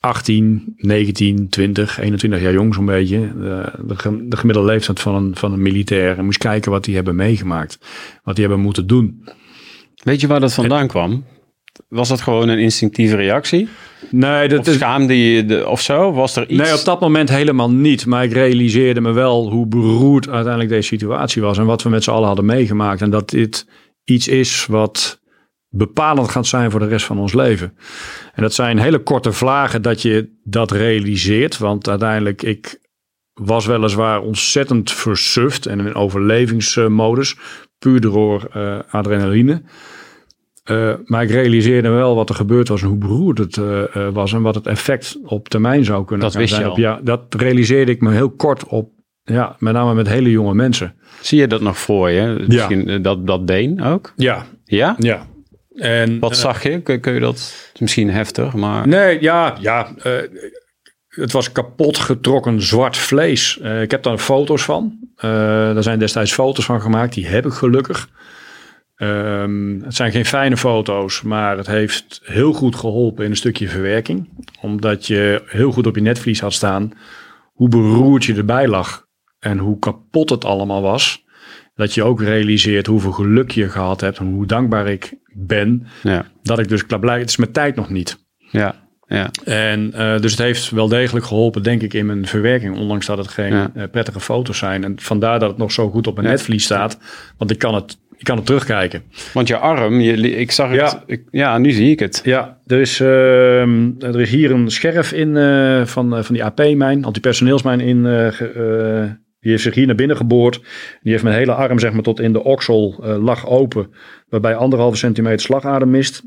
18, 19, 20, 21 jaar jong zo'n beetje. De, de, de, gemiddelde leeftijd van een, van een militair. En moest kijken wat die hebben meegemaakt. Wat die hebben moeten doen. Weet je waar dat vandaan kwam? Was dat gewoon een instinctieve reactie? Nee, dat of schaamde je de, of zo? Was er iets? Nee, op dat moment helemaal niet. Maar ik realiseerde me wel hoe beroerd uiteindelijk deze situatie was. En wat we met z'n allen hadden meegemaakt. En dat dit iets is wat bepalend gaat zijn voor de rest van ons leven. En dat zijn hele korte vlagen dat je dat realiseert. Want uiteindelijk, ik was weliswaar ontzettend versuft en in overlevingsmodus. Puur door uh, adrenaline. Uh, maar ik realiseerde wel wat er gebeurd was en hoe beroerd het uh, was. En wat het effect op termijn zou kunnen dat wist zijn. Je al. Ja, dat realiseerde ik me heel kort op. Ja, met name met hele jonge mensen. Zie je dat nog voor je? Misschien ja. dat, dat been ook? Ja. Ja? Ja. En, Wat zag je? Kun, kun, je dat misschien heftig, maar... Nee, ja, ja. Uh, het was kapot getrokken zwart vlees. Uh, ik heb daar foto's van. Daar zijn destijds foto's van gemaakt. Die heb ik gelukkig. Um, het zijn geen fijne foto's, maar het heeft heel goed geholpen in een stukje verwerking. Omdat je heel goed op je netvlies had staan hoe beroerd je erbij lag. En hoe kapot het allemaal was. Dat je ook realiseert hoeveel geluk je gehad hebt en hoe dankbaar ik ben. Ja. Dat ik dus klaar blij, het is mijn tijd nog niet. Ja, ja. En uh, dus het heeft wel degelijk geholpen, denk ik, in mijn verwerking. Ondanks dat het geen ja. uh, prettige foto's zijn. En vandaar dat het nog zo goed op mijn ja. netvlies staat. Want ik kan het, ik kan het terugkijken. Want je arm, je, ik zag het. Ja, ik, ja nu zie ik het. Ja, er is, uh, er is hier een scherf in uh, van, van die AP-mijn, antipersoneelsmijn in die heeft zich hier naar binnen geboord. Die heeft mijn hele arm zeg maar tot in de oksel uh, lag open. Waarbij anderhalve centimeter slagadem mist.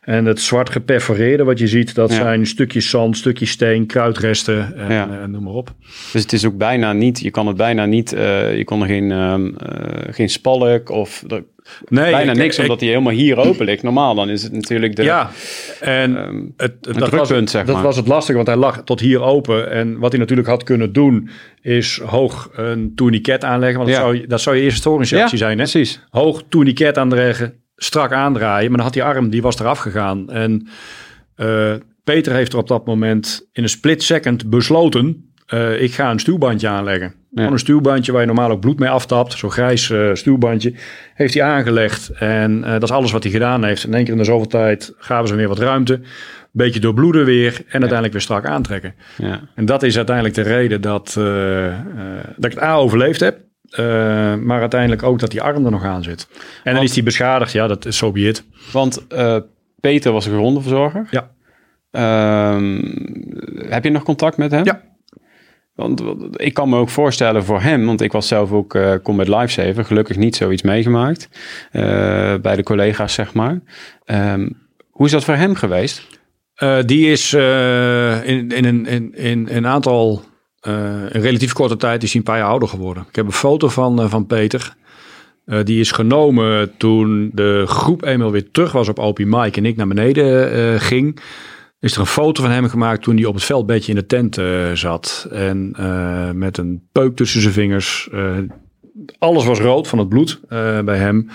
En het zwart geperforeerde wat je ziet, dat ja. zijn stukjes zand, stukjes steen, kruidresten en ja. uh, noem maar op. Dus het is ook bijna niet, je kan het bijna niet, uh, je kon er geen, geen spalk of er, Nee, bijna ik, niks, ik, omdat hij helemaal hier open ligt. Normaal dan is het natuurlijk de, ja, en um, het, het dat, drukpunt, was, zeg dat maar. was het lastige, want hij lag tot hier open. En wat hij natuurlijk had kunnen doen, is hoog een tourniquet aanleggen. Want Ja. dat, zou, dat zou je eerste storingsreactie zijn. Hè? precies. Hoog tourniquet aanleggen, strak aandraaien. Maar dan had die arm, die was eraf gegaan. En eh, Peter heeft er op dat moment in een split second besloten... eh, ik ga een stuwbandje aanleggen. Gewoon een stuwbandje waar je normaal ook bloed mee aftapt. Zo'n grijs eh, stuwbandje. Heeft hij aangelegd. En eh, dat is alles wat hij gedaan heeft. In één keer in de zoveel tijd gaven ze weer wat ruimte. Een beetje doorbloeden weer. En uiteindelijk weer strak aantrekken. Ja. En dat is uiteindelijk de reden dat, eh, dat ik het A overleefd heb. maar uiteindelijk ook dat die arm er nog aan zit. En dan is die beschadigd. Ja, dat is zo so be it. Want Peter was een grondenverzorger. Ja. Ehm, heb je nog contact met hem? Ja. Want ik kan me ook voorstellen voor hem, want ik was zelf ook Combat Lifesaver, gelukkig niet zoiets meegemaakt eh, bij de collega's, zeg maar. Ehm, hoe is dat voor hem geweest? Eh, die is eh, in, in, een- in, in een aantal, eh, een relatief korte tijd, is hij een paar jaar ouder geworden. Ik heb een foto van, eh, van Peter. Eh, die is genomen toen de groep eenmaal weer terug was op Opie Mike en ik naar beneden eh, ging. Is er een foto van hem gemaakt toen hij op het veldbedje in de tent eh, zat. En eh, met een peuk tussen zijn vingers. Eh, alles was rood van het bloed bij hem.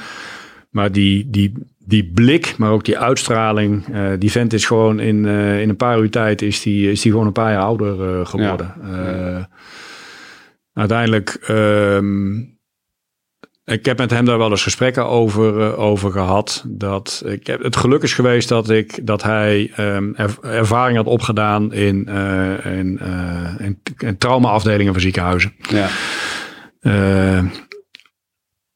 Maar die, die, die blik, maar ook die uitstraling. die vent is gewoon in, in een paar uur tijd is die, is die gewoon een paar jaar ouder geworden. Uiteindelijk, ehm, ik heb met hem daar wel eens gesprekken over, eh, over gehad. Dat ik heb, het geluk is geweest dat, ik, dat hij ehm, er- ervaring had opgedaan in, eh, in, eh, in, in traumaafdelingen van ziekenhuizen. Ja.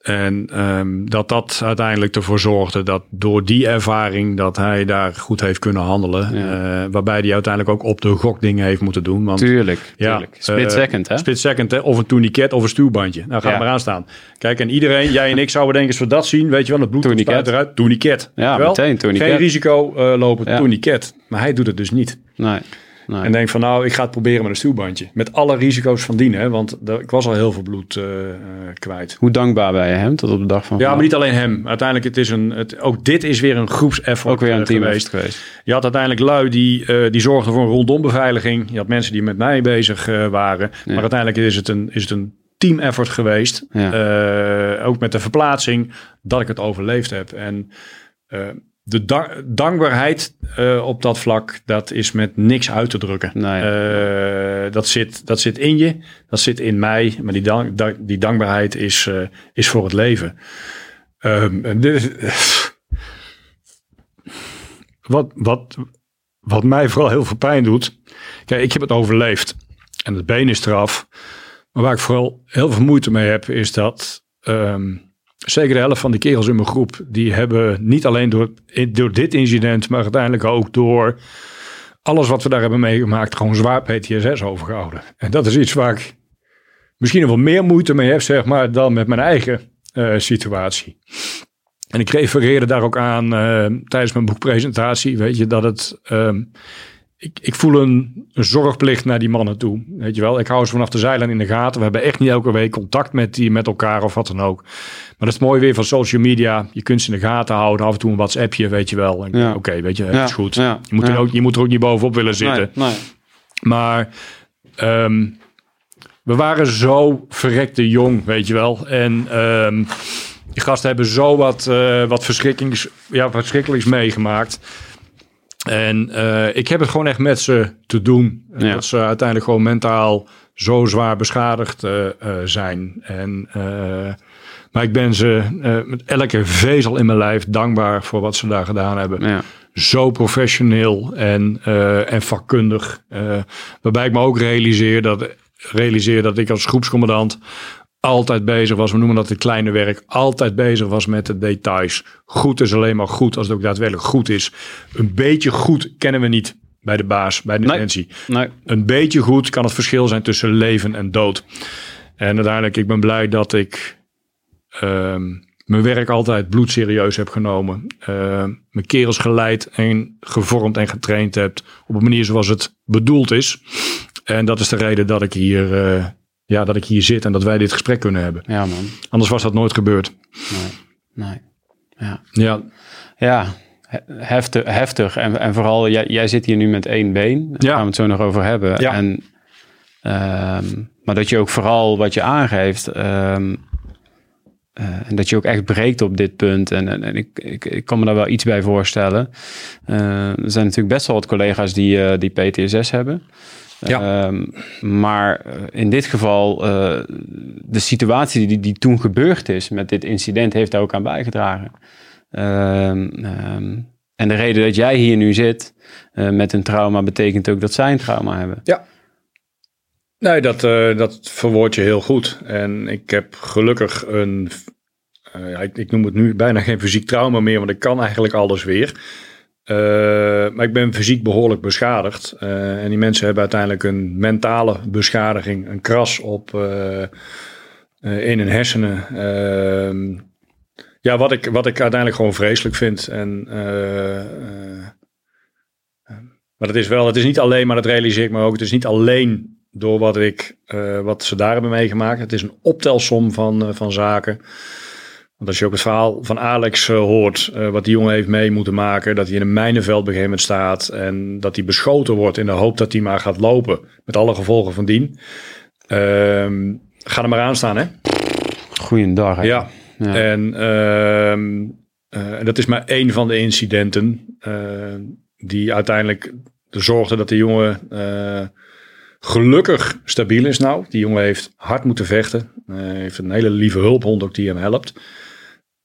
En ehm, dat dat uiteindelijk ervoor zorgde dat door die ervaring dat hij daar goed heeft kunnen handelen. Ja. eh, waarbij hij uiteindelijk ook op de gokdingen heeft moeten doen. Want Tuurlijk, Ja, tuurlijk. Split eh, second, hè? Split second, hè? of een tourniquet of een stuurbandje. Nou, ga Ja. maar aan staan. Kijk, en iedereen, jij en ik zouden denken, als we dat zien, weet je wel, het bloed Tourniquet. eruit. Tourniquet. Ja, wel? meteen tourniquet. Geen risico eh, lopen, Ja. tourniquet. Maar hij doet het dus niet. Nee, nee. En denkt van, nou, ik ga het proberen met een stuurbandje. Met alle risico's van dien, hè? want ik was al heel veel bloed eh, eh, kwijt. Hoe dankbaar ben je hem tot op de dag van Ja, maar niet alleen hem. Uiteindelijk, het is een, het, ook dit is weer een groepseffort Ook weer een eh, team geweest. geweest. Je had uiteindelijk lui die, eh, die zorgden voor een rondombeveiliging. Je had mensen die met mij bezig waren. Ja. Maar uiteindelijk is het een, is het een team effort geweest. Ja. Ook met de verplaatsing dat ik het overleefd heb. En de da- dankbaarheid eh, op dat vlak, dat is met niks uit te drukken. Nee. Eh, dat, zit, dat zit in je, dat zit in mij. Maar die, dank, da- die dankbaarheid is, eh, is voor het leven. Ehm, dit is- <laughs> wat, wat, wat mij vooral heel veel pijn doet. Kijk, ik heb het overleefd. En het been is eraf. Maar waar ik vooral heel veel moeite mee heb, is dat ehm, zeker de helft van de kerels in mijn groep, die hebben niet alleen door, door dit incident, maar uiteindelijk ook door alles wat we daar hebben meegemaakt, gewoon zwaar PTSS overgehouden. En dat is iets waar ik misschien wel meer moeite mee heb, zeg maar, dan met mijn eigen eh, situatie. En ik refereerde daar ook aan eh, tijdens mijn boekpresentatie, weet je, dat het... ehm, ik, ik voel een, een zorgplicht naar die mannen toe. Weet je wel, ik hou ze vanaf de zijlijn in de gaten. We hebben echt niet elke week contact met, die, met elkaar of wat dan ook. Maar dat is het mooie weer van social media. Je kunt ze in de gaten houden. Af en toe een WhatsAppje, weet je wel. Ja. Oké, weet je, het Ja, is goed. ja, je, moet er ook, je moet er ook niet bovenop willen zitten. Nee, nee. Maar ehm, we waren zo verrekte jong, weet je wel. En ehm, die gasten hebben zo wat, eh, wat verschrikkelijks, ja, wat verschrikkelijks meegemaakt. En eh, ik heb het gewoon echt met ze te doen. Ja. Dat ze uiteindelijk gewoon mentaal zo zwaar beschadigd eh, eh, zijn. En, maar ik ben ze met elke vezel in mijn lijf dankbaar voor wat ze daar gedaan hebben Ja. zo professioneel en, en vakkundig. Waarbij ik me ook realiseer dat, realiseer dat ik als groepscommandant altijd bezig was. We noemen dat het kleine werk. Altijd bezig was met de details. Goed is alleen maar goed als het ook daadwerkelijk goed is. Een beetje goed kennen we niet bij de baas, bij de Nee. Defensie. Nee. Een beetje goed kan het verschil zijn tussen leven en dood. En uiteindelijk, ik ben blij dat ik ehm, mijn werk altijd bloedserieus heb genomen. Ehm, mijn kerels geleid en gevormd en getraind heb op een manier zoals het bedoeld is. En dat is de reden dat ik hier, eh, ja, dat ik hier zit en dat wij dit gesprek kunnen hebben. Ja, man. Anders was dat nooit gebeurd. Nee. nee. Ja. Ja, Ja, he- heftig. heftig. En, en vooral, jij, jij zit hier nu met één been. Daar Ja. gaan we het zo nog over hebben. Ja. En, ehm, maar dat je ook vooral wat je aangeeft... ehm, eh, en dat je ook echt breekt op dit punt. En, en, en ik, ik, ik kan me daar wel iets bij voorstellen. Eh, er zijn natuurlijk best wel wat collega's die, eh, die PTSS hebben. Ja. Ehm, maar eh, in dit geval, eh, de situatie die, die toen gebeurd is met dit incident, heeft daar ook aan bijgedragen. Ehm, ehm, en de reden dat jij hier nu zit eh, met een trauma, betekent ook dat zij een trauma hebben. Nee, dat, dat verwoord je heel goed. En ik heb gelukkig een, ja, ik, ik noem het nu bijna geen fysiek trauma meer, want ik kan eigenlijk alles weer. Eh, maar ik ben fysiek behoorlijk beschadigd. Eh, en die mensen hebben uiteindelijk een mentale beschadiging, een kras op uh, in hun hersenen. Uh, ja, wat ik, wat ik uiteindelijk gewoon vreselijk vind. En, maar het is wel, het is niet alleen, maar dat realiseer ik me ook. Het is niet alleen door wat, ik, wat ze daar hebben meegemaakt. Het is een optelsom van, van zaken. Want als je ook het verhaal van Alex uh, hoort, wat die jongen heeft mee moeten maken, dat hij in een mijnenveld op een gegeven moment staat en dat hij beschoten wordt in de hoop dat hij maar gaat lopen, met alle gevolgen van dien. Ehm, ga er maar aan staan, hè? Goeiedag. Hè? Ja. ja. En uh, dat is maar één van de incidenten die uiteindelijk zorgde dat de jongen gelukkig stabiel is nou. Die jongen heeft hard moeten vechten. Hij heeft een hele lieve hulphond ook die hem helpt.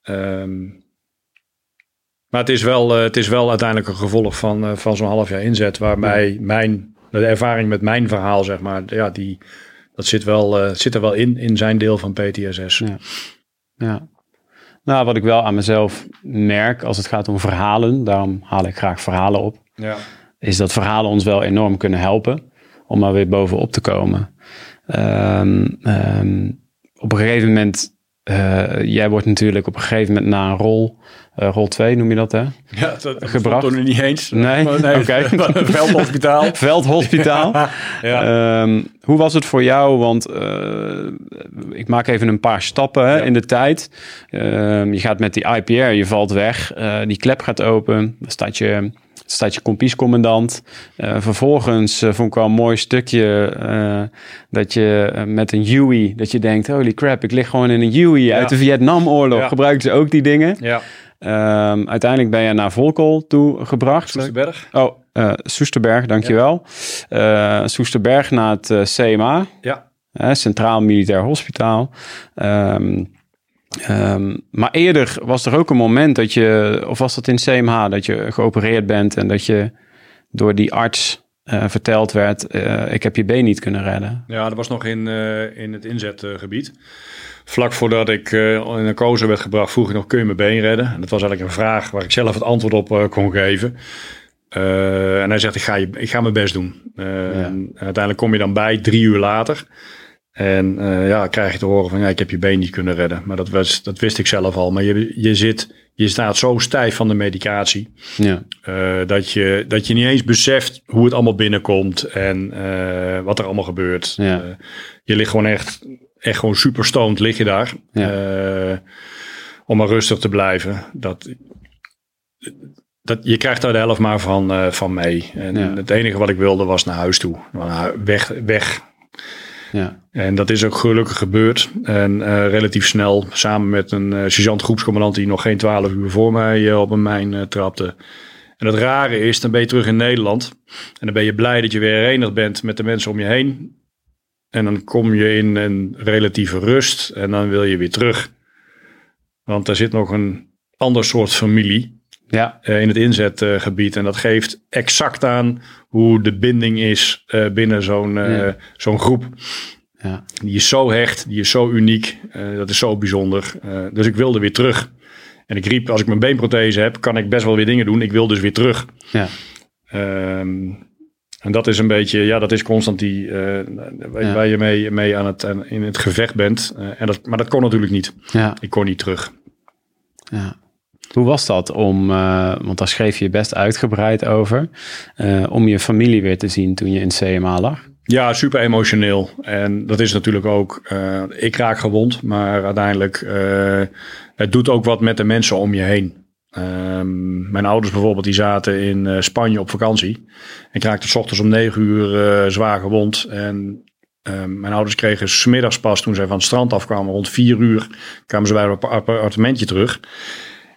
Um, maar het is, wel, uh, het is wel uiteindelijk een gevolg van, uh, van zo'n half jaar inzet. Waarbij ja. mijn, de ervaring met mijn verhaal, zeg maar, ja, die, dat zit, wel, uh, zit er wel in, in zijn deel van PTSS. Ja. ja. Nou, wat ik wel aan mezelf merk als het gaat om verhalen, daarom haal ik graag verhalen op, Ja. is dat verhalen ons wel enorm kunnen helpen om maar weer bovenop te komen. Ehm, ehm, op een gegeven moment, eh, jij wordt natuurlijk op een gegeven moment na een rol, eh, rol 2 noem je dat hè? <laughs> Ja, dat, dat Gebracht? er niet eens. Nee? Maar nee Oké. <laughs> Veldhospitaal. <laughs> Veldhospitaal. ja. Ehm, hoe was het voor jou? Want eh, ik maak even een paar stappen hè, Ja. in de tijd. Ehm, je gaat met die IPR, je valt weg. die klep gaat open. Dan staat je, staat je kompiescommandant. Eh, vervolgens eh, vond ik wel een mooi stukje eh, dat je met een Huey, dat je denkt, holy crap, ik lig gewoon in een Huey uit de Vietnamoorlog. Ja. Gebruikten ze ook die dingen? ja. Ehm, uiteindelijk ben je naar Volkel toe gebracht. Soesterberg. Oh, Soesterberg, dankjewel. Eh Soesterberg naar het CMA, Ja. Centraal Militair Hospitaal. Ehm, ehm, maar eerder was er ook een moment dat je, of was dat in CMH, dat je geopereerd bent en dat je door die arts eh, verteld werd, eh, ik heb je been niet kunnen redden. Ja, dat was nog in, eh, in het inzetgebied. Vlak voordat ik in narcose werd gebracht, vroeg ik nog, kun je mijn been redden? En dat was eigenlijk een vraag waar ik zelf het antwoord op kon geven. En hij zegt, ik ga, je, ik ga mijn best doen. Eh, en uiteindelijk kom je dan bij, drie uur later. En eh, ja, krijg je te horen van, ja, ik heb je been niet kunnen redden. Maar dat, was, dat wist ik zelf al. Maar je, je, zit, je staat zo stijf van de medicatie. Ja, Eh, dat, je, dat je niet eens beseft hoe het allemaal binnenkomt en eh, wat er allemaal gebeurt. Ja. Je ligt gewoon echt, echt gewoon super stoned lig je daar. Ja. Om maar rustig te blijven. Dat, dat, je krijgt daar de helft maar van, van mee. En het enige wat ik wilde was naar huis toe. Naar hu- Weg, weg. En dat is ook gelukkig gebeurd. En eh, relatief snel, samen met een eh, sergeant groepscommandant die nog geen twaalf uur voor mij eh, op een mijn trapte. En het rare is, dan ben je terug in Nederland. En dan ben je blij dat je weer herenigd bent met de mensen om je heen. En dan kom je in een relatieve rust en dan wil je weer terug. Want er zit nog een ander soort familie ja, eh, in het inzetgebied. en dat geeft exact aan hoe de binding is eh, binnen zo'n eh, Ja. zo'n groep. ja, Die is zo hecht, die is zo uniek. dat is zo bijzonder. Dus ik wilde weer terug. En ik riep, als ik mijn beenprothese heb, kan ik best wel weer dingen doen. Ik wil dus weer terug. ja, Ehm, en dat is een beetje, ja, dat is constant die, waar, Ja. waar je mee, mee aan het, aan- in het gevecht bent. En dat, maar dat kon natuurlijk niet. ja. Ik kon niet terug. Ja. Hoe was dat om, eh, want daar schreef je best uitgebreid over, eh, om je familie weer te zien toen je in CMA lag? Ja, super emotioneel. En dat is natuurlijk ook, eh, ik raak gewond, maar uiteindelijk, het doet ook wat met de mensen om je heen. Ehm, mijn ouders bijvoorbeeld, die zaten in Spanje op vakantie. Ik raakte 's ochtends om negen uur zwaar gewond. En ehm, mijn ouders kregen smiddags pas, toen zij van het strand afkwamen, rond vier uur, kwamen ze bij een appartementje terug.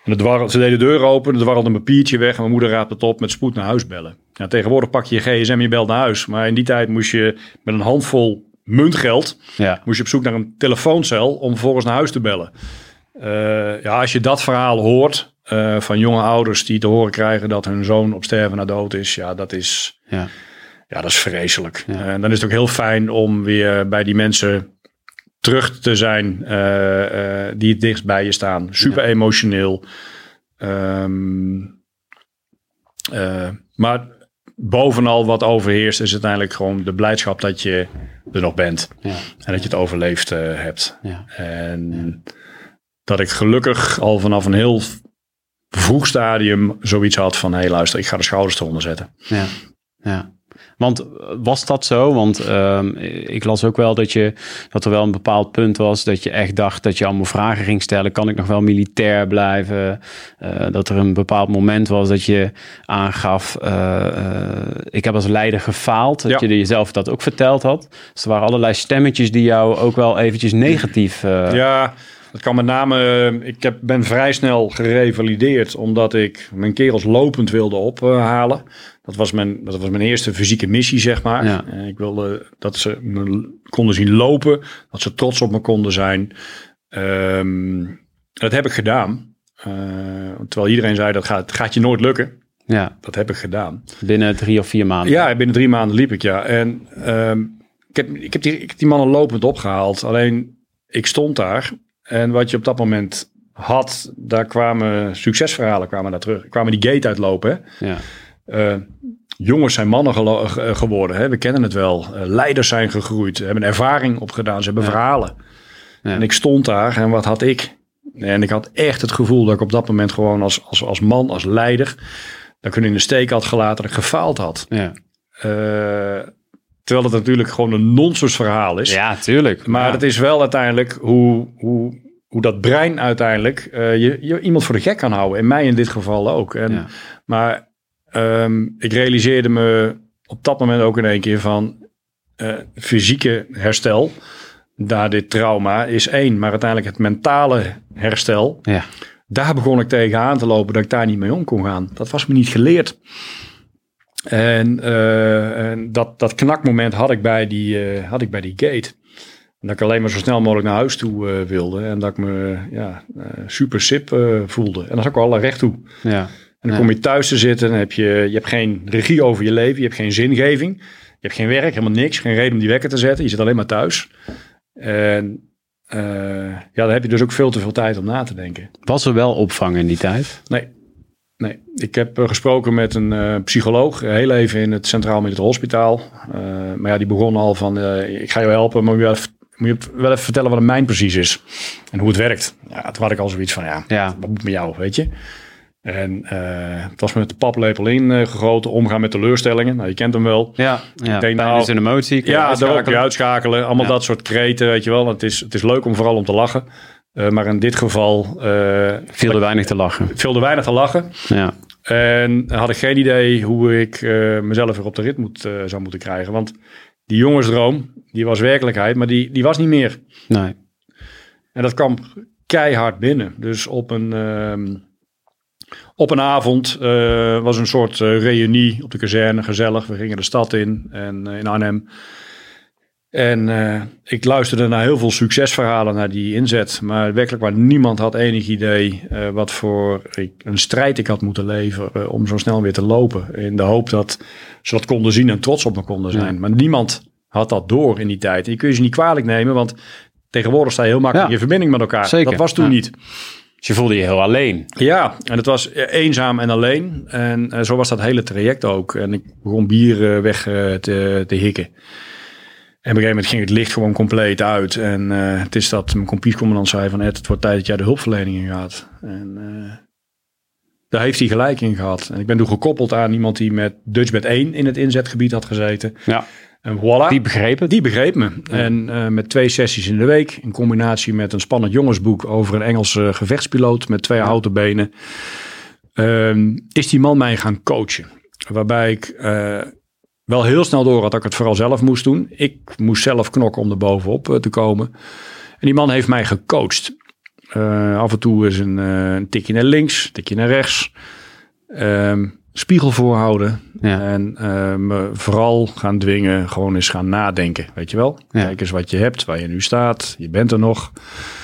En het ze deden de deur open, er dwarrelde een papiertje weg. En mijn moeder raapte het op met spoed naar huis bellen. Tegenwoordig pak je je gsm en je belt naar huis. Maar in die tijd moest je met een handvol muntgeld... Ja, moest je op zoek naar een telefooncel om vervolgens naar huis te bellen. Eh, ja, als je dat verhaal hoort eh, van jonge ouders die te horen krijgen... dat hun zoon op sterven na dood is, ja, dat is, ja, ja, dat is vreselijk. Ja. En dan is het ook heel fijn om weer bij die mensen terug te zijn eh, eh, die het dichtst bij je staan. Super emotioneel. Ehm, eh, maar bovenal wat overheerst is uiteindelijk gewoon de blijdschap dat je er nog bent. ja, En dat je het overleefd hebt. ja, En dat ik gelukkig al vanaf een heel vroeg stadium zoiets had van... hé hey, luister, ik ga de schouders eronder zetten. ja, ja. Want eh, was dat zo? Want ehm, ik las ook wel dat, je, dat er wel een bepaald punt was dat je echt dacht dat je allemaal vragen ging stellen. Kan ik nog wel militair blijven? Eh, dat er een bepaald moment was dat je aangaf, eh, ik heb als leider gefaald. Dat Ja. je jezelf dat ook verteld had. Dus er waren allerlei stemmetjes die jou ook wel eventjes negatief... Ja, dat kan met name... eh, Ik heb, ben vrij snel gerevalideerd omdat ik mijn kerels lopend wilde ophalen. Dat was mijn, dat was mijn eerste fysieke missie, zeg maar. Ja. Eh, Ik wilde dat ze me konden zien lopen, dat ze trots op me konden zijn. Ehm, dat heb ik gedaan. Eh, terwijl iedereen zei, dat gaat, gaat je nooit lukken. ja, Dat heb ik gedaan. binnen drie of vier maanden. Ja, binnen drie maanden liep ik, ja. En ehm, ik, heb, ik, heb die, ik heb die mannen lopend opgehaald. Alleen, ik stond daar En wat je op dat moment had, daar kwamen succesverhalen kwamen daar terug. Kwamen die gate uitlopen. Hè? Ja. Uh, jongens zijn mannen geworden. Hè? We kennen het wel. Uh, leiders zijn gegroeid. Hebben ervaring opgedaan. Ze hebben ja. verhalen. Ja. En ik stond daar en wat had ik? En ik had echt het gevoel dat ik op dat moment gewoon als, als, als man, als leider, dat ik in de steek had gelaten, dat ik gefaald had. Ja. Uh, terwijl het natuurlijk gewoon een nonsens verhaal is. Ja, tuurlijk. Maar ja. het is wel uiteindelijk hoe, hoe, hoe dat brein uiteindelijk uh, je, je iemand voor de gek kan houden. En mij in dit geval ook. En, Ja. Maar um, ik realiseerde me op dat moment ook in één keer van uh, fysieke herstel na dit trauma is één. Maar uiteindelijk het mentale herstel, Ja. daar begon ik tegenaan te lopen dat ik daar niet mee om kon gaan. Dat was me niet geleerd. En, uh, en dat, dat knakmoment had ik bij die, uh, had ik bij die gate. En dat ik alleen maar zo snel mogelijk naar huis toe uh, wilde. En dat ik me ja, super sip voelde. En dat is ook alle recht toe. Ja. En dan Ja. kom je thuis te zitten. En heb je, je hebt geen regie over je leven. Je hebt geen zingeving. Je hebt geen werk, helemaal niks. Geen reden om die wekker te zetten. Je zit alleen maar thuis. En ja, dan heb je dus ook veel te veel tijd om na te denken. Was er wel opvang in die tijd? Nee. Nee, ik heb uh, gesproken met een uh, psycholoog, uh, heel even in het Centraal Militair Hospitaal. maar ja, die begon al van, ik ga je helpen, maar moet je, wel even, moet je wel even vertellen wat een mijn precies is. En hoe het werkt. Ja, toen had ik al zoiets van, ja, Ja. wat moet met jou, weet je. En het was met de paplepel ingegoten, omgaan met teleurstellingen. Nou, je kent hem wel. Ja, ja. Ik denk, nou, is een emotie. kun Ja, daar uitschakelen. je uitschakelen. Allemaal Ja. dat soort kreten, weet je wel. Het is, het is leuk om vooral om te lachen. Uh, maar in dit geval uh, Viel er weinig te lachen. viel er weinig te lachen. Ja. En had ik geen idee hoe ik uh, mezelf weer op de rit moet, zou moeten krijgen. Want die jongensdroom, die was werkelijkheid, maar die, die was niet meer. Nee. En dat kwam keihard binnen. Dus op een, uh, op een avond uh, was een soort uh, reunie op de kazerne, gezellig. We gingen de stad in, en, in Arnhem. En uh, ik luisterde naar heel veel succesverhalen naar die inzet. Maar werkelijk waar niemand had enig idee uh, wat voor ik, een strijd ik had moeten leveren uh, om zo snel weer te lopen. In de hoop dat ze dat konden zien en trots op me konden zijn. Ja. Maar niemand had dat door in die tijd. En je kun je ze niet kwalijk nemen, want tegenwoordig sta je heel makkelijk Ja. in verbinding met elkaar. Zeker. Dat was toen Ja. niet. Dus je voelde je heel alleen. Ja, en het was eenzaam en alleen. En zo was dat hele traject ook. En ik begon bier weg te, te hikken. En op een gegeven moment ging het licht gewoon compleet uit. En uh, het is dat mijn compiescommandant zei van... Ed, het wordt tijd dat jij de hulpverlening in gaat. En uh, daar heeft hij gelijk in gehad. En ik ben toen gekoppeld aan iemand die met Dutchbed 1 in het inzetgebied had gezeten. Ja. En voilà. Die begreep het. Die begreep me. En uh, met twee sessies in de week, in combinatie met een spannend jongensboek over een Engelse gevechtspiloot met twee houten benen, uh, is die man mij gaan coachen. Waarbij ik wel heel snel door had dat ik het vooral zelf moest doen. Ik moest zelf knokken om er bovenop uh, te komen. En die man heeft mij gecoacht. Uh, af en toe is een, uh, een tikje naar links, een tikje naar rechts. Uh, spiegel voorhouden. Ja. En uh, me vooral gaan dwingen, gewoon eens gaan nadenken. Weet je wel? Ja. Kijk eens wat je hebt, waar je nu staat. Je bent er nog.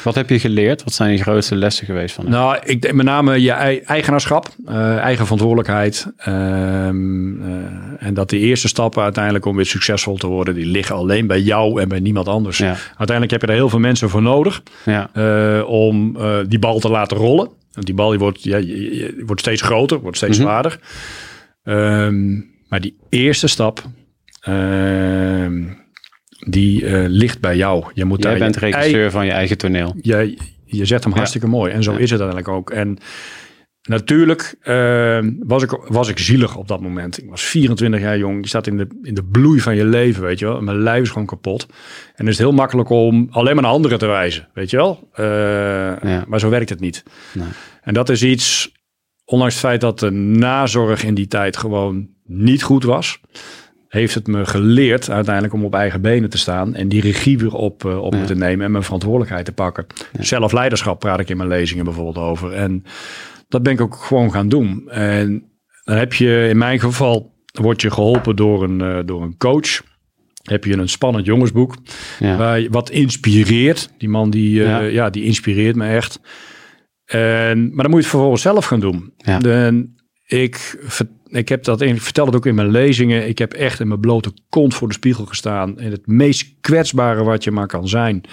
Wat heb je geleerd? Wat zijn je grootste lessen geweest van? Nou, ik denk met name je ei- eigenaarschap, uh, eigen verantwoordelijkheid. Um, uh, en dat de eerste stappen uiteindelijk om weer succesvol te worden, die liggen alleen bij jou en bij niemand anders. Ja. Uiteindelijk heb je er heel veel mensen voor nodig Ja. om die bal te laten rollen. Want die bal die wordt, ja, je, je, wordt steeds groter, wordt steeds Mhm. zwaarder. Um, maar die eerste stap, um, die uh, ligt bij jou. Je moet Jij daar bent regisseur ei- van je eigen toneel. je, je zet hem Ja. hartstikke mooi. En zo Ja. is het uiteindelijk ook. En natuurlijk uh, was, ik, was ik zielig op dat moment. Ik was 24 jaar jong. Je staat in de, in de bloei van je leven, weet je wel. Mijn lijf is gewoon kapot. En het is heel makkelijk om alleen maar naar anderen te wijzen, weet je wel. Uh, Ja. Maar zo werkt het niet. Nee. En dat is iets, ondanks het feit dat de nazorg in die tijd gewoon niet goed was... heeft het me geleerd uiteindelijk om op eigen benen te staan... en die regie weer op, uh, op Ja. me te nemen en mijn verantwoordelijkheid te pakken. Zelfleiderschap praat ik in mijn lezingen bijvoorbeeld over. En dat ben ik ook gewoon gaan doen. En dan heb je in mijn geval, word je geholpen door een, uh, door een coach... Heb je een spannend jongensboek, Ja. waar je wat inspireert. Die man die, uh, Ja. ja. die inspireert me echt. En, maar dan moet je het vervolgens zelf gaan doen. Ja. De, ik, ik, heb dat in, ik vertel het ook in mijn lezingen. Ik heb echt in mijn blote kont voor de spiegel gestaan. In het meest kwetsbare wat je maar kan zijn.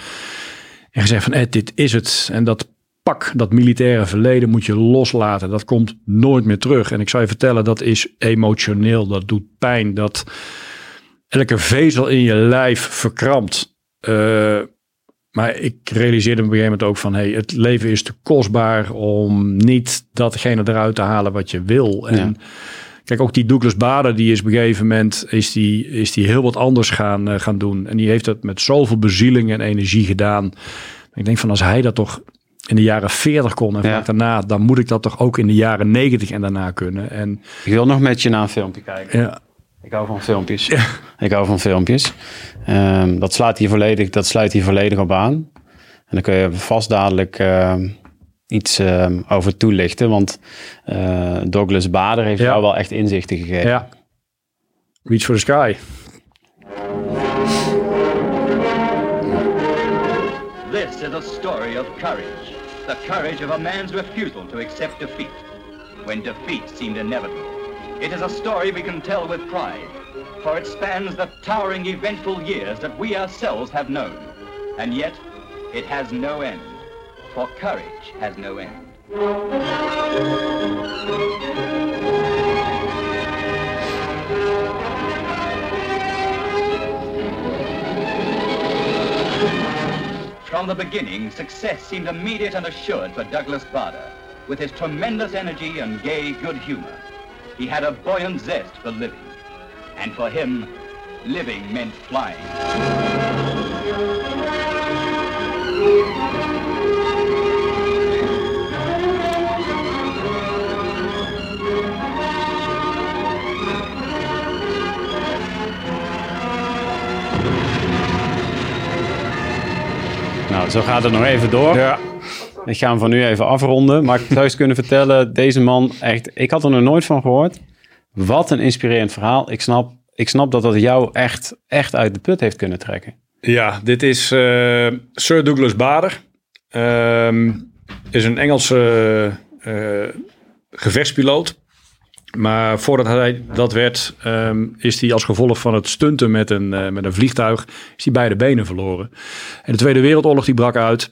En gezegd van, Ed, dit is het. En dat pak, dat militaire verleden moet je loslaten. Dat komt nooit meer terug. En ik zou je vertellen, dat is emotioneel. Dat doet pijn. Dat elke vezel in je lijf verkrampt. Uh, maar ik realiseerde me op een gegeven moment ook van... Hey, het leven is te kostbaar om niet datgene eruit te halen wat je wil. En kijk, ook die Douglas Bader, die is op een gegeven moment... is die, is die heel wat anders gaan, uh, gaan doen. En die heeft dat met zoveel bezieling en energie gedaan. Ik denk van als hij dat toch in de jaren 40 kon en ja. daarna... dan moet ik dat toch ook in de jaren 90 en daarna kunnen. En, ik wil nog met je naar een filmpje kijken. Ja. Ik hou van filmpjes. Ja. Ik hou van filmpjes. Um, dat, slaat hier volledig, dat sluit hier volledig op aan. En dan kun je vast dadelijk uh, iets uh, over toelichten. Want uh, Douglas Bader heeft ja. jou wel echt inzichten gegeven. Ja. Reach for the sky. This is a story of courage. The courage of a man's refusal to accept defeat. When defeat seemed inevitable. It is a story we can tell with pride, for it spans the towering eventful years that we ourselves have known. And yet, it has no end, for courage has no end. From the beginning, success seemed immediate and assured for Douglas Bader, with his tremendous energy and gay good humor. He had a buoyant zest for living. And for him, living meant flying. Zo gaat het nog even door. Ja. Ik ga hem van nu even afronden. Maar ik zou eens kunnen vertellen, deze man, echt, ik had er nog nooit van gehoord. Wat een inspirerend verhaal. Ik snap, ik snap dat dat jou echt, echt uit de put heeft kunnen trekken. Ja, dit is uh, Sir Douglas Bader. Uh, is een Engelse uh, gevechtspiloot. Maar voordat hij dat werd, um, is hij als gevolg van het stunten met een, uh, met een vliegtuig, is hij beide benen verloren. En de Tweede Wereldoorlog die brak uit.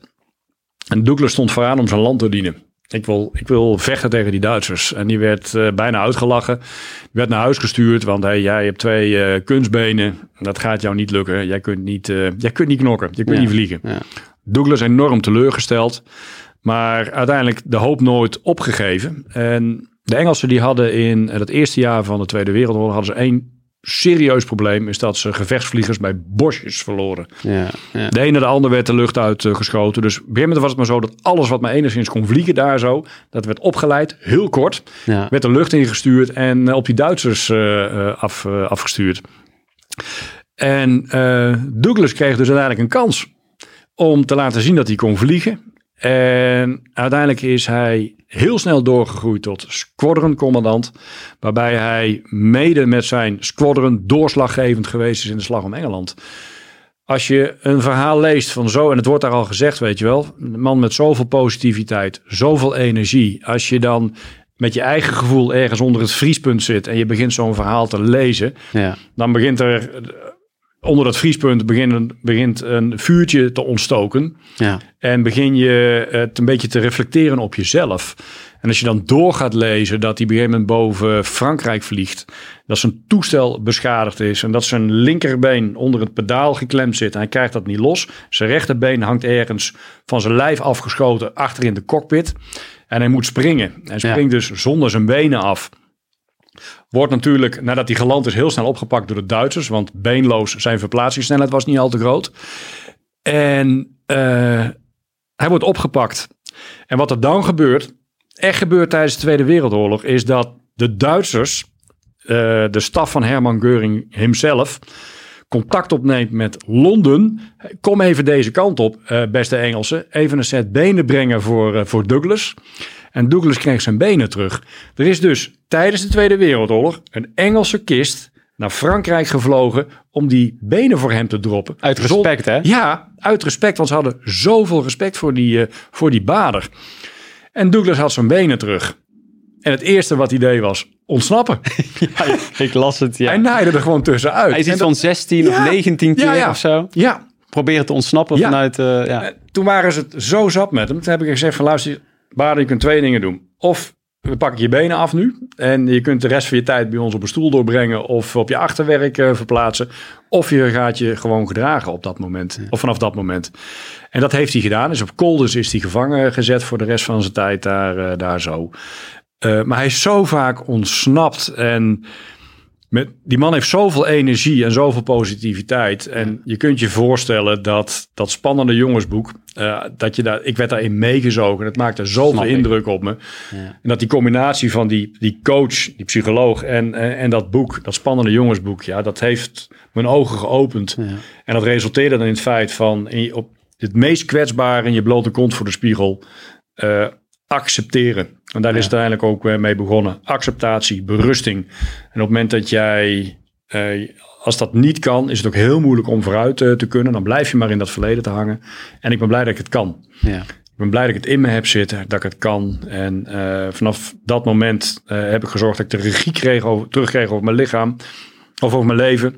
En Douglas stond vooraan om zijn land te dienen. Ik wil, ik wil vechten tegen die Duitsers. En die werd uh, bijna uitgelachen. Die werd naar huis gestuurd, want hey, jij hebt twee uh, kunstbenen. Dat gaat jou niet lukken. Jij kunt niet, jij kunt niet knokken. Je kunt ja. niet vliegen. Ja. Douglas enorm teleurgesteld. Maar uiteindelijk de hoop nooit opgegeven. En de Engelsen die hadden in het eerste jaar van de Tweede Wereldoorlog... hadden ze één serieus probleem is dat ze gevechtsvliegers bij bosjes verloren. Ja, ja. De ene de ander werd de lucht uitgeschoten. Dus op een was het maar zo dat alles wat maar enigszins kon vliegen daar zo, dat werd opgeleid, heel kort, ja. werd de lucht ingestuurd en op die Duitsers uh, af, afgestuurd. En Douglas kreeg dus uiteindelijk een kans om te laten zien dat hij kon vliegen. En uiteindelijk is hij heel snel doorgegroeid tot squadron-commandant. Waarbij hij mede met zijn squadron doorslaggevend geweest is in de slag om Engeland. Als je een verhaal leest van zo, en het wordt daar al gezegd, weet je wel. Een man met zoveel positiviteit, zoveel energie. Als je dan met je eigen gevoel ergens onder het vriespunt zit en je begint zo'n verhaal te lezen, ja. dan begint er onder dat vriespunt begint, begint een vuurtje te ontstoken. Ja. En begin je het een beetje te reflecteren op jezelf. En als je dan door gaat lezen dat hij op een gegeven moment boven Frankrijk vliegt. Dat zijn toestel beschadigd is. En dat zijn linkerbeen onder het pedaal geklemd zit. En hij krijgt dat niet los. Zijn rechterbeen hangt ergens van zijn lijf afgeschoten achter in de cockpit. En hij moet springen. Hij springt dus zonder zijn benen af. Wordt natuurlijk, nadat hij geland is, heel snel opgepakt door de Duitsers. Want beenloos zijn verplaatsingssnelheid was niet al te groot. En uh, hij wordt opgepakt. En wat er dan gebeurt, echt gebeurt tijdens de Tweede Wereldoorlog, is dat de Duitsers, uh, de staf van Hermann Göring hemzelf, contact opneemt met Londen. Kom even deze kant op, uh, beste Engelsen. Even een set benen brengen voor, voor Douglas. En Douglas kreeg zijn benen terug. Er is dus tijdens de Tweede Wereldoorlog een Engelse kist naar Frankrijk gevlogen om die benen voor hem te droppen. Uit respect, hè? Ja, uit respect, want ze hadden zoveel respect voor die, uh, voor die bader. En Douglas had zijn benen terug. En het eerste wat hij deed was ontsnappen. <laughs> ja, ik las het, ja. Hij naaide er gewoon tussenuit. Hij is iets van 16 ja, of 19 keer ja, of zo. Ja, proberen te ontsnappen vanuit... eh, ja. Eh, Toen waren ze het zo zat met hem. Toen heb ik gezegd van luister, Baden, je kunt twee dingen doen. Of we pakken je benen af nu. En je kunt de rest van je tijd bij ons op een stoel doorbrengen. Of op je achterwerk eh, verplaatsen. Of je gaat je gewoon gedragen op dat moment. Of vanaf dat moment. En dat heeft hij gedaan. Dus op Kolders is hij gevangen gezet voor de rest van zijn tijd daar, eh, daar zo. Eh, maar hij is zo vaak ontsnapt. En met, die man heeft zoveel energie en zoveel positiviteit. En je kunt je voorstellen dat dat spannende jongensboek, eh, dat je daar, ik werd daarin meegezogen. Het maakte zoveel indruk op me. Ja. En dat die combinatie van die, die coach, die psycholoog en, en, en dat boek, dat spannende jongensboek, ja, dat heeft mijn ogen geopend. Ja. En dat resulteerde dan in het feit van in op het meest kwetsbare in je blote kont voor de spiegel eh, accepteren. En daar is het uiteindelijk ook mee begonnen. Acceptatie, berusting. En op het moment dat jij, eh, als dat niet kan, is het ook heel moeilijk om vooruit eh, te kunnen. Dan blijf je maar in dat verleden te hangen. En ik ben blij dat ik het kan. Ja. Ik ben blij dat ik het in me heb zitten, dat ik het kan. En eh, vanaf dat moment eh, heb ik gezorgd dat ik de regie kreeg over, terugkreeg over mijn lichaam. Of over mijn leven.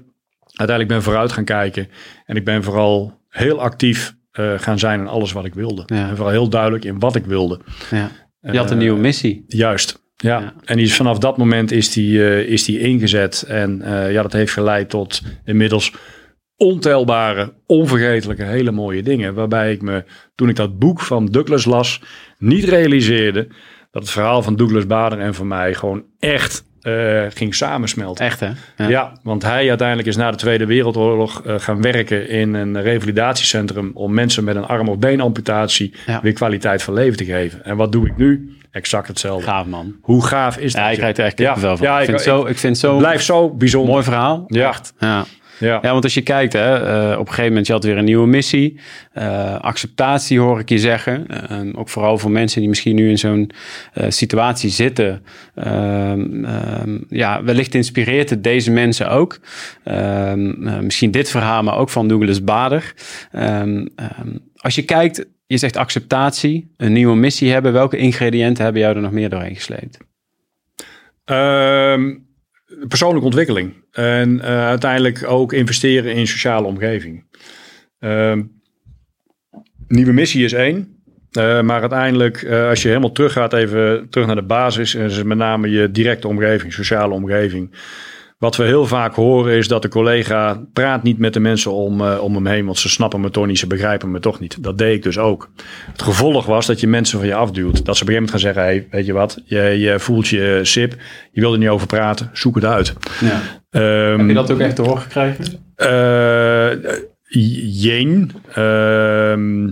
Uiteindelijk ben ik vooruit gaan kijken. En ik ben vooral heel actief eh, gaan zijn in alles wat ik wilde. Ja. En vooral heel duidelijk in wat ik wilde. Ja. Je had een nieuwe missie. Juist. Ja. Ja. en die is, vanaf dat moment is die, eh, is die ingezet. En eh, ja, dat heeft geleid tot inmiddels ontelbare, onvergetelijke, hele mooie dingen. Waarbij ik me, toen ik dat boek van Douglas las, niet realiseerde dat het verhaal van Douglas Bader en van mij gewoon echt eh, ging samensmelten. Echt, hè? Ja. want hij uiteindelijk is na de Tweede Wereldoorlog eh, gaan werken in een revalidatiecentrum om mensen met een arm- of beenamputatie Ja. weer kwaliteit van leven te geven. En wat doe ik nu? Exact hetzelfde. Gaaf, man. Hoe gaaf is dat? Ja, ik krijg er echt Ja, kippenvel van. ja, ik, vind ik- zo, ik vind het zo Blijf zo bijzonder. mooi verhaal. Ja. Echt. Ja. Ja. Ja, want als je kijkt, hè, eh, op een gegeven moment, je had weer een nieuwe missie. Eh, acceptatie hoor ik je zeggen. Eh, ook vooral voor mensen die misschien nu in zo'n situatie zitten. Ehm, ehm, ja, wellicht inspireert het deze mensen ook. Ehm, eh, misschien dit verhaal, maar ook van Douglas Bader. Als je kijkt, je zegt acceptatie, een nieuwe missie hebben. Welke ingrediënten hebben jou er nog meer doorheen gesleept? Persoonlijke ontwikkeling. En eh, uiteindelijk ook investeren in sociale omgeving. Ehm, nieuwe missie is één. Eh, maar uiteindelijk, eh, als je helemaal terug gaat, even terug naar de basis, en met name je directe omgeving, sociale omgeving. Wat we heel vaak horen is dat de collega praat niet met de mensen om, eh, om hem heen, want ze snappen me toch niet, ze begrijpen me toch niet. Dat deed ik dus ook. Het gevolg was dat je mensen van je afduwt. Dat ze op een gegeven moment gaan zeggen, hey, weet je wat, je, je voelt je eh, sip, je wil er niet over praten, zoek het uit. Ja. Ehm, Heb je dat ook echt te horen gekregen? eh, Jeen. Ehm,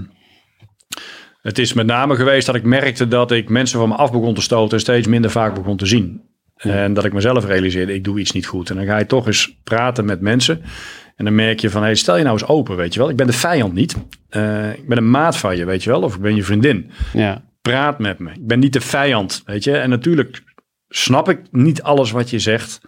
het is met name geweest dat ik merkte dat ik mensen van me af begon te stoten en steeds minder vaak begon te zien. En dat ik mezelf realiseerde, ik doe iets niet goed. En dan ga je toch eens praten met mensen. En dan merk je van, hey, stel je nou eens open, weet je wel. Ik ben de vijand niet. Eh, ik ben een maat van je, weet je wel. Of ik ben je vriendin. Ja. Praat met me. Ik ben niet de vijand, weet je. En natuurlijk snap ik niet alles wat je zegt.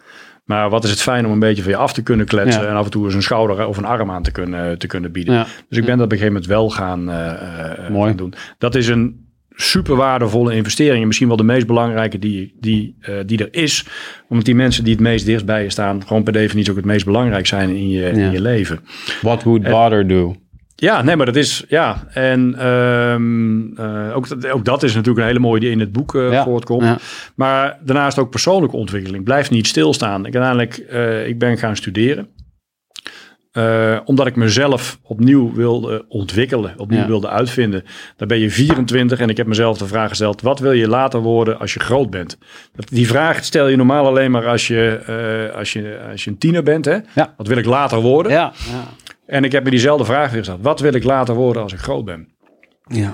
Maar wat is het fijn om een beetje van je af te kunnen kletsen. Ja. En af en toe eens een schouder of een arm aan te kunnen, te kunnen bieden. Ja. Dus ik ben dat op een gegeven moment wel gaan, eh, eh, Mooi. gaan doen. Dat is een super waardevolle investering. En misschien wel de meest belangrijke die, die, eh, die er is. Omdat die mensen die het meest dichtst bij je staan... gewoon per definitie ook het meest belangrijk zijn in je, Ja. in je leven. What would Bader do? Ja, nee, maar dat is... Ja, en ehm, eh, ook, dat- ook dat is natuurlijk een hele mooie die in het boek Ja. voortkomt. Ja. Maar daarnaast ook persoonlijke ontwikkeling. Blijf niet stilstaan. Ik uiteindelijk, eh, ik ben gaan studeren. Eh, omdat ik mezelf opnieuw wilde ontwikkelen, opnieuw Ja. wilde uitvinden. Dan ben je 24 en ik heb mezelf de vraag gesteld: wat wil je later worden als je groot bent? Die vraag stel je normaal alleen maar als je, eh, als je, als je een tiener bent. Hè? Ja. Wat wil ik later worden? Ja. Ja. En ik heb me diezelfde vraag weer gesteld: wat wil ik later worden als ik groot ben? ja.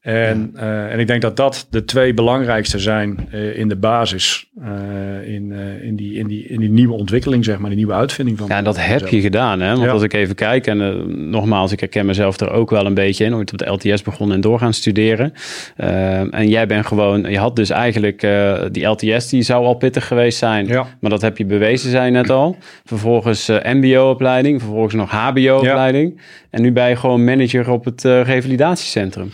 En, eh, en ik denk dat dat de twee belangrijkste zijn eh, in de basis. eh, in, in, die, in, die, in die nieuwe ontwikkeling, zeg maar, die nieuwe uitvinding van. Ja, en dat heb je gedaan, hè? Want Ja. als ik even kijk, en nogmaals, ik herken mezelf er ook wel een beetje in. Ooit op de LTS begonnen en door gaan studeren. En jij bent gewoon, je had dus eigenlijk die LTS, die zou al pittig geweest zijn. Ja. Maar dat heb je bewezen, zei je net al. Vervolgens MBO-opleiding, vervolgens nog HBO-opleiding. En nu ben je gewoon manager op het revalidatiecentrum.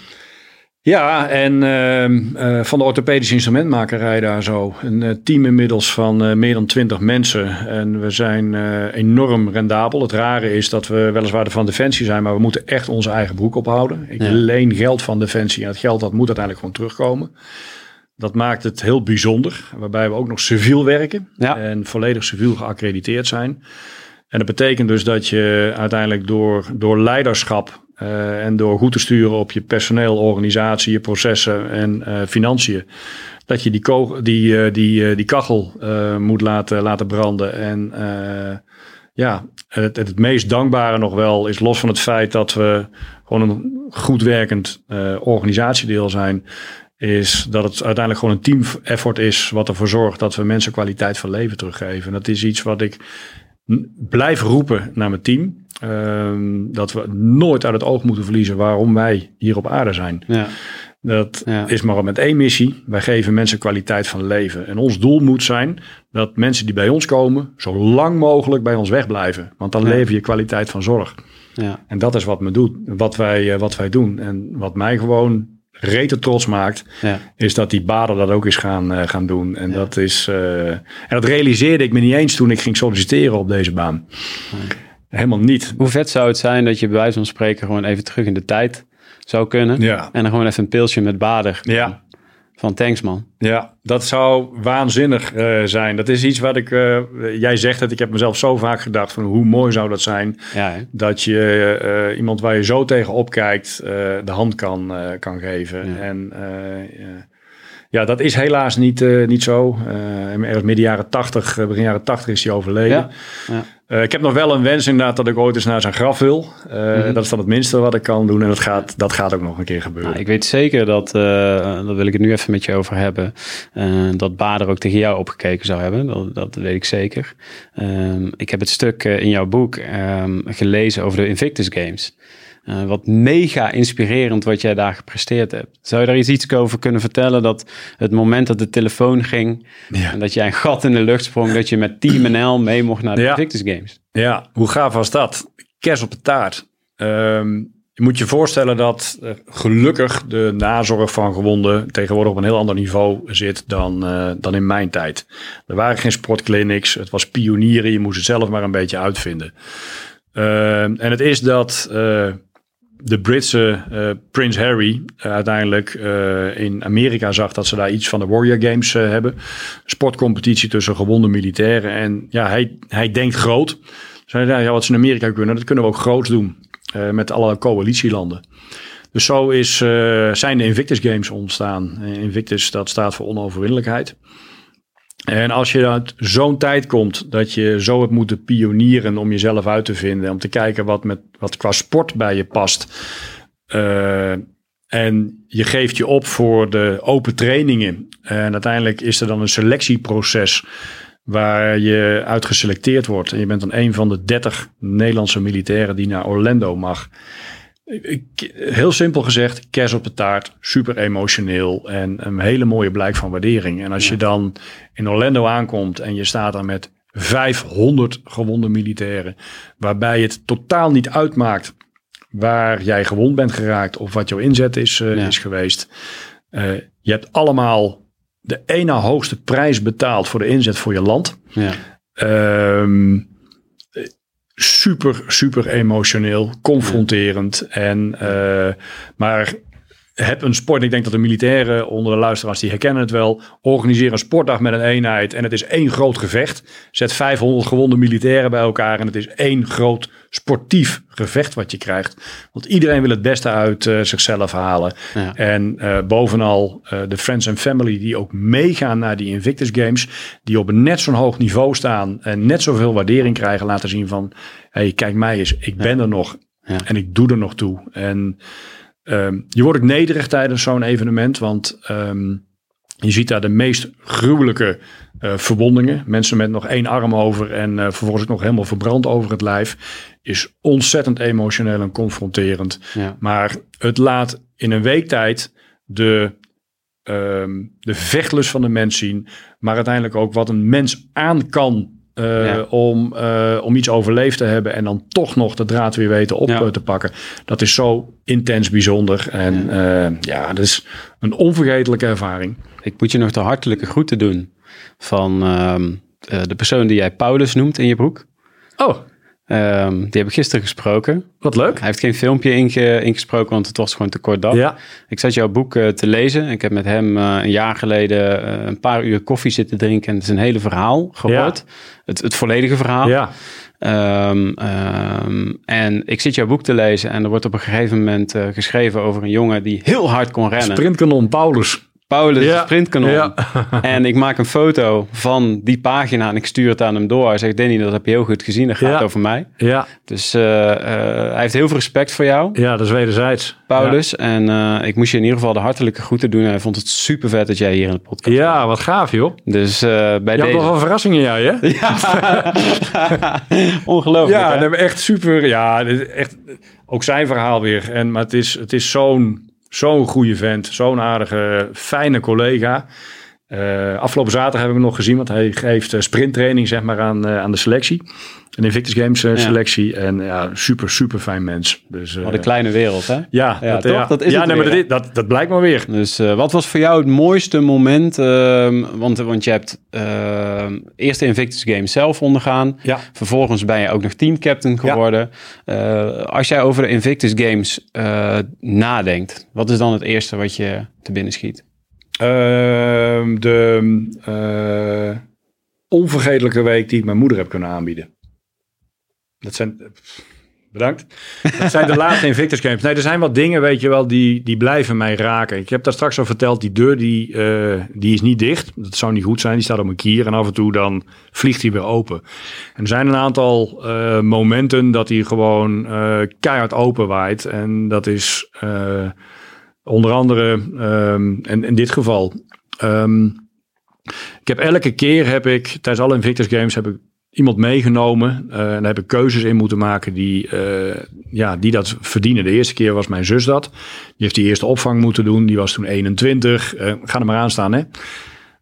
Ja, en ehm, eh, van de orthopedische instrumentmakerij daar zo. Een uh, team inmiddels van uh, meer dan twintig mensen. En we zijn enorm rendabel. Het rare is dat we weliswaar de van Defensie zijn, maar we moeten echt onze eigen broek ophouden. Ik ja. leen geld van Defensie en het geld dat moet uiteindelijk gewoon terugkomen. Dat maakt het heel bijzonder, waarbij we ook nog civiel werken ja. en volledig civiel geaccrediteerd zijn. En dat betekent dus dat je uiteindelijk door, door leiderschap uh, en door goed te sturen op je personeel, organisatie, je processen en uh, financiën, dat je die, die, uh, die, die kachel moet laten, laten branden. En ja, het, het, meest dankbare nog wel is los van het feit dat we gewoon een goed werkend organisatiedeel zijn, is dat het uiteindelijk gewoon een team effort is wat ervoor zorgt dat we mensen kwaliteit van leven teruggeven. En dat is iets wat ik blijf roepen naar mijn team. Ehm, dat we nooit uit het oog moeten verliezen waarom wij hier op aarde zijn. Ja. Dat is maar met één missie. Wij geven mensen kwaliteit van leven. En ons doel moet zijn dat mensen die bij ons komen, zo lang mogelijk bij ons wegblijven. Want dan lever je kwaliteit van zorg. Ja. En dat is wat, me doet, wat, wij, eh, wat wij doen. En wat mij gewoon rete trots maakt, ja. is dat die baden dat ook eens gaan, uh, gaan doen. En, dat is, uh, en dat realiseerde ik me niet eens toen ik ging solliciteren op deze baan. Helemaal niet. Hoe vet zou het zijn dat je bij wijze van spreken gewoon even terug in de tijd zou kunnen. Ja. En dan gewoon even een pilsje met bader. Ja. Van thanks man. Ja, dat zou waanzinnig uh, zijn. Dat is iets wat ik, uh, jij zegt het, ik heb mezelf zo vaak gedacht van hoe mooi zou dat zijn. Ja, dat je uh, iemand waar je zo tegen opkijkt de hand kan, kan geven. Ja. En ja, dat is helaas niet, niet zo. ergens midden jaren 80, begin jaren 80 is hij overleden. Ja. Uh, ik heb nog wel een wens inderdaad dat ik ooit eens naar zijn graf wil. Uh, mm -hmm. Dat is dan het minste wat ik kan doen. En dat gaat, dat gaat ook nog een keer gebeuren. Nou, ik weet zeker dat, uh, daar wil ik het nu even met je over hebben. dat Bader ook tegen jou opgekeken zou hebben. Dat, dat weet ik zeker. Um, ik heb het stuk in jouw boek um, gelezen over de Invictus Games. Uh, wat mega inspirerend wat jij daar gepresteerd hebt. Zou je daar iets, iets over kunnen vertellen? Dat het moment dat de telefoon ging ja. en dat jij een gat in de lucht sprong, dat je met Team <clears throat> NL mee mocht naar de ja. Invictus Games. Ja, hoe gaaf was dat? Kers op de taart. Um, je moet je voorstellen dat uh, gelukkig de nazorg van gewonden tegenwoordig op een heel ander niveau zit dan, uh, dan in mijn tijd. Er waren geen sportclinics, het was pionieren, je moest het zelf maar een beetje uitvinden. Uh, en het is dat de Britse uh, Prince Harry uh, uiteindelijk uh, in Amerika zag dat ze daar iets van de Warrior Games hebben. Sportcompetitie tussen gewonde militairen. En ja, hij, hij denkt groot. Ja, wat ze in Amerika kunnen, dat kunnen we ook groots doen. met alle coalitielanden. Dus zo is, zijn de Invictus Games ontstaan. Invictus, dat staat voor onoverwinnelijkheid. En als je uit zo'n tijd komt dat je zo hebt moeten pionieren om jezelf uit te vinden, om te kijken wat, met, wat qua sport bij je past. Uh, en je geeft je op voor de open trainingen. En uiteindelijk is er dan een selectieproces waar je uit geselecteerd wordt. En je bent dan een van de 30 Nederlandse militairen die naar Orlando mag heel simpel gezegd, kers op de taart, super emotioneel en een hele mooie blijk van waardering. En als je dan in Orlando aankomt en je staat daar met 500 gewonde militairen, waarbij het totaal niet uitmaakt waar jij gewond bent geraakt of wat jouw inzet is, uh, is geweest. Uh, je hebt allemaal de ene hoogste prijs betaald voor de inzet voor je land. Ja. Um, super, super emotioneel, confronterend. En, uh, maar heb een sport, ik denk dat de militairen onder de luisteraars die herkennen het wel, organiseer een sportdag met een eenheid en het is één groot gevecht. Zet 500 gewonde militairen bij elkaar en het is één groot sportief gevecht wat je krijgt. Want iedereen wil het beste uit uh, zichzelf halen. Ja. En uh, bovenal uh, de friends and family die ook meegaan naar die Invictus Games, die op een net zo'n hoog niveau staan en net zoveel waardering krijgen, laten zien van, hey, kijk mij eens, ik ben er nog ja. en ik doe er nog toe. En Um, je wordt ook nederig tijdens zo'n evenement, want um, je ziet daar de meest gruwelijke uh, verwondingen. Mensen met nog één arm over en uh, vervolgens ook nog helemaal verbrand over het lijf. Is ontzettend emotioneel en confronterend. Ja. Maar het laat in een week tijd de, um, de vechtlust van de mens zien. Maar uiteindelijk ook wat een mens aan kan eh, Ja. om, eh, om iets overleefd te hebben en dan toch nog de draad weer weten op Ja. eh, te pakken. Dat is zo intens bijzonder. En ja, ja dat is een onvergetelijke ervaring. Ik moet je nog de hartelijke groeten doen van ehm, eh, de persoon die jij Paulus noemt in je broek. Oh, Ehm, die heb ik gisteren gesproken. wat leuk. Hij heeft geen filmpje inge- ingesproken, want het was gewoon te kort dag. Ja, Ik zat jouw boek eh, te lezen. Ik heb met hem eh, een jaar geleden eh, een paar uur koffie zitten drinken. En het is een hele verhaal gehoord. Het, het volledige verhaal. ja. Ehm, ehm, en ik zit jouw boek te lezen en er wordt op een gegeven moment geschreven over een jongen die heel hard kon rennen. Sprintkanon Paulus. Paulus, Ja. de sprintkanon. Ja. <laughs> en ik maak een foto van die pagina en ik stuur het aan hem door. Hij zegt, Danny, dat heb je heel goed gezien. Dat gaat Ja. over mij. Ja, Dus eh, eh, hij heeft heel veel respect voor jou, ja, dat is wederzijds. Paulus. En eh, ik moest je in ieder geval de hartelijke groeten doen. Hij vond het super vet dat jij hier in de podcast Ja, ja wat gaaf joh. Dus bij Je had deze... nog wel verrassingen, jij hè? <laughs> <laughs> Ongelooflijk, Ja, hè? echt super. Ja, echt ook zijn verhaal weer. En, maar het is, het is zo'n zo'n goede vent, zo'n aardige, fijne collega. Eh, afgelopen zaterdag heb ik hem nog gezien, want hij geeft eh, sprinttraining zeg maar, aan, eh, aan de selectie. Een Invictus Games Ja. selectie. En ja, super, super fijn mens. Dus, Wat een kleine wereld, hè? ja, Ja, dat, toch? ja. Dat is ja, het nee, maar weer, dat, dat, dat blijkt maar weer. Dus wat was voor jou het mooiste moment? ehm, want, want je hebt ehm eerst de Invictus Games zelf ondergaan. Vervolgens ben je ook nog teamcaptain geworden. Als jij over de Invictus Games nadenkt, wat is dan het eerste wat je te binnen schiet? Ehm, de eh, onvergetelijke week die ik mijn moeder heb kunnen aanbieden. Dat zijn. Bedankt. Dat zijn de <laughs> laatste Invictus Games. Nee, er zijn wat dingen, weet je wel, die, die blijven mij raken. Ik heb daar straks al verteld, die deur die, eh, die is niet dicht. Dat zou niet goed zijn. Die staat op een kier en af en toe dan vliegt hij weer open. En er zijn een aantal eh, momenten dat hij gewoon keihard open waait. En dat is onder andere, ehm, en in dit geval, ehm, ik heb elke keer heb ik tijdens alle Invictus Games heb ik iemand meegenomen eh, en daar heb ik keuzes in moeten maken die, eh, ja, die dat verdienen. De eerste keer was mijn zus dat. Die heeft die eerste opvang moeten doen. Die was toen 21. Eh, ga er maar aan staan, hè.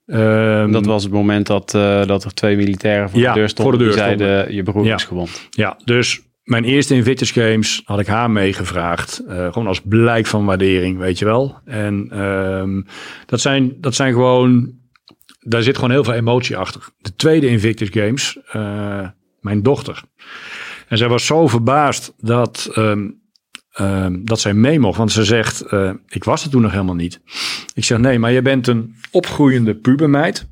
Ehm, Dat was het moment dat, dat er twee militairen voor Ja, de deur stonden. voor de deur die zeiden, je broer Ja. is gewond. Ja, dus mijn eerste Invictus Games had ik haar meegevraagd. eh, gewoon als blijk van waardering, weet je wel. En ehm, dat, zijn, dat zijn gewoon... Daar zit gewoon heel veel emotie achter. De tweede Invictus Games, eh, mijn dochter. En zij was zo verbaasd dat, ehm, dat zij mee mocht. Want ze zegt, eh, ik was er toen nog helemaal niet. Ik zeg, nee, maar je bent een opgroeiende pubermeid.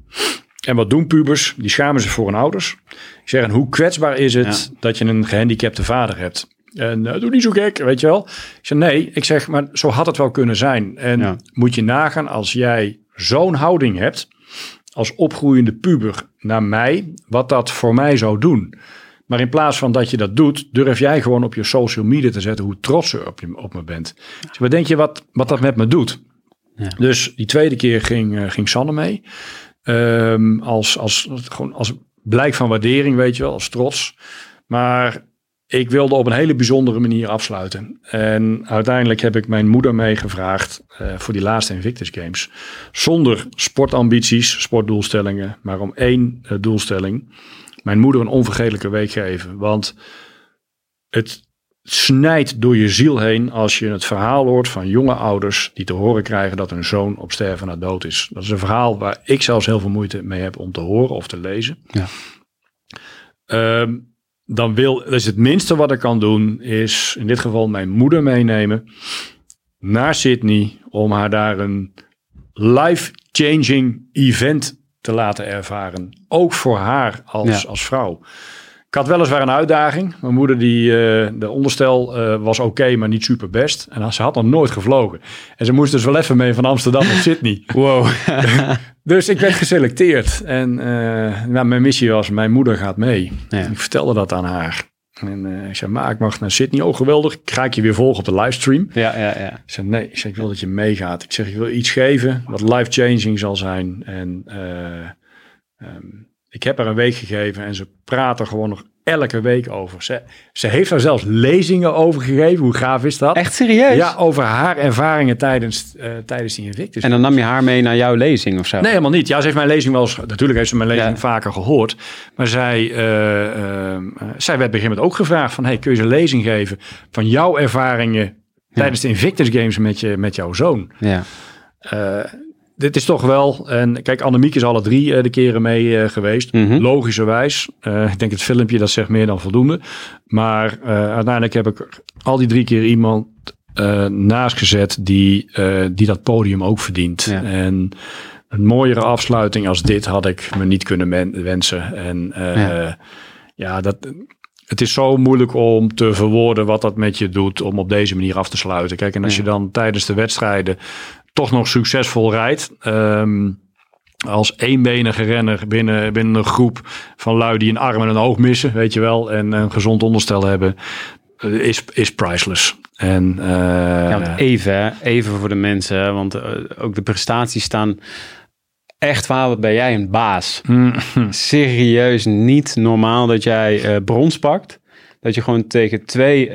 En wat doen pubers? Die schamen zich voor hun ouders. Ik zeg, hoe kwetsbaar is het dat je een gehandicapte vader hebt? En eh, doe niet zo gek, weet je wel. Ik zeg, nee, ik zeg, maar zo had het wel kunnen zijn. En Ja. moet je nagaan als jij zo'n houding hebt als opgroeiende puber naar mij, wat dat voor mij zou doen. Maar in plaats van dat je dat doet, durf jij gewoon op je social media te zetten hoe trots je op, je, op me bent. Dus wat denk je wat, wat dat met me doet? Ja. Dus die tweede keer ging, eh, ging Sanne mee. Ehm, als, als, gewoon als blijk van waardering, weet je wel, als trots. Maar ik wilde op een hele bijzondere manier afsluiten. En uiteindelijk heb ik mijn moeder meegevraagd eh, voor die laatste Invictus Games. Zonder sportambities, sportdoelstellingen, maar om één eh, doelstelling. Mijn moeder een onvergetelijke week geven. Want het snijdt door je ziel heen als je het verhaal hoort van jonge ouders die te horen krijgen dat hun zoon op sterven na dood is. Dat is een verhaal waar ik zelfs heel veel moeite mee heb om te horen of te lezen. Ja. Ehm, dan wil, is het minste wat ik kan doen, is in dit geval mijn moeder meenemen naar Sydney om haar daar een life-changing event te laten ervaren. Ook voor haar als, Ja. als vrouw. Ik had weliswaar een uitdaging. Mijn moeder, die, eh, de onderstel eh, was oké, maar niet super best. En ze had nog nooit gevlogen. En ze moest dus wel even mee van Amsterdam naar Sydney. <laughs> Wow. <laughs> Dus ik werd geselecteerd. En eh, nou, mijn missie was, mijn moeder gaat mee. Ja. Ik vertelde dat aan haar. En ik zei, maar ik mag naar Sydney. Oh, geweldig. Ga ik je weer volgen op de livestream? ja, ja, ja. Ik zei, nee. Ik, zei, ik wil dat je meegaat. Ik zeg, ik wil iets geven wat life-changing zal zijn. En eh, ehm, ik heb haar een week gegeven en ze praten gewoon nog elke week over. Ze, ze heeft daar zelfs lezingen over gegeven. Hoe gaaf is dat? Echt serieus? Ja, over haar ervaringen tijdens, uh, tijdens die Invictus. En dan nam je haar mee naar jouw lezing of zo? Nee, helemaal niet. Ja, ze heeft mijn lezing wel eens... Natuurlijk heeft ze mijn lezing vaker gehoord. Maar zij, uh, uh, zij werd op een gegeven moment ook gevraagd van... Hey, kun je ze een lezing geven van jouw ervaringen... tijdens de Invictus Games met, je, met jouw zoon? Ja dit is toch wel, en kijk, Annemiek is alle drie uh, de keren mee uh, geweest. Mhm. Logischerwijs. Uh, ik denk het filmpje dat zegt meer dan voldoende. Maar uiteindelijk heb ik al die drie keer iemand naast gezet die, die dat podium ook verdient. Ja. En een mooiere afsluiting als dit had ik me niet kunnen wensen. En ja. ja, dat, het is zo moeilijk om te verwoorden wat dat met je doet om op deze manier af te sluiten. Kijk, en als je dan tijdens de wedstrijden toch nog succesvol rijdt. Um, als eenbenige renner binnen, binnen een groep van lui die een arm en een oog missen, weet je wel, en een gezond onderstel hebben, is, is priceless. En, uh, ja, even, even voor de mensen, want uh, ook de prestaties staan echt waar, wat ben jij een baas. Mm. <laughs> Serieus niet normaal dat jij uh, brons pakt. Dat je gewoon tegen twee,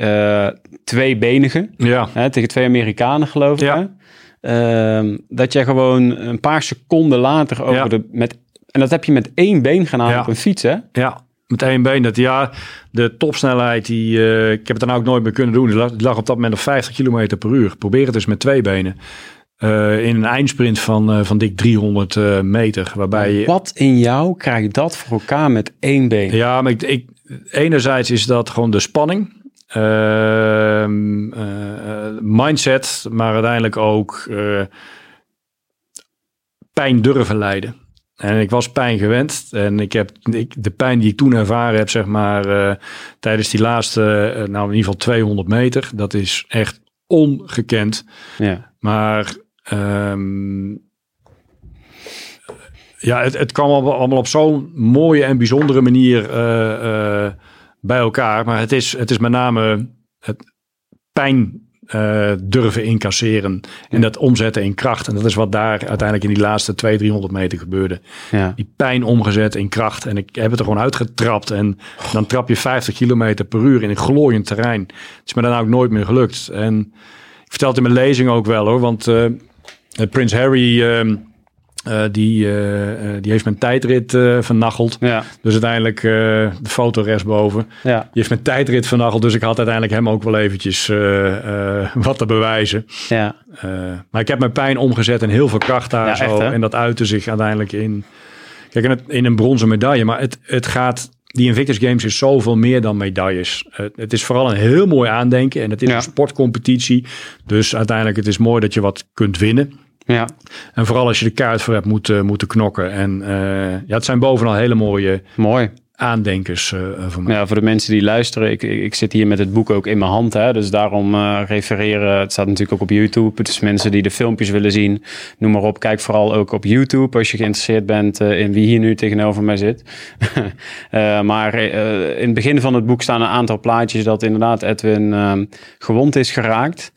tweebenigen, ja. hè, tegen twee Amerikanen geloof ik, ja. Uh, dat je gewoon een paar seconden later over ja. de. Met, en dat heb je met één been gedaan ja. op een fiets, hè? Ja, met één been. Dat, ja, de topsnelheid, die, uh, ik heb het dan ook nooit meer kunnen doen. Die lag, die lag op dat moment op 50 km per uur. Probeer het dus met twee benen. Uh, in een eindsprint van, uh, van dik 300 meter. Waarbij je... Wat in jou krijgt dat voor elkaar met één been? Ja, maar ik, ik, enerzijds is dat gewoon de spanning. Uh, mindset, maar uiteindelijk ook uh, pijn durven lijden. En ik was pijn gewend. En ik heb ik, de pijn die ik toen ervaren heb, zeg maar, uh, tijdens die laatste, nou in ieder geval 200 meter, dat is echt ongekend. Ja. Maar um, ja, het, het kwam allemaal op zo'n mooie en bijzondere manier bij elkaar. Maar het is, het is met name het pijn uh, durven incasseren. En dat omzetten in kracht. En dat is wat daar uiteindelijk in die laatste 200, 300 meter gebeurde. Ja. Die pijn omgezet in kracht. En ik heb het er gewoon uitgetrapt. En dan trap je 50 kilometer per uur in een glooiend terrein. Het is me dan ook nooit meer gelukt. En ik vertel het in mijn lezing ook wel hoor. Want uh, Prins Harry... Uh, uh, die, uh, die heeft mijn tijdrit vernacheld. Ja. Dus uiteindelijk de foto rechtsboven. Ja. Die heeft mijn tijdrit vernacheld. Dus ik had uiteindelijk hem ook wel eventjes wat te bewijzen. Ja. maar ik heb mijn pijn omgezet in heel veel kracht daar ja, zo. Echt, en dat uitte zich uiteindelijk in... Kijk, in, het, in een bronzen medaille. Maar het, het gaat... Die Invictus Games is zoveel meer dan medailles. het is vooral een heel mooi aandenken. En het is Ja. een sportcompetitie. Dus uiteindelijk het is mooi dat je wat kunt winnen. Ja. En vooral als je de kaart voor hebt moeten, moeten knokken. En uh, ja, het zijn bovenal hele mooie Mooi. aandenkers uh, voor mij. Ja, voor de mensen die luisteren, ik, ik, ik zit hier met het boek ook in mijn hand. Hè, dus daarom uh, refereren. Het staat natuurlijk ook op YouTube. Dus mensen die de filmpjes willen zien, noem maar op. Kijk vooral ook op YouTube als je geïnteresseerd bent in wie hier nu tegenover mij zit. <laughs> maar in het begin van het boek staan een aantal plaatjes dat inderdaad Edwin gewond is geraakt.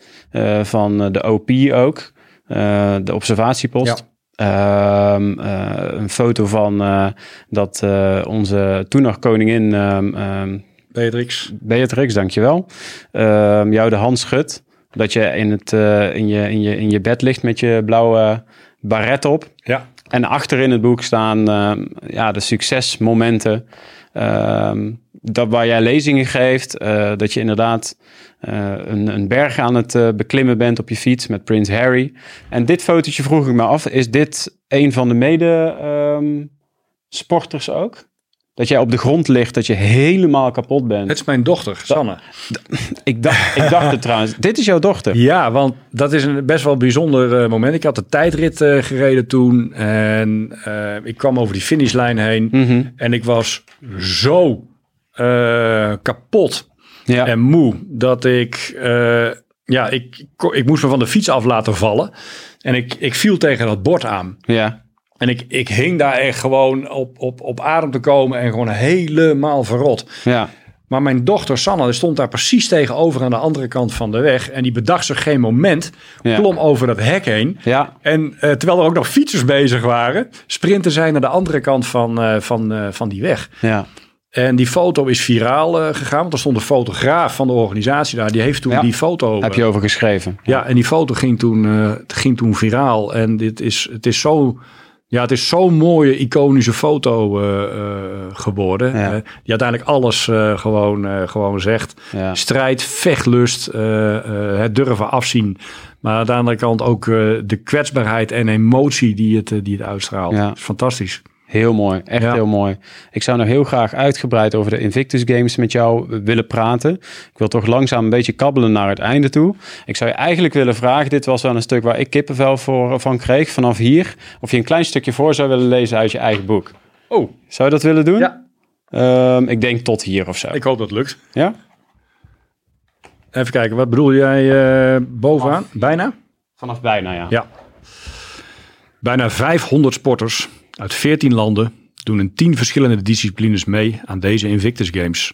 van de OP ook. Uh, de observatiepost. Ja. Uh, uh, een foto van uh, dat onze toen nog koningin Beatrix. Beatrix, dankjewel. Ehm, jou de hand schudt. Dat je in, het, in, je, in, je, in je bed ligt met je blauwe baret op. Ja. En achter in het boek staan ja, de succesmomenten. Ehm, dat waar jij lezingen geeft. dat je inderdaad uh, een, een, berg aan het uh, beklimmen bent op je fiets met Prins Harry. En dit fotootje vroeg ik me af, is dit een van de mede um, sporters ook? Dat jij op de grond ligt, dat je helemaal kapot bent. Het is mijn dochter, Sanne. <laughs> Ik dacht, ik dacht het trouwens. Dit is jouw dochter? Ja, want dat is een best wel bijzonder uh, moment. Ik had de tijdrit gereden toen. En ik kwam over die finishlijn heen. Mm -hmm. En ik was zo kapot ja. en moe dat ik, uh, ja, ik, ik moest me van de fiets af laten vallen. En ik, ik viel tegen dat bord aan. Ja. En ik, ik hing daar echt gewoon op, op, op adem te komen en gewoon helemaal verrot. Ja. Maar mijn dochter Sanne stond daar precies tegenover aan de andere kant van de weg. En die bedacht zich geen moment. Ja. Klom over dat hek heen. Ja. En uh, terwijl er ook nog fietsers bezig waren, sprinten zij naar de andere kant van, uh, van, uh, van die weg. Ja. En die foto is viraal eh, gegaan, want er stond een fotograaf van de organisatie daar. Die heeft toen Ja. die foto... Heb je over geschreven? Ja, en die foto ging toen, eh, ging toen viraal. En dit is, het is zo... Ja, het is zo'n mooie, iconische foto eh, eh, geworden. Ja. eh, die uiteindelijk alles eh, gewoon, eh, gewoon zegt. Strijd, vechtlust, eh, eh, het durven afzien. Maar aan de andere kant ook eh, de kwetsbaarheid en emotie die het, eh, die het uitstraalt. Fantastisch. Heel mooi, echt Ja. heel mooi. Ik zou nog heel graag uitgebreid over de Invictus Games met jou willen praten. Ik wil toch langzaam een beetje kabbelen naar het einde toe. Ik zou je eigenlijk willen vragen, dit was wel een stuk waar ik kippenvel voor, van kreeg, vanaf hier. Of je een klein stukje voor zou willen lezen uit je eigen boek. Oh, Zou je dat willen doen? Ja. Ehm, ik denk tot hier of zo. ik hoop dat het lukt. Ja? Even kijken, wat bedoel jij eh, bovenaan? Bijna? Vanaf bijna, ja. Ja. Bijna 500 sporters uit 14 landen doen in 10 verschillende disciplines mee aan deze Invictus Games.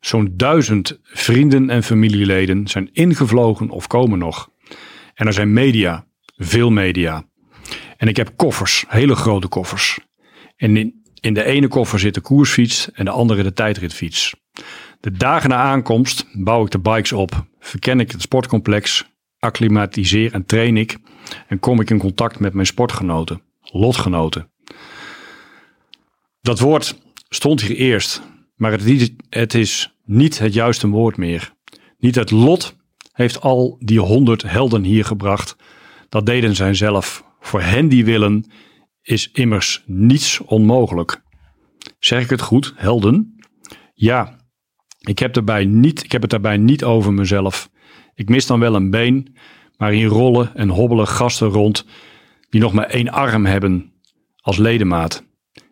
Zo'n duizend vrienden en familieleden zijn ingevlogen of komen nog. En er zijn media, veel media. En ik heb koffers, hele grote koffers. En in, in de ene koffer zit de koersfiets en de andere de tijdritfiets. De dagen na aankomst bouw ik de bikes op, verken ik het sportcomplex, acclimatiseer en train ik en kom ik in contact met mijn sportgenoten, lotgenoten. Dat woord stond hier eerst, maar het, het is niet het juiste woord meer. Niet het lot heeft al die honderd helden hier gebracht. Dat deden zij zelf. Voor hen die willen is immers niets onmogelijk. Zeg ik het goed, helden? Ja, ik heb, niet, ik heb het daarbij niet over mezelf. Ik mis dan wel een been, maar hier rollen en hobbelen gasten rond die nog maar één arm hebben als ledemaat.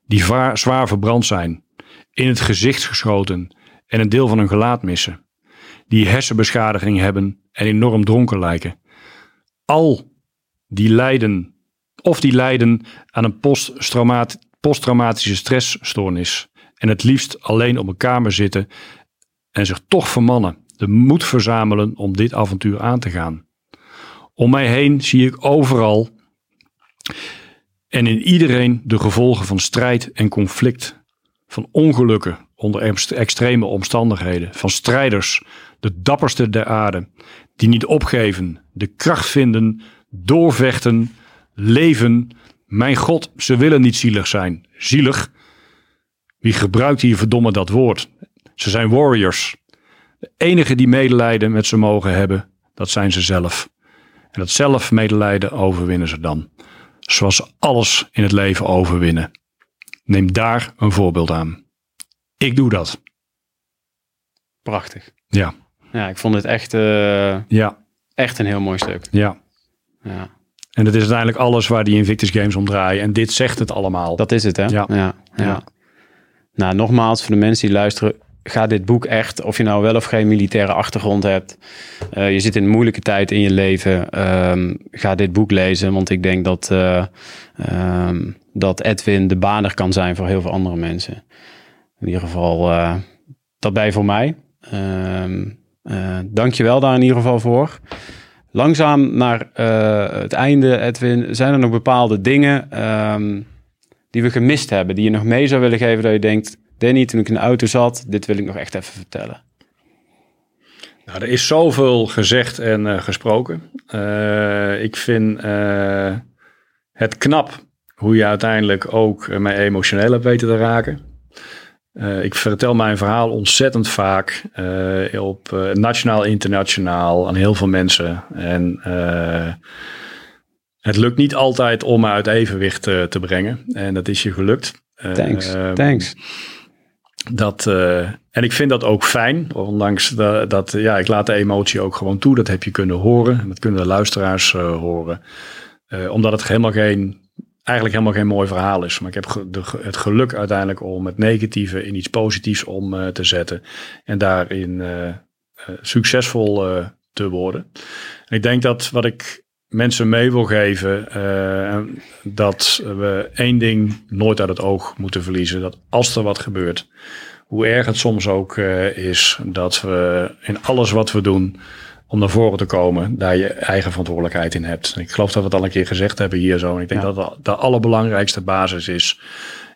Die zwaar verbrand zijn, in het gezicht geschoten en een deel van hun gelaat missen. Die hersenbeschadiging hebben en enorm dronken lijken. Al die lijden, of die lijden aan een posttraumat- posttraumatische stressstoornis. En het liefst alleen op een kamer zitten en zich toch vermannen, de moed verzamelen om dit avontuur aan te gaan. Om mij heen zie ik overal en in iedereen de gevolgen van strijd en conflict, van ongelukken onder ex- extreme omstandigheden, van strijders, de dapperste der aarde, die niet opgeven, de kracht vinden, doorvechten, leven. Mijn God, ze willen niet zielig zijn. Zielig? Wie gebruikt hier verdomme dat woord? Ze zijn warriors. De enige die medelijden met ze mogen hebben, dat zijn ze zelf. En dat zelf medelijden overwinnen ze dan. Zoals alles in het leven overwinnen. Neem daar een voorbeeld aan. Ik doe dat. Prachtig. Ja, Ja, ik vond het echt, eh, ja, echt een heel mooi stuk. ja. Ja. En het is uiteindelijk alles waar die Invictus Games om draaien. En dit zegt het allemaal. Dat is het, hè? Ja. ja, ja. Ja. Nou, nogmaals, voor de mensen die luisteren, ga dit boek echt, of je nou wel of geen militaire achtergrond hebt, eh, je zit in een moeilijke tijd in je leven, ehm, ga dit boek lezen, want ik denk dat, eh, ehm, dat Edwin de baner kan zijn voor heel veel andere mensen. In ieder geval, eh, dat bij voor mij. Ehm eh, Dank je wel daar in ieder geval voor. Langzaam naar het einde, Edwin. Zijn er nog bepaalde dingen die we gemist hebben, die je nog mee zou willen geven dat je denkt, Danny, toen ik in de auto zat, dit wil ik nog echt even vertellen. Nou, er is zoveel gezegd en eh, gesproken. Eh, ik vind eh, het knap hoe je uiteindelijk ook mij emotioneel hebt weten te raken. Ik vertel mijn verhaal ontzettend vaak op nationaal, internationaal aan heel veel mensen. En het lukt niet altijd om me uit evenwicht te brengen. En dat is je gelukt. Thanks, thanks. Dat, eh, en ik vind dat ook fijn, ondanks de- dat ja, ik laat de emotie ook gewoon toe. Dat heb je kunnen horen en dat kunnen de luisteraars eh, horen. Eh, omdat het helemaal geen, eigenlijk helemaal geen mooi verhaal is. Maar ik heb de, het geluk uiteindelijk om het negatieve in iets positiefs om te zetten. En daarin succesvol te worden. En ik denk dat wat ik mensen mee wil geven, eh, dat we één ding nooit uit het oog moeten verliezen. Dat als er wat gebeurt, hoe erg het soms ook eh, is, dat we in alles wat we doen om naar voren te komen, daar je eigen verantwoordelijkheid in hebt. Ik geloof dat we het al een keer gezegd hebben hier zo. En ik denk Ja. dat dat de allerbelangrijkste basis is.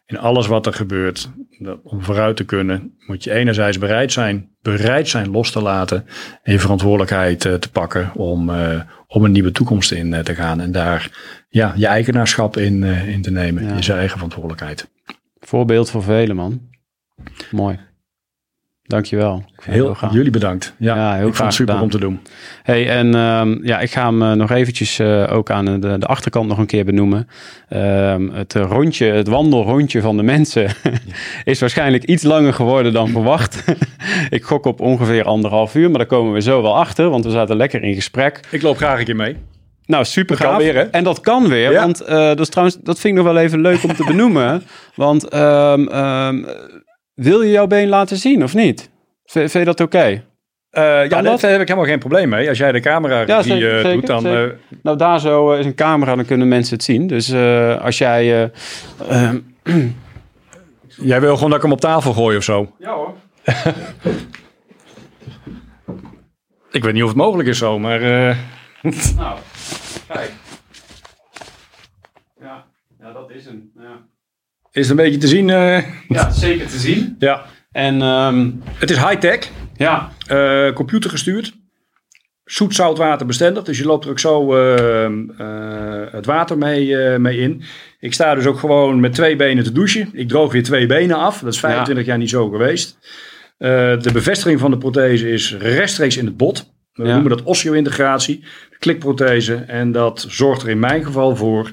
In alles wat er gebeurt, dat, om vooruit te kunnen, moet je enerzijds bereid zijn, bereid zijn los te laten en je verantwoordelijkheid uh, te pakken om, uh, om een nieuwe toekomst in uh, te gaan. En daar ja, je eigenaarschap in, in te nemen, ja. je eigen verantwoordelijkheid. Voorbeeld voor velen, man. Mooi. Dankjewel. Heel, heel jullie bedankt. Ja, ja heel ik vond het super gedaan. om te doen. Hey, en um, ja, ik ga hem uh, nog eventjes uh, ook aan de, de, achterkant nog een keer benoemen. Um, het rondje, het wandelrondje van de mensen <laughs> is waarschijnlijk iets langer geworden dan verwacht. <laughs> ik gok op ongeveer anderhalf uur, maar daar komen we zo wel achter, want we zaten lekker in gesprek. Ik loop graag een keer mee. Nou, super gaaf. Weer, en dat kan weer, ja. want uh, dat, is trouwens, dat vind ik nog wel even leuk om te benoemen. <laughs> Want um, wil je jouw been laten zien of niet? Vind je dat oké? Okay? Uh, ja, daar heb ik helemaal geen probleem mee. Als jij de camera ja, zeker, uh, doet, dan... Uh... Nou, daar zo is een camera, dan kunnen mensen het zien. Dus als jij... Ehm, <clears throat> jij wil gewoon dat ik hem op tafel gooi of zo? Ja hoor. <laughs> ik weet niet of het mogelijk is zo, maar... <laughs> nou, kijk. Ja, ja dat is hem. Ja. Is het een beetje te zien? Uh... Ja, zeker te zien. Ja. En, um... Het is high-tech. Ja. Uh, computer gestuurd. Zoet zoutwater bestendig. Dus je loopt er ook zo uh, het water mee, mee in. Ik sta dus ook gewoon met twee benen te douchen. Ik droog weer twee benen af. Dat is 25 ja. jaar niet zo geweest. de bevestiging van de prothese is rechtstreeks in het bot. We ja. noemen dat osseo-integratie. Klikprothese. En dat zorgt er in mijn geval voor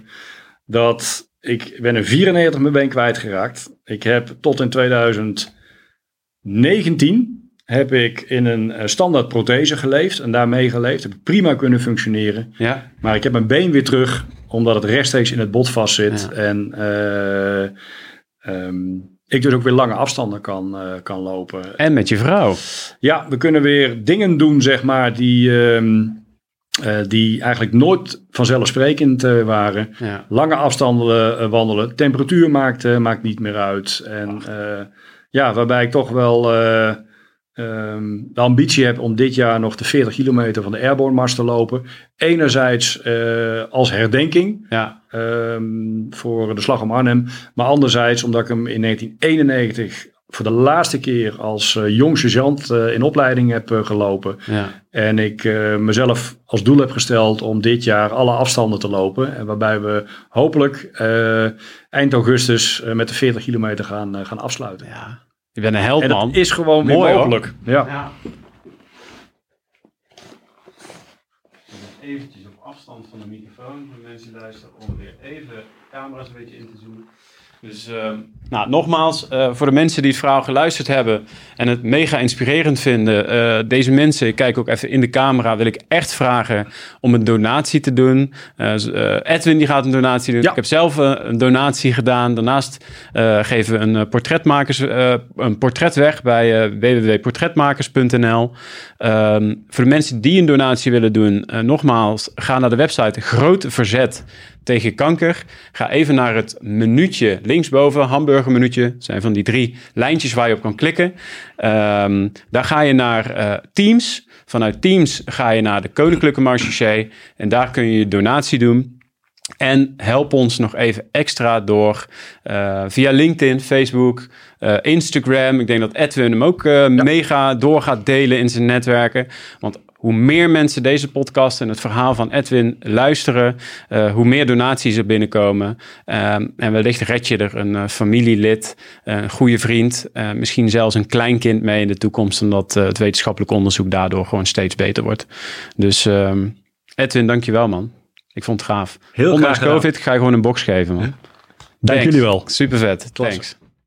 dat ik ben in 94 mijn been kwijtgeraakt. Ik heb tot in 2019 heb ik in een uh, standaard prothese geleefd en daarmee geleefd. Heb ik prima kunnen functioneren. Ja. Maar ik heb mijn been weer terug, omdat het rechtstreeks in het bot vastzit. Ja. En uh, um, ik dus ook weer lange afstanden kan, uh, kan lopen. En met je vrouw. Ja, we kunnen weer dingen doen, zeg maar, die... Um, uh, die eigenlijk nooit vanzelfsprekend uh, waren. Ja. Lange afstanden uh, wandelen. Temperatuur maakt, maakt niet meer uit. En ja, waarbij ik toch wel um, de ambitie heb om dit jaar nog de 40 kilometer van de Airborne Mars te lopen. Enerzijds als herdenking ja. um, voor de slag om Arnhem. Maar anderzijds omdat ik hem in 1991 voor de laatste keer als uh, jong sergeant uh, in opleiding heb uh, gelopen. Ja. En ik mezelf als doel heb gesteld om dit jaar alle afstanden te lopen. En waarbij we hopelijk eind augustus met de 40 kilometer gaan, gaan afsluiten. Ja. Je bent een held, en man. dat is gewoon Mooi, mogelijk. Ja. ja. Eventjes op afstand van de microfoon voor mensen luisteren om weer even camera's een beetje in te zoomen. Dus uh, nou, nogmaals, uh, voor de mensen die het verhaal geluisterd hebben en het mega inspirerend vinden. Uh, deze mensen, ik kijk ook even in de camera, wil ik echt vragen om een donatie te doen. Edwin die gaat een donatie doen. Ja. Ik heb zelf een donatie gedaan. Daarnaast geven we een, portretmakers, een portret weg bij www.portretmakers.nl. Ehm, voor de mensen die een donatie willen doen, nogmaals, ga naar de website Groot Verzet tegen kanker. Ga even naar het menuutje linksboven, hamburgermenuutje. Dat zijn van die drie lijntjes waar je op kan klikken. Um, daar ga je naar uh, Teams. Vanuit Teams ga je naar de Koninklijke Marché. En daar kun je je donatie doen. En help ons nog even extra door uh, via LinkedIn, Facebook, uh, Instagram. Ik denk dat Edwin hem ook uh, ja. mega door gaat delen in zijn netwerken. Want hoe meer mensen deze podcast en het verhaal van Edwin luisteren, uh, hoe meer donaties er binnenkomen. Um, en wellicht red je er een uh, familielid, uh, een goede vriend, misschien zelfs een kleinkind mee in de toekomst, omdat het wetenschappelijk onderzoek daardoor gewoon steeds beter wordt. Dus um, Edwin, dankjewel man. Ik vond het gaaf. Heel Ondanks COVID ga je gewoon een box geven man. Dank jullie wel. Super vet. Thanks.